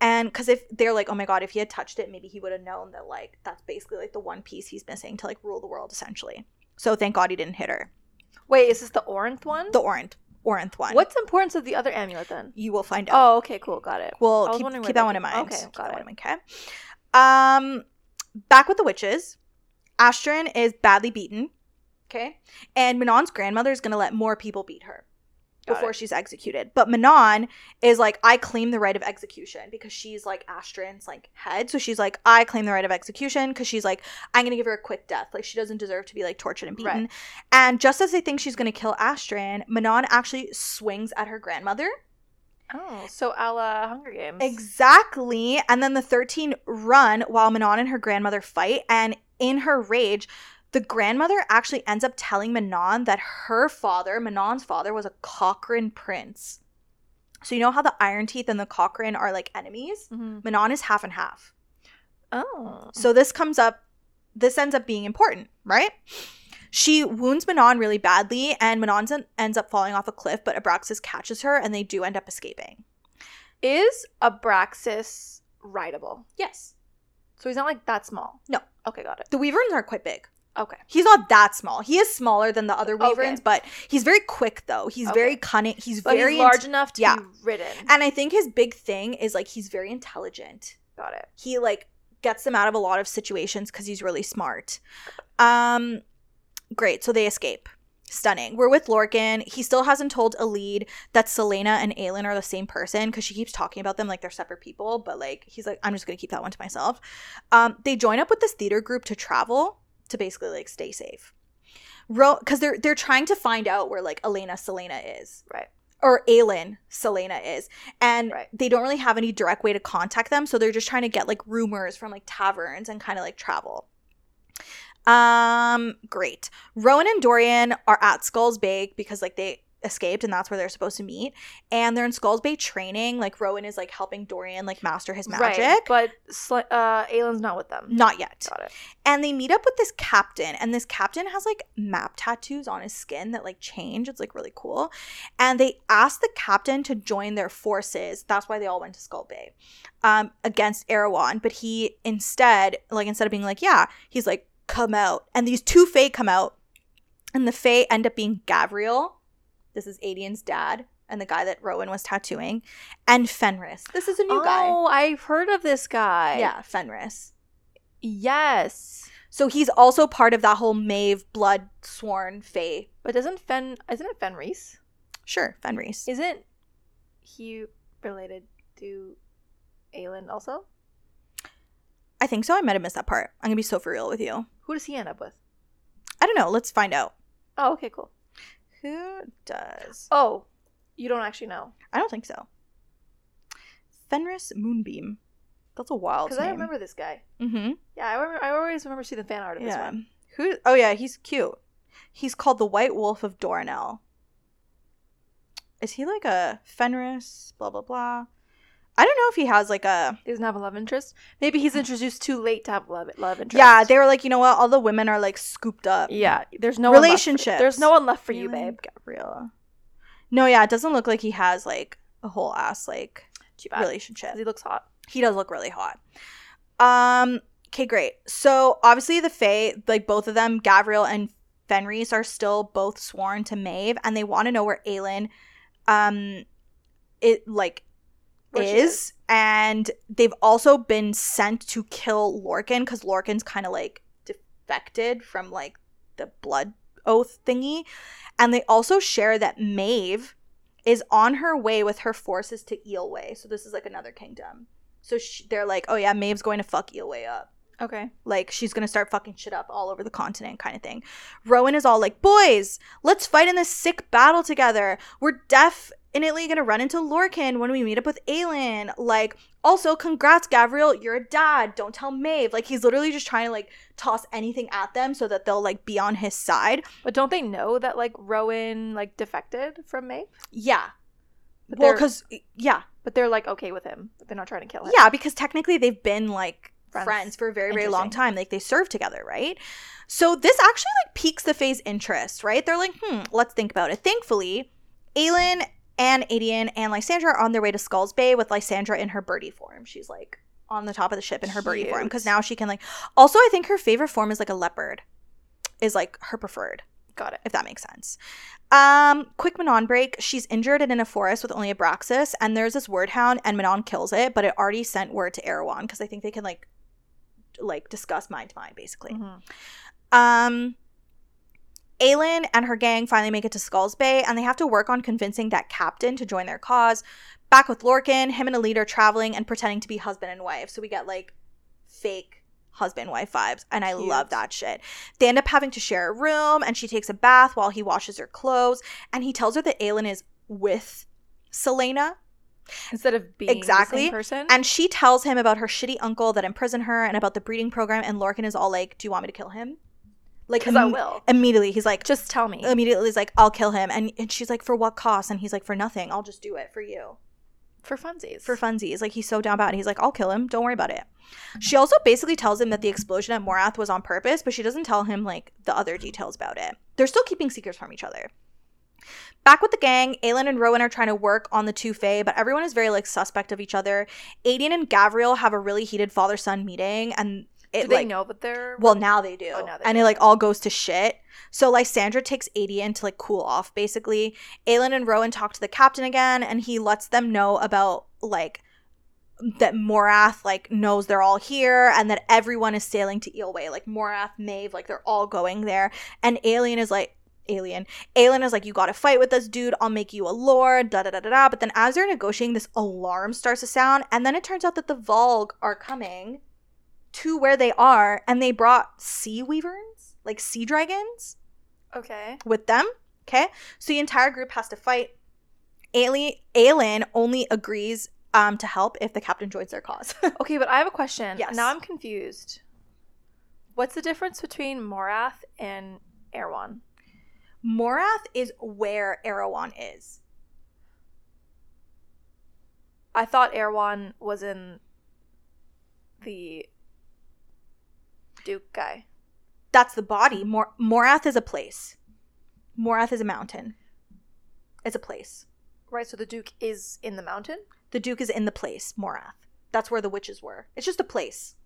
And because if they're like, oh my god, if he had touched it, maybe he would have known that like that's basically like the one piece he's missing to like rule the world essentially. So thank God he didn't hit her. Wait, is this the Orynth one? The Ornth, Ornth one. What's the importance of the other amulet then? You will find out. Oh, okay, cool, got it. Well, keep, keep that one in mind. okay, Keep got that it. one in mind, okay. Um, back with the witches. Astrid is badly beaten. Okay, and Manon's grandmother is gonna let more people beat her. Got before it. she's executed. But Manon is like, I claim the right of execution because she's like Astrid's like head. So she's like, I claim the right of execution because she's like, I'm gonna give her a quick death. Like she doesn't deserve to be like tortured and beaten. Right. And just as they think she's gonna kill Astrid, Manon actually swings at her grandmother. Oh, so a la Hunger Games. Exactly. And then the 13 run while Manon and her grandmother fight. And in her rage, the grandmother actually ends up telling Manon that her father, Manon's father, was a Crochan prince. So you know how the Iron Teeth and the Crochan are like enemies? Mhm. Manon is half and half. Oh. So this comes up, this ends up being important, right? She wounds Manon really badly, and Manon en- ends up falling off a cliff, but Abraxos catches her, and they do end up escaping. Is Abraxos rideable? Yes. So he's not like that small. No. Okay, got it. The Wyverns are quite big. Okay. He's not that small. He is smaller than the other Okay. But he's very quick though. He's Okay. very cunning. He's But very he's large int- enough to yeah. be ridden. and I think his big thing is like he's very intelligent. got it. He like gets them out of a lot of situations because he's really smart. Um, great. So they escape. Stunning. We're with Lorcan. He still hasn't told Elide that Celaena and Aelin are the same person because she keeps talking about them like they're separate people. But like he's like, I'm just gonna keep that one to myself. Um, they join up with this theater group to travel to basically like stay safe. Ro, because they're they're trying to find out where like Elena Celaena is Right. or Aelin Celaena is. And Right. they don't really have any direct way to contact them. So they're just trying to get like rumors from like taverns and kind of like travel. Um, great. Rowan and Dorian are at Skull's Bay because like they escaped and that's where they're supposed to meet. And they're in Skull's Bay training. Like Rowan is like helping Dorian like master his magic. Right. But Sl- uh, Aelin's not with them. Not yet. Got it. And they meet up with this captain, and this captain has like map tattoos on his skin that like change. It's like really cool. And they ask the captain to join their forces. That's why they all went to Skull Bay um, against Erawan. But he instead, like, instead of being like, yeah, he's like, come out. And these two Fae come out. And the Fae end up being Gavriel. This is Aedion's dad and the guy that Rowan was tattooing. And Fenrys. This is a new guy. Oh, I've heard of this guy. Yeah, Fenrys. Yes. So he's also part of that whole Maeve blood sworn Fae. But doesn't Fen isn't it Fenrys? Sure, Fenrys. Isn't he related to Aelin also? I think so. I might have missed that part. I'm gonna be so for real with you. Who does he end up with? I don't know. Let's find out. Oh, okay, cool. Who does? Oh, you don't actually know. I don't think so. Fenrys Moonbeam. That's a wild Because. I remember this guy. Mm-hmm. Yeah, I remember. I always remember seeing the fan art of this Yeah. one. Who? Oh yeah, he's cute. He's called the White Wolf of Doranelle. Is he like a Fenrys? Blah blah blah. I don't know if he has like a. He doesn't have a love interest. Maybe he's introduced too late to have love love interest. Yeah, they were like, you know what? All the women are like scooped up. Yeah, there's no one left for- Relationships. there's no one left for you, babe. Gabriella. No, yeah, it doesn't look like he has like a whole ass like relationship. He looks hot. He does look really hot. Um, okay, great. So obviously the Fae, like both of them, Gavriel and Fenris, are still both sworn to Maeve, and they want to know where Aelin, um, it like is, and they've also been sent to kill Lorcan because Lorcan's kind of like defected from like the blood oath thingy, and they also share that Maeve is on her way with her forces to Eylwe. So this is like another kingdom. So sh they're like, oh yeah, Maeve's going to fuck Eylwe up. Okay. Like she's gonna start fucking shit up all over the continent, kind of thing. Rowan is all like, "Boys, let's fight in this sick battle together. We're definitely gonna run into Lorcan when we meet up with Aelin. Like, also, congrats, Gabriel, you're a dad. Don't tell Maeve. Like, he's literally just trying to like toss anything at them so that they'll like be on his side. But don't they know that like Rowan like defected from Maeve? Yeah. But well, because yeah, But they're like okay with him. They're not trying to kill him. Yeah, because technically they've been like friends, Friends. for a very, very long time. Like they served together, right? So this actually like piques the Fae's interest, right? They're like, hmm, let's think about it. Thankfully, Aelin and Aedion and Lysandra are on their way to Skulls Bay with Lysandra in her birdie form. She's like on the top of the ship in her birdie form because now she can like. Also, I think her favorite form is like a leopard, is like her preferred Got it. if that makes sense. Um, quick Manon break. She's injured and in a forest with only Abraxos, and there's this Wyrdhound, and Manon kills it, but it already sent word to Erawan because I think they can like like discuss mind to mind basically. Mhm. Um Aelin and her gang finally make it to Skulls Bay, and they have to work on convincing that captain to join their cause. Back with Lorcan, him and Elide are traveling and pretending to be husband and wife. So we get like fake husband wife vibes, and I Cute. love that shit. They end up having to share a room, and she takes a bath while he washes her clothes, and he tells her that Aelin is with Celaena, Instead of being Exactly. the same person. and she tells him about her shitty uncle that imprisoned her and about the breeding program, and Lorcan is all like, "Do you want me to kill him?" Like, because I will. Immediately, he's like, Just tell me. immediately he's like, I'll kill him. And, and she's like, for what cost? And he's like, for nothing. I'll just do it for you. for funsies. For funsies. Like, he's so down bad. And he's like, I'll kill him. Don't worry about it. She also basically tells him that the explosion at Morath was on purpose, but she doesn't tell him, like, the other details about it. They're still keeping secrets from each other. Back with the gang, Aelin and Rowan are trying to work on the two Fae, but everyone is very, like, suspect of each other. Aedion and Gavriel have a really heated father son meeting, and it, Do they like, know that they're well, now they do. Oh, now they and do. it like all goes to shit. So Lysandra takes Aedion to like cool off basically. Aelin and Rowan talk to the captain again and he lets them know about like that Morath like knows they're all here and that everyone is sailing to Eylwe. Like Morath, Maeve, like they're all going there. And Alien is like Alien. Alien is like, you gotta fight with us, dude. I'll make you a lord. Da da da da da. But then as they're negotiating, this alarm starts to sound, and then it turns out that the Valg are coming to where they are, and they brought sea weavers, like sea dragons, okay. with them. Okay, so the entire group has to fight. Alien Aelin only agrees um, to help if the captain joins their cause. <laughs> Okay, but I have a question. Yes. Now I'm confused. What's the difference between Morath and Erawan? Morath is where Erawan is. I thought Erawan was in the Duke guy. That's the body. Mor- Morath is a place. Morath is a mountain. It's a place. Right, so the Duke is in the mountain? The Duke is in the place, Morath. That's where the witches were. It's just a place.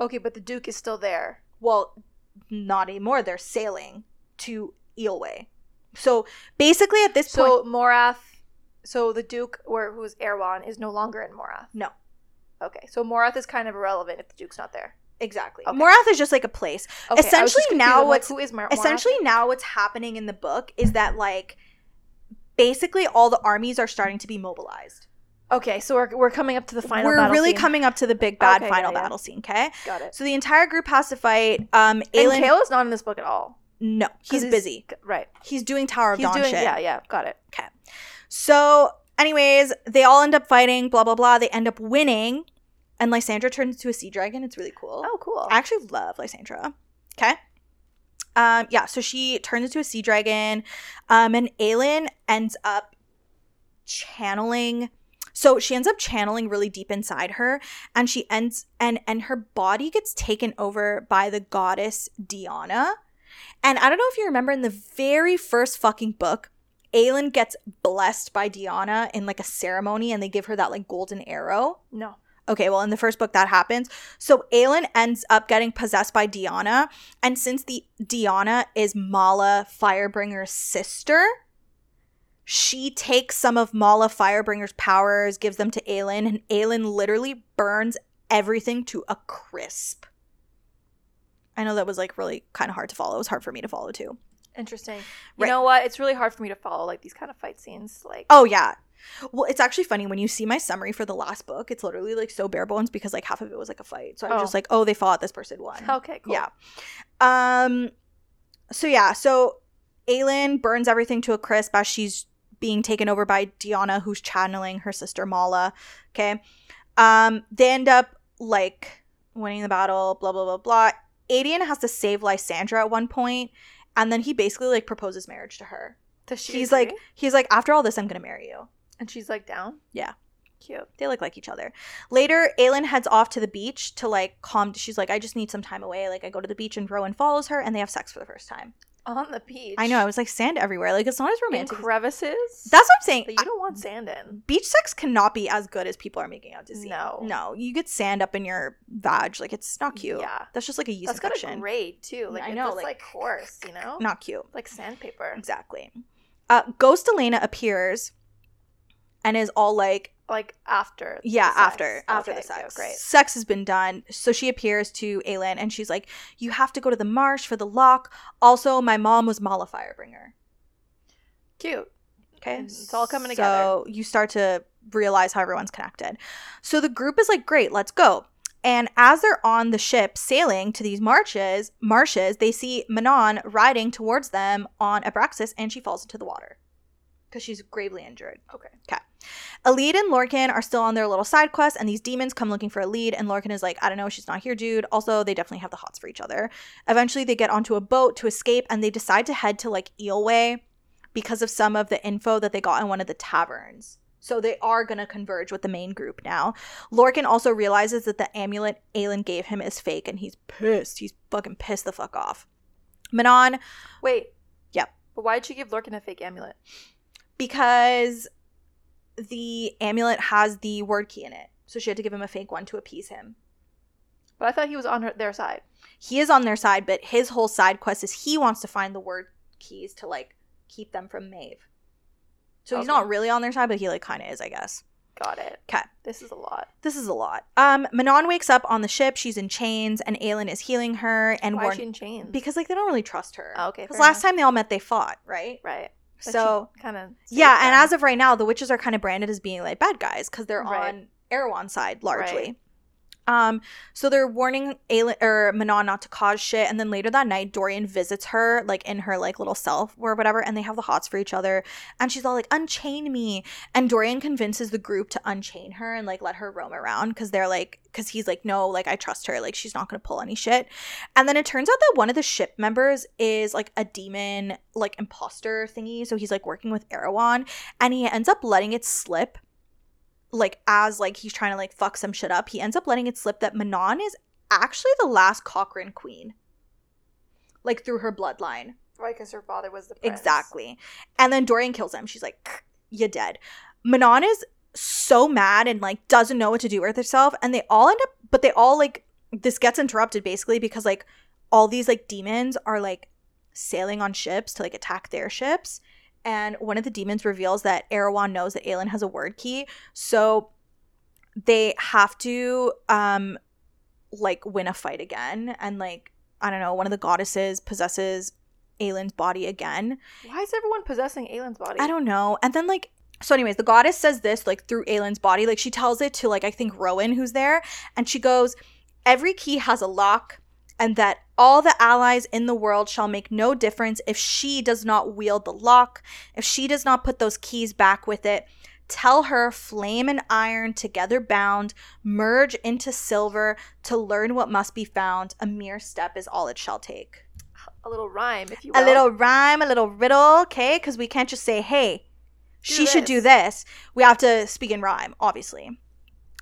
Okay, but the Duke is still there. Well, not anymore. They're sailing to Eylwe. So basically, at this So point, so Morath, so the Duke, or who's Erawan, is no longer in Morath. no, Okay, so Morath is kind of irrelevant if the Duke's not there. exactly. Okay. Morath is just like a place. Okay, I was just Essentially now I'm like, what's- who is Mar- Morath? Essentially, now what's happening in the book is that like basically all the armies are starting to be mobilized. Okay, so we're, we're coming up to the final. We're really scene. coming up to the big bad Okay, final yeah, yeah. battle scene. Okay, Got it. so the entire group has to fight. Um, And Aelin. Chaol's not in this book at all. No, 'Cause he's busy. Right. He's doing Tower of He's Dawn doing. shit. Yeah, yeah. Got it. Okay. So, anyways, they all end up fighting. Blah blah blah. They end up winning, and Lysandra turns into a sea dragon. It's really cool. Oh, cool. I actually love Lysandra. Okay. Um, yeah, so she turns into a sea dragon. Um, and Aelin ends up channeling so she ends up channeling really deep inside her and she ends and and her body gets taken over by the goddess Deanna. And I don't know if you remember in the very first fucking book, Aelin gets blessed by Deanna in like a ceremony and they give her that like golden arrow. no. Okay, well, in the first book, that happens. So Aelin ends up getting possessed by Deanna, and since the Deanna is Mala Firebringer's sister, she takes some of Mala Firebringer's powers, gives them to Aelin, and Aelin literally burns everything to a crisp. I know that was like really kind of hard to follow. It was hard for me to follow too. Interesting. You Right. know what? It's really hard for me to follow like these kind of fight scenes. Like, Oh yeah. Well, it's actually funny when you see my summary for the last book. It's literally like so bare bones because like half of it was like a fight. So I'm Oh. just like, oh, they fought. This person won. <laughs> okay, cool. Yeah. Um. So yeah. So Aelin burns everything to a crisp as she's being taken over by Deanna, who's channeling her sister Mala. Okay. Um. They end up like winning the battle. Blah blah blah blah. Aedion has to save Lysandra at one point, and then he basically like proposes marriage to her. Does she He's agree? like, he's like, after all this, I'm gonna marry you. and she's like down. Yeah. Cute. They look like each other. Later, Aelin heads off to the beach to like calm. She's like, I just need some time away. Like, I go to the beach and Rowan follows her, and they have sex for the first time. On the beach. I know. I was like, sand everywhere. Like, it's not as romantic. as- crevices. That's what I'm saying. you don't want sand in. beach sex cannot be as good as people are making out to see. No. no, you get sand up in your vag. Like, it's not cute. Yeah. that's just like a yeast That's got a infection. grade too. Like I know, that's like- like, coarse, you know? Not cute. like sandpaper. Exactly. Uh, Ghost Elena appears and is all like, Like after. the Yeah, sex. after after Okay, the sex. okay, Great. Sex has been done. So she appears to Aelin and she's like, You have to go to the marsh for the lock. Also, my mom was Mala Firebringer. Cute. Okay. It's all coming together. So you start to realize how everyone's connected. So the group is like, Great, let's go. And as they're on the ship sailing to these marshes, marshes, they see Manon riding towards them on Abraxos and she falls into the water because she's gravely injured. Okay. Okay. Elide and Lorcan are still on their little side quest, and these demons come looking for Elide, and Lorcan is like, I don't know, she's not here, dude. Also, they definitely have the hots for each other. Eventually, they get onto a boat to escape, and they decide to head to like Eylwe because of some of the info that they got in one of the taverns. So they are gonna converge with the main group now. Lorcan also realizes that the amulet Aelin gave him is fake, and he's pissed. He's fucking pissed the fuck off. Manon, Wait. Yep. But why'd she give Lorcan a fake amulet? because the amulet has the Wyrdkey in it. So she had to give him a fake one to appease him. But I thought he was on her their side. He is on their side, but his whole side quest is he wants to find the word keys to like keep them from Maeve. So he's not really on their side, but he like kind of is, I guess. Got it. 'Kay. This is a lot. This is a lot. Um, Manon wakes up on the ship. She's in chains, and Aelin is healing her. And Why warn- is she in chains? because like they don't really trust her. Oh, okay. Because last enough. time they all met, they fought, right? Right. But So kind of. Yeah, and as of right now, the witches are kind of branded as being like bad guys because they're Right. on Erawan's side largely. Right. Um, so they're warning Aelin or Manon not to cause shit, and then later that night, Dorian visits her like in her like little self or whatever, and they have the hots for each other, and she's all like, "Unchain me," and Dorian convinces the group to unchain her and like let her roam around because they're like, because he's like, "No, like I trust her, like she's not gonna pull any shit," and then it turns out that one of the ship members is like a demon like imposter thingy, so he's like working with Erawan, and he ends up letting it slip like as like he's trying to like fuck some shit up he ends up letting it slip that manon is actually the last Crochan queen. Like through her bloodline. Right, because her father was the prince. exactly. And then dorian kills him. She's like you're dead. Manon is so mad and like doesn't know what to do with herself and they all end up but they all like this gets interrupted basically because like all these like demons are like sailing on ships to like attack their ships. And one of the demons reveals that Erawan knows that Aelin has a Wyrdkey. So they have to um like win a fight again. And like, I don't know, one of the goddesses possesses Aelin's body again. Why is everyone possessing Aelin's body? I don't know. And then like so anyways, the goddess says this like through Aelin's body. Like she tells it to like I think Rowan who's there and she goes, "Every key has a lock and that all the allies in the world shall make no difference if she does not wield the lock, if she does not put those keys back with it." Tell her flame and iron together bound, merge into silver to learn what must be found. A mere step is all it shall take. A little rhyme, if you will. A little rhyme, a little riddle, okay? Because we can't just say, hey, Do she should do this. this. We have to speak in rhyme, obviously.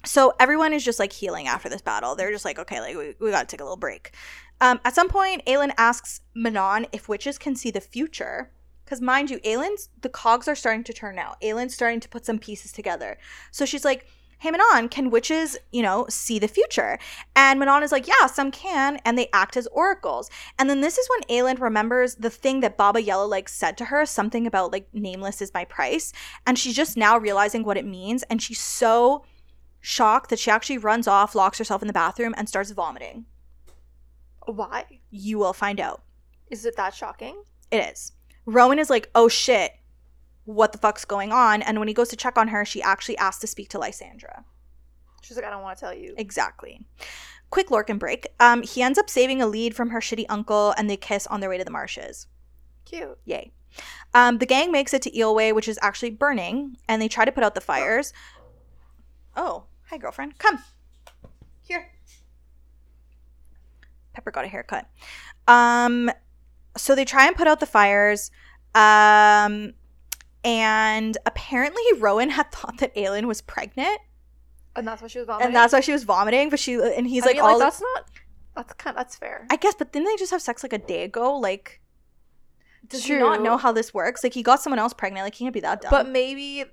So everyone is just like healing after this battle. They're just like, okay, like we, we gotta take a little break. Um, at some point, Aelin asks Manon if witches can see the future. Because mind you, Aelin's the cogs are starting to turn now. Aelin's starting to put some pieces together. So she's like, Hey Manon, can witches, you know, see the future? And Manon is like, Yeah, some can, and they act as oracles. And then this is when Aelin remembers the thing that Baba Yellow like said to her, something about like nameless is my price. And she's just now realizing what it means. And she's so shocked that she actually runs off, locks herself in the bathroom, and starts vomiting. Why? You will find out. Is it that shocking? It is. Rowan is like, oh shit, what the fuck's going on? And when he goes to check on her, she actually asks to speak to Lysandra. She's like, I don't want to tell you. Exactly. Quick Lorcan break. Um, he ends up saving Elide from her shitty uncle, and they kiss on their way to the marshes. Cute. Yay. Um, the gang makes it to Eylwe, which is actually burning, and they try to put out the fires. Oh, hi, girlfriend. Come. Here. Pepper got a haircut. Um, so they try and put out the fires. Um, and apparently Rowan had thought that Aelin was pregnant, And that's why she was vomiting. and that's why she was vomiting. But she and he's I like, mean, all that's not. That's kind. That's fair. I guess, but didn't they just have sex like a day ago? Like, does he not know how this works? Like, he got someone else pregnant. Like, he can't be that dumb. but maybe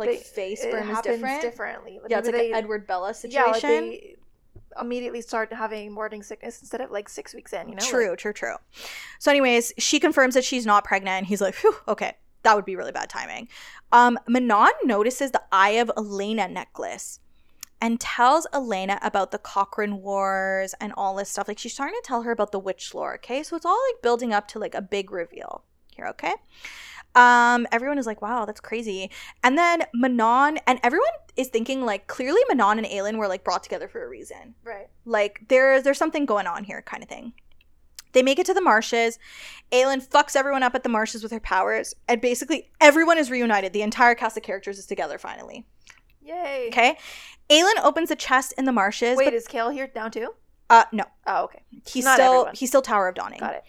like, they- face it sperm is happens different. differently. Like, Yeah, it's like maybe an Edward Bella Yeah, situation. like they immediately start having morning sickness instead of like six weeks in. You know. true, Like, true, true. So, anyways, she confirms that she's not pregnant, and he's like, Phew, okay, that would be really bad timing. Um, Manon notices the Eye of Elena necklace and tells Elena about the Crochan Wars and all this stuff. Like, she's starting to tell her about the witch lore, okay? So, it's all like building up to like a big reveal here, okay? Um, everyone is like, wow, that's crazy. And then Manon, and everyone is thinking like, clearly Manon and Aelin were like brought together for a reason right. like there there's something going on here kind of thing they make it to the marshes Aelin fucks everyone up at the marshes with her powers and basically everyone is reunited the entire cast of characters is together finally Yay. okay Aelin opens a chest in the marshes Wait, but, is Chaol here down too? uh no Oh, okay. he's Not still everyone. he's still tower of dawning Got it.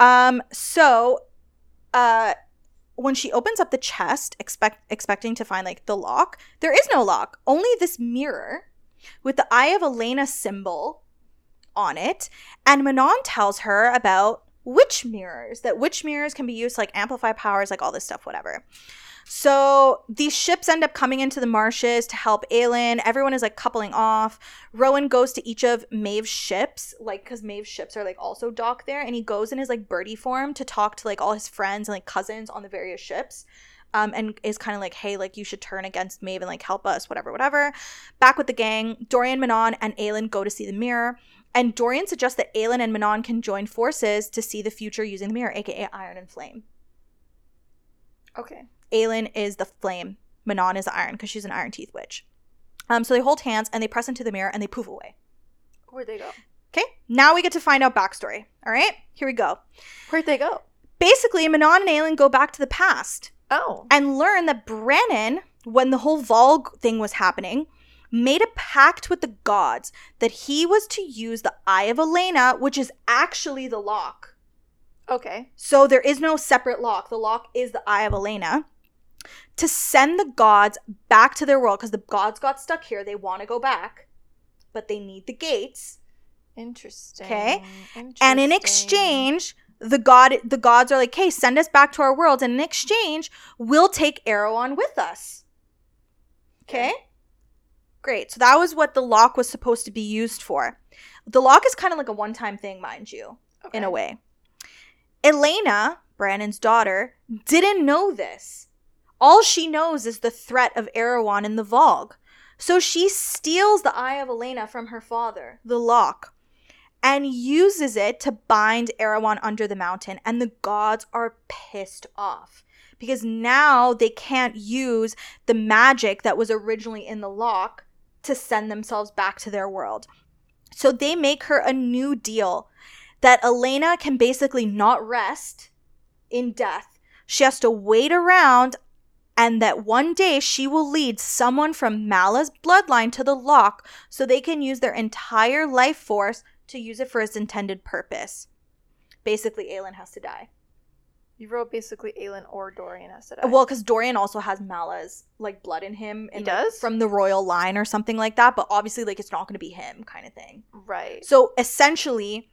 um so uh when she opens up the chest expect expecting to find like the lock there is no lock only this mirror with the eye of elena symbol on it. And manon tells her about witch mirrors that witch mirrors can be used to like amplify powers like all this stuff whatever so these ships end up coming into the marshes to help Aelin. Everyone is like coupling off. Rowan goes to each of Maeve's ships, like because Maeve's ships are like also docked there, and he goes in his like birdie form to talk to like all his friends and like cousins on the various ships. Um, and is kind of like, hey, like you should turn against Maeve and like help us, whatever, whatever. Back with the gang, Dorian, Manon, and Aelin go to see the mirror. And Dorian suggests that Aelin and Manon can join forces to see the future using the mirror, aka Iron and Flame. Okay. Aelin is the flame. Manon is the iron because she's an iron teeth witch. Um, so they hold hands and they press into the mirror and they poof away. Where'd they go? Okay, now we get to find out backstory. All right, here we go. Where'd they go? Basically, Manon and Aelin go back to the past Oh. and learn that Brannon, when the whole Valg thing was happening, made a pact with the gods that he was to use the Eye of Elena, which is actually the lock. Okay. So there is no separate lock. The lock is the Eye of Elena. To send the gods back to their world because the gods got stuck here. They want to go back, but they need the gates. Interesting. 'Kay. And in exchange, the god the gods are like, "Hey, send us back to our world." And in exchange, we'll take Erawan with us. Okay? Great. So that was what the lock was supposed to be used for. The lock is kind of like a one-time thing, mind you. in a way. Elena, Brannon's daughter, didn't know this. All she knows is the threat of Erawan in the Valg. So she steals the Eye of Elena from her father, the lock, and uses it to bind Erawan under the mountain. And the gods are pissed off because now they can't use the magic that was originally in the lock to send themselves back to their world. So they make her a new deal that Elena can basically not rest in death. She has to wait around and that one day she will lead someone from Mala's bloodline to the lock so they can use their entire life force to use it for its intended purpose. Basically, Aelin has to die. You wrote basically Aelin or Dorian has to die. Well, because Dorian also has Mala's like blood in him, He and like, does? from the royal line or something like that. But obviously, like it's not going to be him, kind of thing. right. So essentially,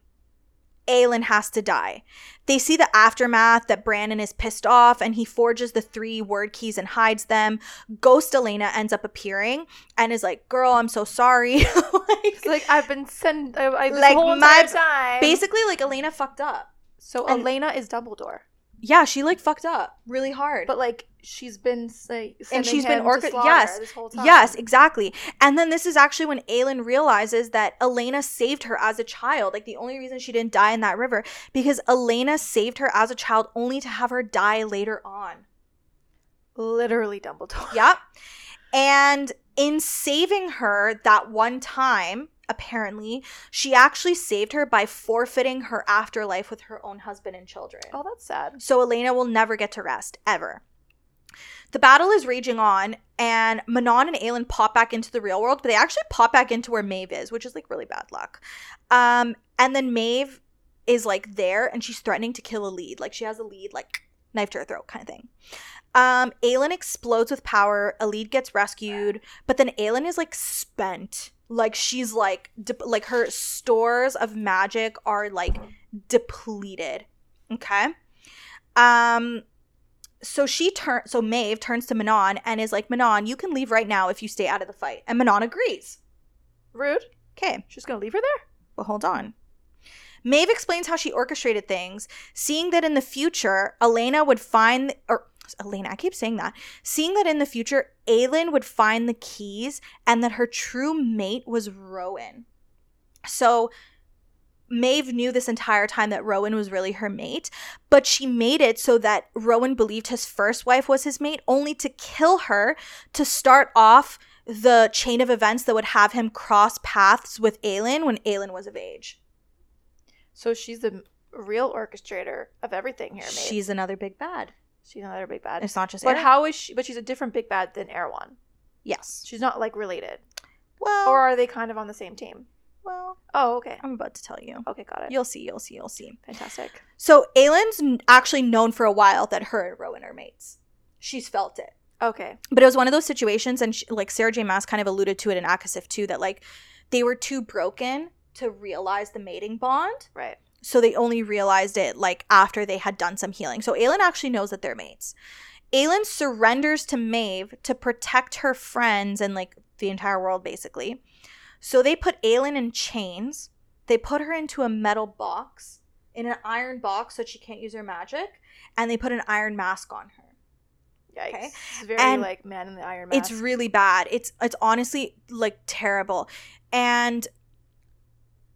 Aelin has to die. They see the aftermath that Brannon is pissed off and he forges the three Wyrdkeys and hides them. Ghost Elena ends up appearing and is like, "Girl, I'm so sorry." <laughs> like, like I've been sent I, I, Like, whole my- time. basically, like Elena fucked up. so and- Elena is Dumbledore, Yeah, she like fucked up really hard. but like she's been say, and she's been to yes this whole time. yes exactly and then this is actually when Aelin realizes that Elena saved her as a child like the only reason she didn't die in that river because Elena saved her as a child only to have her die later on literally Dumbledore. Yep. And in saving her that one time, apparently, she actually saved her by forfeiting her afterlife with her own husband and children. Oh, that's sad. So Elena will never get to rest, ever. The battle is raging on, and Manon and Aelin pop back into the real world, but they actually pop back into where Maeve is, which is like really bad luck. Um, and then Maeve is like there, and she's threatening to kill Elide. Like she has Elide, like knife to her throat, kind of thing. Um, Aelin explodes with power. Elide gets rescued, but then Aelin is like spent. Like she's like, de- like her stores of magic are like depleted. Okay. Um so she turns so Maeve turns to Manon and is like, Manon, you can leave right now if you stay out of the fight. And Manon agrees. Rude. Okay, She's gonna leave her there. but hold on. Maeve explains how she orchestrated things, seeing that in the future, Elena would find or Elena, I keep saying that. Seeing that in the future, Aelin would find the keys and that her true mate was Rowan. So Maeve knew this entire time that Rowan was really her mate, but she made it so that Rowan believed his first wife was his mate, only to kill her to start off the chain of events that would have him cross paths with Aelin when Aelin was of age. So she's the real orchestrator of everything here. Maeve. She's another big bad. She's another big bad. It's not just But Aelin. how is she? But she's a different big bad than Erawan. Yes. She's not like related, Well, or are they kind of on the same team? well, Oh, okay. I'm about to tell you. Okay, got it. You'll see, you'll see, you'll see. Fantastic. So Aelin's actually known for a while that her and Rowan are mates. She's felt it. Okay. But it was one of those situations, and she, like Sarah J. Maas kind of alluded to it in Akasif too, that like they were too broken to realize the mating bond. Right. So they only realized it like after they had done some healing. So Aelin actually knows that they're mates. Aelin surrenders to Maeve to protect her friends and like the entire world basically. So they put Aelin in chains. They put her into a metal box, in an iron box so she can't use her magic, and they put an iron mask on her. Yikes. Okay. It's very And like Man in the Iron Mask. It's really bad. It's it's honestly like terrible. And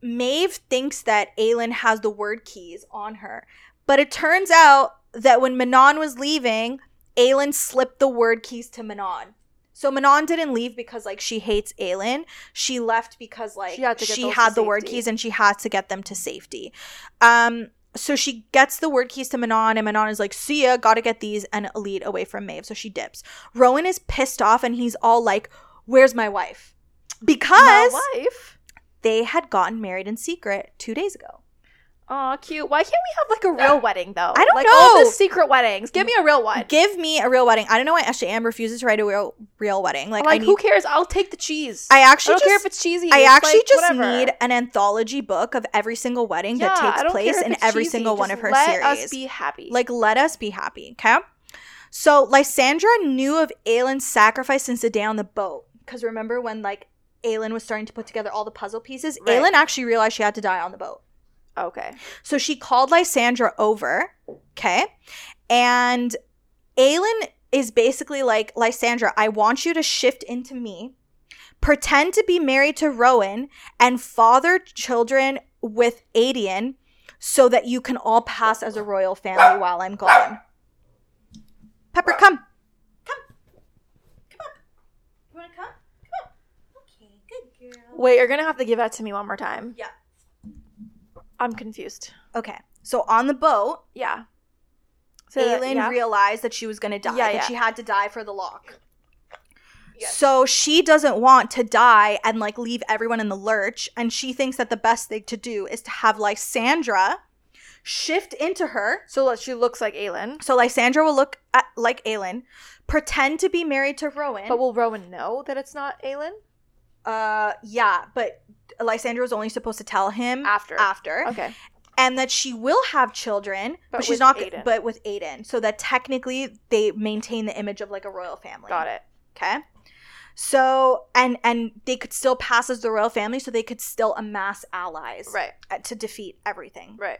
Maeve thinks that Aelin has the Wyrdkeys on her. But it turns out that when Manon was leaving, Aelin slipped the Wyrdkeys to Manon. So Manon didn't leave because like she hates Aelin. She left because like She had she had the Wyrdkeys and she had to get them to safety. Um so she gets the Wyrdkeys to Manon and Manon is like, see ya, gotta get these and lead away from Maeve. So she dips. Rowan is pissed off and he's all like, Where's my wife? Because My wife. They had gotten married in secret two days ago. Aw, cute. Why can't we have like a real wedding though? I don't like, All know. the secret weddings. Give me a real one. Give me a real wedding. I don't know why Ashley Ann refuses to write a real real wedding. Like, Like, I need, who cares? I'll take the cheese. I I actually don't just, care if it's cheesy. I It's, actually like, just whatever. need an anthology book of every single wedding Yeah, that takes place in every cheesy. single one of her let series. Let us be happy. Like, let us be happy, okay? So, Lysandra knew of Aelin's sacrifice since the day on the boat. Because remember when, like, Aelin was starting to put together all the puzzle pieces? Right. Aelin actually realized she had to die on the boat. Okay. So she called Lysandra over, okay? And Aelin is basically like, Lysandra, I want you to shift into me, pretend to be married to Rowan, and father children with Aedion so that you can all pass as a royal family while I'm gone. Pepper, come. Come. Come on. You want to come? Come on. Okay, good girl. Wait, you're gonna have to give that to me one more time. Yeah. I'm confused. Okay. So on the boat, Yeah. So that- Aelin yeah. realized that she was to die, Yeah, that yeah. she had to die for the lock. Yes. So she doesn't want to die and like leave everyone in the lurch. And she thinks that the best thing to do is to have Lysandra shift into her. So that she looks like Aelin. So Lysandra will look at, like Aelin, pretend to be married to Rowan. But will Rowan know that it's not Aelin? Uh, yeah, but Lysandra was only supposed to tell him After. after. Okay. and that she will have children, but, But she's not. Aedion. But with Aedion, so that technically they maintain the image of like a royal family. Got it. Okay. So and and they could still pass as the royal family, so they could still amass allies Right. uh, to defeat everything. Right.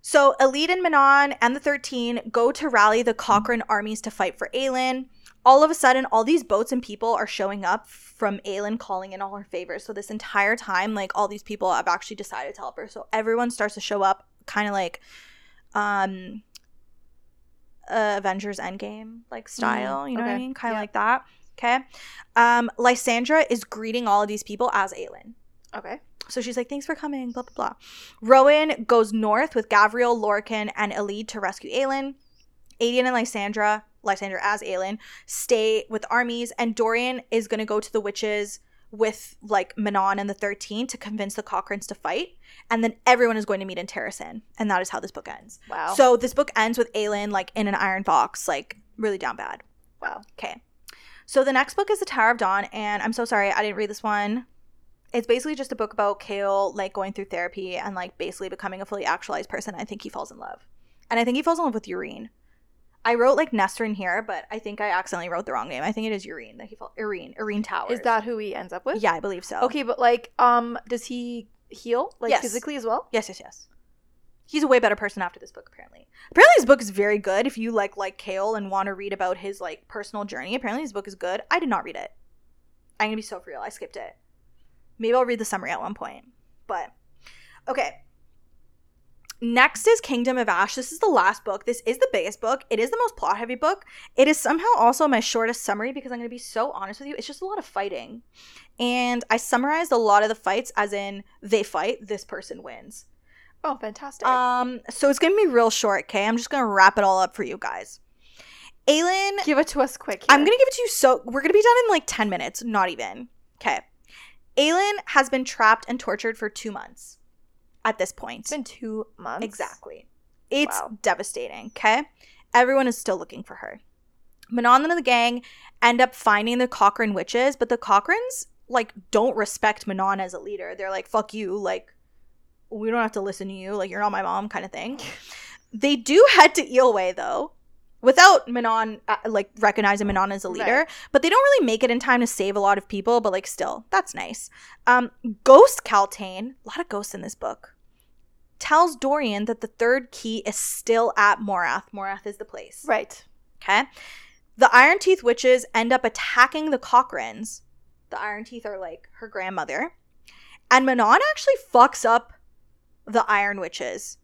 So Elide and Manon and the Thirteen go to rally the Crochan armies to fight for Aelin. All of a sudden, all these boats and people are showing up from Aelin calling in all her favors. So this entire time, like all these people have actually decided to help her. So everyone starts to show up, kind of like, um, uh, Avengers Endgame like style. you know what I mean? Kind of Yeah. like that. Okay. Um, Lysandra is greeting all of these people as Aelin. Okay. So she's like, thanks for coming, blah, blah, blah. Rowan goes north with Gavriel, Lorcan, and Elide to rescue Aelin. Aedion and Lysandra, Lysandra as Aelin, stay with armies, and Dorian is going to go to the witches with like Manon and the 13 to convince the Crochans to fight. And then everyone is going to meet in Terrasen. And that is how this book ends. Wow. So this book ends with Aelin like in an iron box, like really down bad. wow. Okay. So the next book is The Tower of Dawn, and I'm so sorry I didn't read this one. It's basically just a book about Chaol like going through therapy and like basically becoming a fully actualized person. I think he falls in love. And I think he falls in love with Yrene. I wrote like Nesryn in here, but I think I accidentally wrote the wrong name. I think it is Yrene that he falls Yrene. Yrene Towers. Is that who he ends up with? Yeah, I believe so. Okay, but like, um, does he heal like Yes. physically as well? Yes, yes, yes. He's a way better person after this book, apparently. Apparently, this book is very good. If you like like Chaol and want to read about his like personal journey, apparently this book is good. I did not read it. I'm gonna be so for real. I skipped it. Maybe I'll read the summary at one point. But okay. Next is Kingdom of Ash. This is the last book. This is the biggest book. It is the most plot heavy book. It is somehow also my shortest summary because I'm going to be so honest with you. It's just a lot of fighting. And I summarized a lot of the fights as in they fight, this person wins. Oh, fantastic. Um, so it's gonna be real short, okay? I'm just gonna wrap it all up for you guys. Aelin, Give it to us quick. I'm gonna give it to you so we're gonna be done in like 10 minutes, not even. Okay. Aelin has been trapped and tortured for two months at this point. It's been two months. Exactly. It's Wow. devastating, okay? Everyone is still looking for her. Manon and the gang end up finding the Crochan witches, but the Crochans like don't respect Manon as a leader. They're like, fuck you, like we don't have to listen to you, like you're not my mom kind of thing. <laughs> They do head to Eylwe though. Without Manon, uh, like recognizing Manon as a leader, Right. but they don't really make it in time to save a lot of people. But like, still, that's nice. Um, Ghost Kaltain, a lot of ghosts in this book tells Dorian that the third key is still at Morath. Morath is the place. Right. Okay. The Iron Teeth witches end up attacking the Crochans. The Iron Teeth are like her grandmother. And Manon actually fucks up the Iron Witches.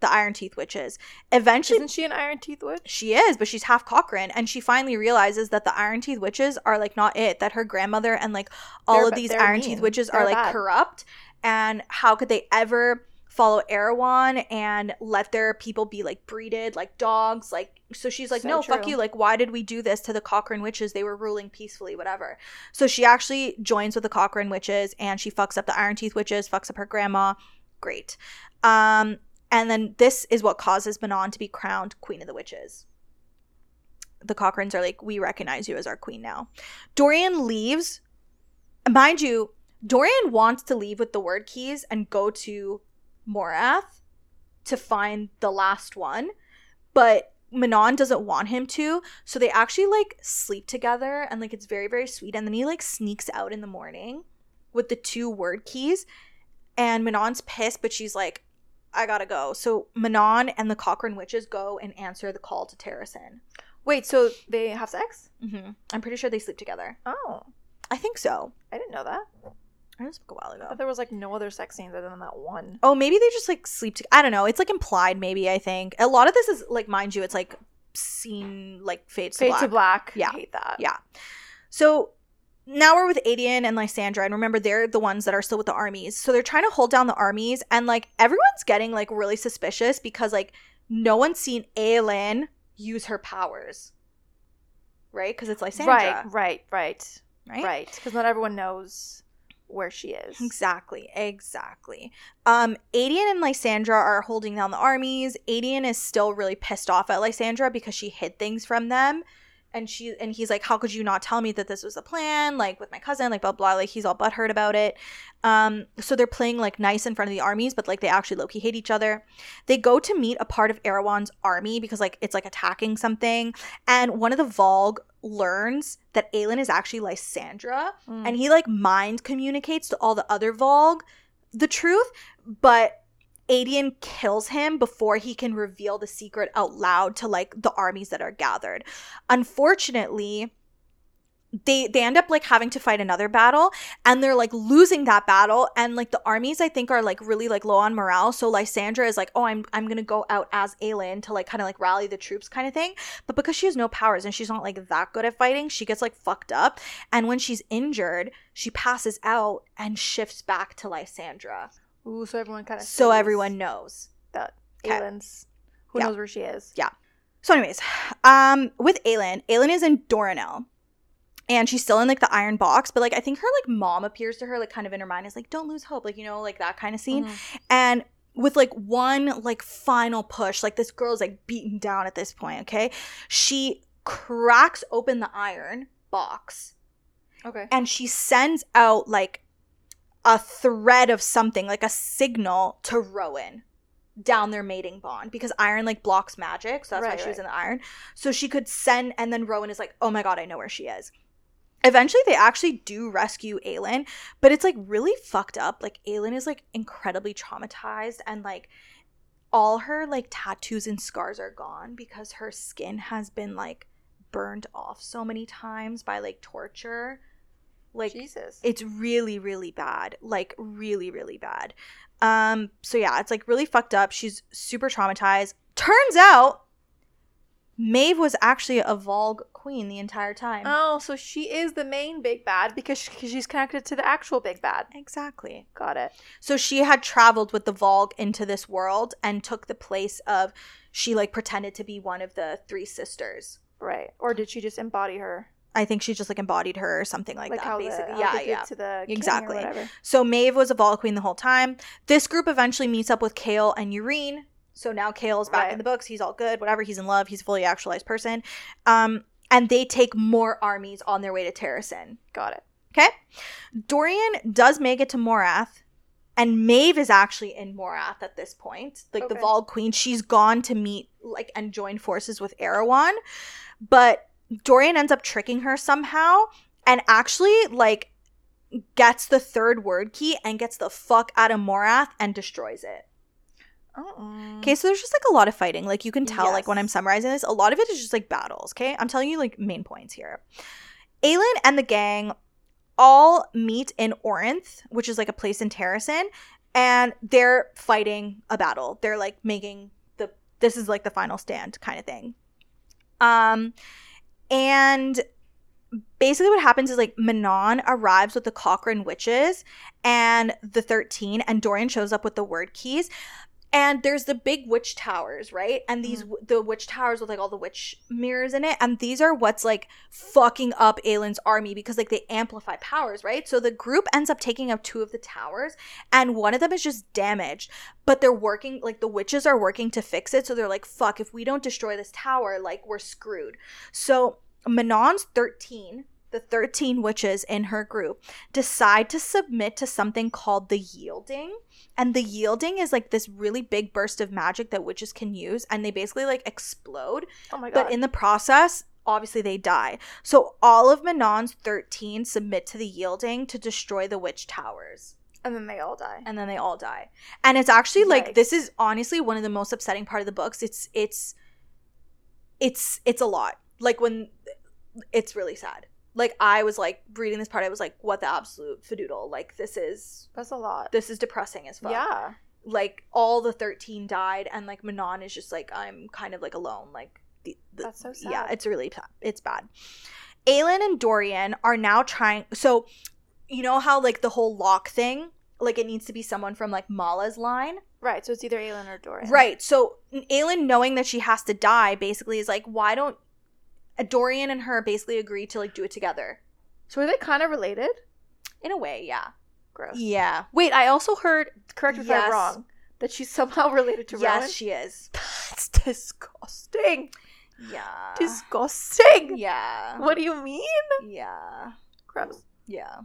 The Iron Teeth witches. Eventually, Isn't she an Iron Teeth witch? she is, but she's half Crochan, and she finally realizes that the Iron Teeth witches are like not it. That her grandmother and like all They're of these Iron mean. Teeth witches They're are like bad. corrupt, and how could they ever follow Erawan and let their people be like breeded like dogs? Like, so she's like, So no, fuck you. Like, why did we do this to the Crochan witches? They were ruling peacefully, whatever. So she actually joins with the Crochan witches, and she fucks up the Iron Teeth witches, fucks up her grandma. Great. Um, and then this is what causes Manon to be crowned Queen of the Witches. The Crochans are like, we recognize you as our queen now. Dorian leaves. Mind you, Dorian wants to leave with the Wyrdkeys and go to Morath to find the last one, but Manon doesn't want him to. So they actually like sleep together and like it's very, very sweet. And then he like sneaks out in the morning with the two Wyrdkeys and Manon's pissed, but she's like, I gotta go. So Manon and the Crochan witches go and answer the call to Terrasen. Wait, so they have sex? Mm-hmm. I'm pretty sure they sleep together. Oh, I think so. I didn't know that. I just spoke a while I ago. thought there was like no other sex scenes other than that one. Oh, maybe they just like sleep. To- I don't know. It's like implied. Maybe I think a lot of this is like, mind you, it's like scene like fades to Fade black. to black. Yeah. I hate that. Yeah. So now we're with Aedion and Lysandra, and remember they're the ones that are still with the armies. So they're trying to hold down the armies, and like everyone's getting like really suspicious because like no one's seen Aelin use her powers, right? Because it's Lysandra, Right, right, right, right? right. Because not everyone knows where she is. Exactly, exactly. Um, Aedion and Lysandra are holding down the armies. Aedion is still really pissed off at Lysandra because she hid things from them. And she and he's like, How could you not tell me that this was a plan? Like with my cousin, like blah blah, like he's all butthurt about it. Um, so they're playing like nice in front of the armies, but like they actually low-key hate each other. They go to meet a part of Erawan's army because like it's like attacking something. And one of the Valg learns that Aelin is actually Lysandra Mm. and he like mind communicates to all the other Valg the truth, but Aedion kills him before he can reveal the secret out loud to like the armies that are gathered. Unfortunately, they they end up like having to fight another battle and they're like losing that battle and like the armies I think are like really like low on morale so Lysandra is like oh I'm I'm going to go out as Aelin to like kind of like rally the troops kind of thing but because she has no powers and she's not like that good at fighting she gets like fucked up and when she's injured she passes out and shifts back to Lysandra Ooh, so everyone kind of so everyone knows that Aelin's who Yeah. knows where she is. Yeah. So, anyways, um, with Aelin, Aelin is in Doranelle. And she's still in like the iron box, but like I think her like mom appears to her like kind of in her mind is like, don't lose hope, like you know, like that kind of scene. Mhm. And with like one like final push, like this girl's like beaten down at this point, okay? She cracks open the iron box Okay. and she sends out like a thread of something, like a signal to Rowan down their mating bond because iron like blocks magic, so that's why Right, she was in the iron. So she could send, and then Rowan is like, "Oh my god, I know where she is." Eventually, they actually do rescue Aelin, but it's like really fucked up. Like Aelin is like incredibly traumatized, and like all her like tattoos and scars are gone because her skin has been like burned off so many times by like torture. Like Jesus. it's really really bad like really really bad um so yeah it's like really fucked up she's super traumatized turns out Maeve was actually a Valg queen the entire time. oh, so she is the main big bad because she, 'cause she's connected to the actual big bad. exactly. Got it. So she had traveled with the Valg into this world and took the place of she like pretended to be one of the three sisters. Right. Or did she just embody her? I think she just like embodied her or something like, that how basically. The, yeah, yeah. To the Exactly. whatever. So Maeve was a Valg Queen the whole time. This group eventually meets up with Chaol and Yrene. So now Chaol's back Right. in the books. He's all good, whatever. He's in love. He's a fully actualized person. Um, and they take more armies on their way to Terrasen. Got it. Okay? Dorian does make it to Morath. And Maeve is actually in Morath at this point. Like the Valg Queen. She's gone to meet like and join forces with Erawan. But Dorian ends up tricking her somehow and actually like gets the third Wyrdkey and gets the fuck out of Morath and destroys it. Uh-uh. Okay, so there's just like a lot of fighting. Like you can tell, like when I'm summarizing this, a lot of it is just like battles. Okay, I'm telling you like main points here. Aelin and the gang all meet in Orynth, which is like a place in Terrasen, and they're fighting a battle. They're like making the this is like the final stand kind of thing. Um, and basically what happens is like Manon arrives with the Crochan witches and the 13 and Dorian shows up with the Wyrdkeys and there's the big witch towers right? And these mm. the witch towers with like all the witch mirrors in it. And these are what's like fucking up Aelin's army because like they amplify powers right? So the group ends up taking up two of the towers and one of them is just damaged. But they're working like the witches are working to fix it. So they're like fuck if we don't destroy this tower like we're screwed. So Manon's 13 the 13 witches in her group decide to submit to something called the yielding and the yielding is like this really big burst of magic that witches can use and they basically like explode Oh my god. but in the process obviously they die so all of manon's 13 submit to the yielding to destroy the witch towers And then they all die. and then they all die. And it's actually like Yikes. this is honestly one of the most upsetting part of the books. It's it's it's it's a lot. Like when it's really sad. Like I was like reading this part, I was like, what the absolute fadoodle. Like this is That's a lot. this is depressing as fuck. Yeah. Like all the thirteen died and like Manon is just like I'm kind of like alone. Like the, the That's so sad. yeah, it's really it's bad. Aelin and Dorian are now trying. So, you know how like the whole lock thing, like it needs to be someone from like Mala's line, right. So it's either Aelin or Dorian. right? So Aelin, knowing that she has to die, basically is like, why don't Dorian and her basically agree to like do it together? So are they kind of related? In a way, yeah, Gross. yeah. Wait, I also heard. Correct me if Yes. I'm wrong. That she's somehow <laughs> related to yes, Rowan. she is. That's disgusting. Yeah, Disgusting. yeah, What do you mean? yeah, Gross. yeah,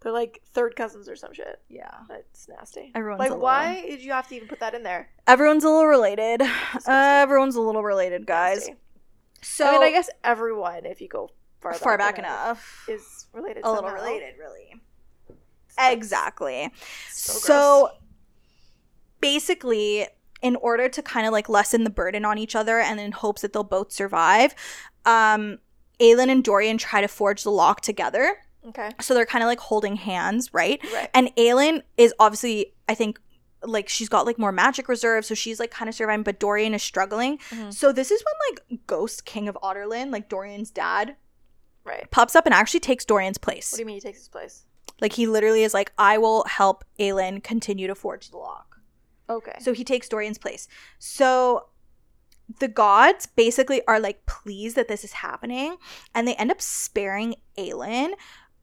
They're like third cousins or some shit. yeah. That's nasty. Everyone's like, a little- why did you have to even put that in there? Everyone's a little related. Disgusting. everyone's a little related, guys. Nasty. So I mean, I guess everyone, if you go far, far back enough. is related. a little related, really. That's Exactly. So, So, basically, in order to kind of like lessen the burden on each other and in hopes that they'll both survive, um, Aelin and Dorian try to forge the lock together. okay, So they're kind of like holding hands, right? right. And Aelin is obviously, I think, like she's got like more magic reserve, so she's like kind of surviving, but Dorian is struggling. Mhm. So this is when like Ghost King of Adarlan, like Dorian's dad, right. pops up and actually takes Dorian's place. What do you mean he takes his place? Like he literally is like, I will help Aelin continue to forge the lock. Okay. So he takes Dorian's place. So the gods basically are like pleased that this is happening, and they end up sparing Aelin,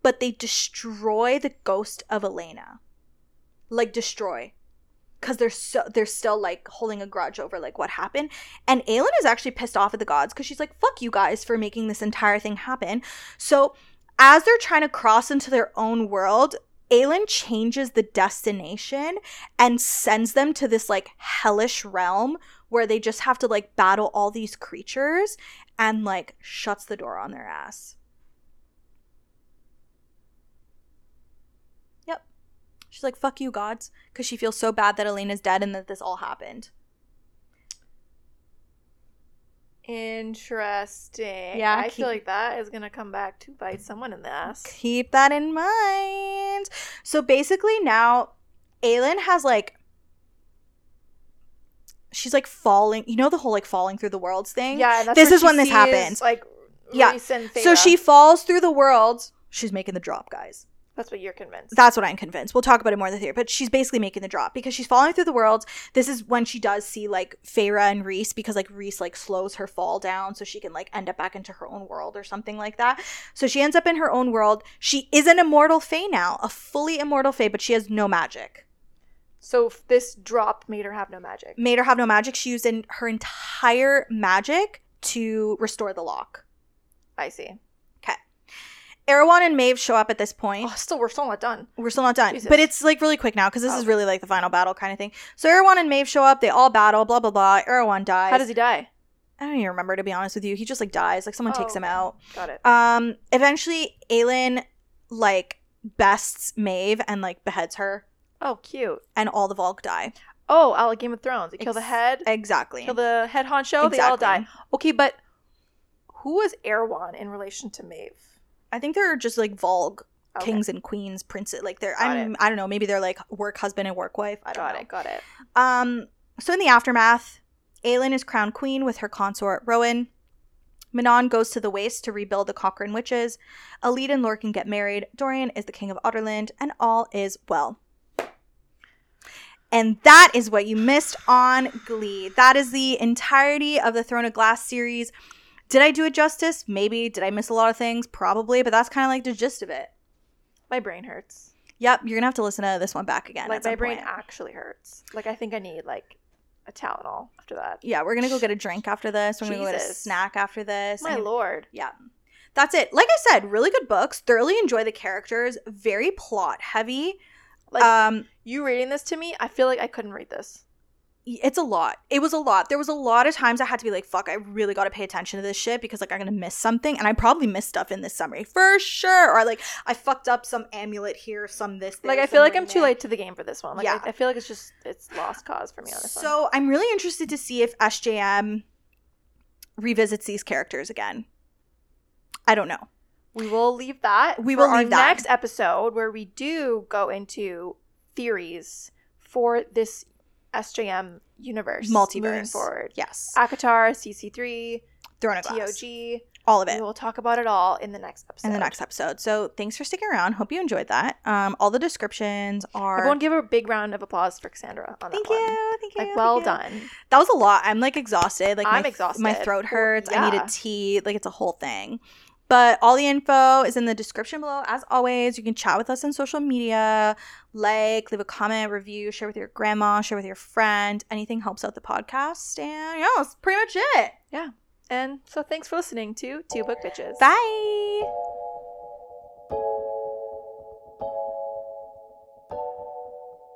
but they destroy the ghost of Elena. Like destroy. Cause they're so they're still like holding a grudge over like what happened. And Aelin is actually pissed off at the gods because she's like, fuck you guys for making this entire thing happen. So as they're trying to cross into their own world, Aelin changes the destination and sends them to this like hellish realm where they just have to like battle all these creatures and like shuts the door on their ass. She's like, fuck you, gods. Because she feels so bad that Elena's dead and that this all happened. Interesting. Yeah, I keep- feel like that is gonna come back to bite someone in the ass. Keep that in mind. So basically, now Aelin has like. She's like falling. You know the whole like falling through the worlds thing? Yeah, that's This is when this happens. Like, Yeah. So she falls through the worlds. She's making the drop, guys. That's what you're convinced. That's what I'm convinced. We'll talk about it more in the theory, but she's basically making the drop because she's falling through the world. This is when she does see like Feyre and Rhys because like Rhys like slows her fall down so she can like end up back into her own world or something like that. So she ends up in her own world. She is an immortal Fae now, a fully immortal Fae, but she has no magic. so this drop made her have no magic. Made her have no magic. She used in her entire magic to restore the lock. I see. Erawan and Maeve show up at this point. Oh, still, we're still not done. We're still not done, Jesus. but it's like really quick now because this Oh. is really like the final battle kind of thing. So Erawan and Maeve show up. They all battle. Blah blah blah. Erawan dies. How does he die? I don't even remember to be honest with you. He just like dies. Like someone takes Oh, him out. Got it. Um. Eventually, Aelin like bests Maeve and like beheads her, Oh, cute. and all the Valg die. Oh, I like Game of Thrones. They kill the head, Exactly. kill the head honcho. They all die. Okay, but who was Erawan in relation to Maeve? I think they're just like Valg Okay. kings and queens, princes. Like they're. Got I'm. I don't know. Maybe they're like work husband and work wife. I don't Got know. it. Got it. Um, so in the aftermath, Aelin is crowned queen with her consort Rowan. Manon goes to the Waste to rebuild the Crochan witches. Elide and Lorcan get married. Dorian is the king of Adarlan, and all is well. And that is what you missed on Glee. That is the entirety of the Throne of Glass series. Did I do it justice? Maybe. Did I miss a lot of things? Probably, but that's kind of like the gist of it. My brain hurts. Yep, you're gonna have to listen to this one back again. like my brain point. actually hurts. Like I think I need like a Tylenol after that. yeah, we're gonna go get a drink after this. We're gonna go get a snack after this. My and- lord. Yeah. That's it. Like I said, really good books. Thoroughly enjoy the characters. Very plot heavy. Like um you reading this to me, I feel like I couldn't read this. It's a lot. It was a lot. There was a lot of times I had to be like, fuck, I really got to pay attention to this shit because like I'm going to miss something. And I probably missed stuff in this summary for sure. Or like I fucked up some amulet here, some this. Like I feel like I'm ring too late to the game for this one. Like Yeah. I, I feel like it's just it's lost cause for me on this one. So I'm really interested to see if SJM revisits these characters again. I don't know. We will leave that. We will our leave that. next episode where we do go into theories for this SJM universe multiverse moving forward. Yes. ACOTAR, CC3, Throne of Glass. TOG. All of it. We will talk about it all in the next episode. in the next episode. So thanks for sticking around. Hope you enjoyed that. Um, all the descriptions are. Everyone give a big round of applause for Cassandra on thank that you, one. thank you. Like thank well you. done. That was a lot. I'm like exhausted. Like I'm my, exhausted. My throat hurts. I need a tea. Like it's a whole thing. But all the info is in the description below. As always, you can chat with us on social media, like, leave a comment, review, share with your grandma, share with your friend. Anything helps out the podcast. And yeah, that's pretty much it. Yeah. And so thanks for listening to Two Book Bitches. Bye.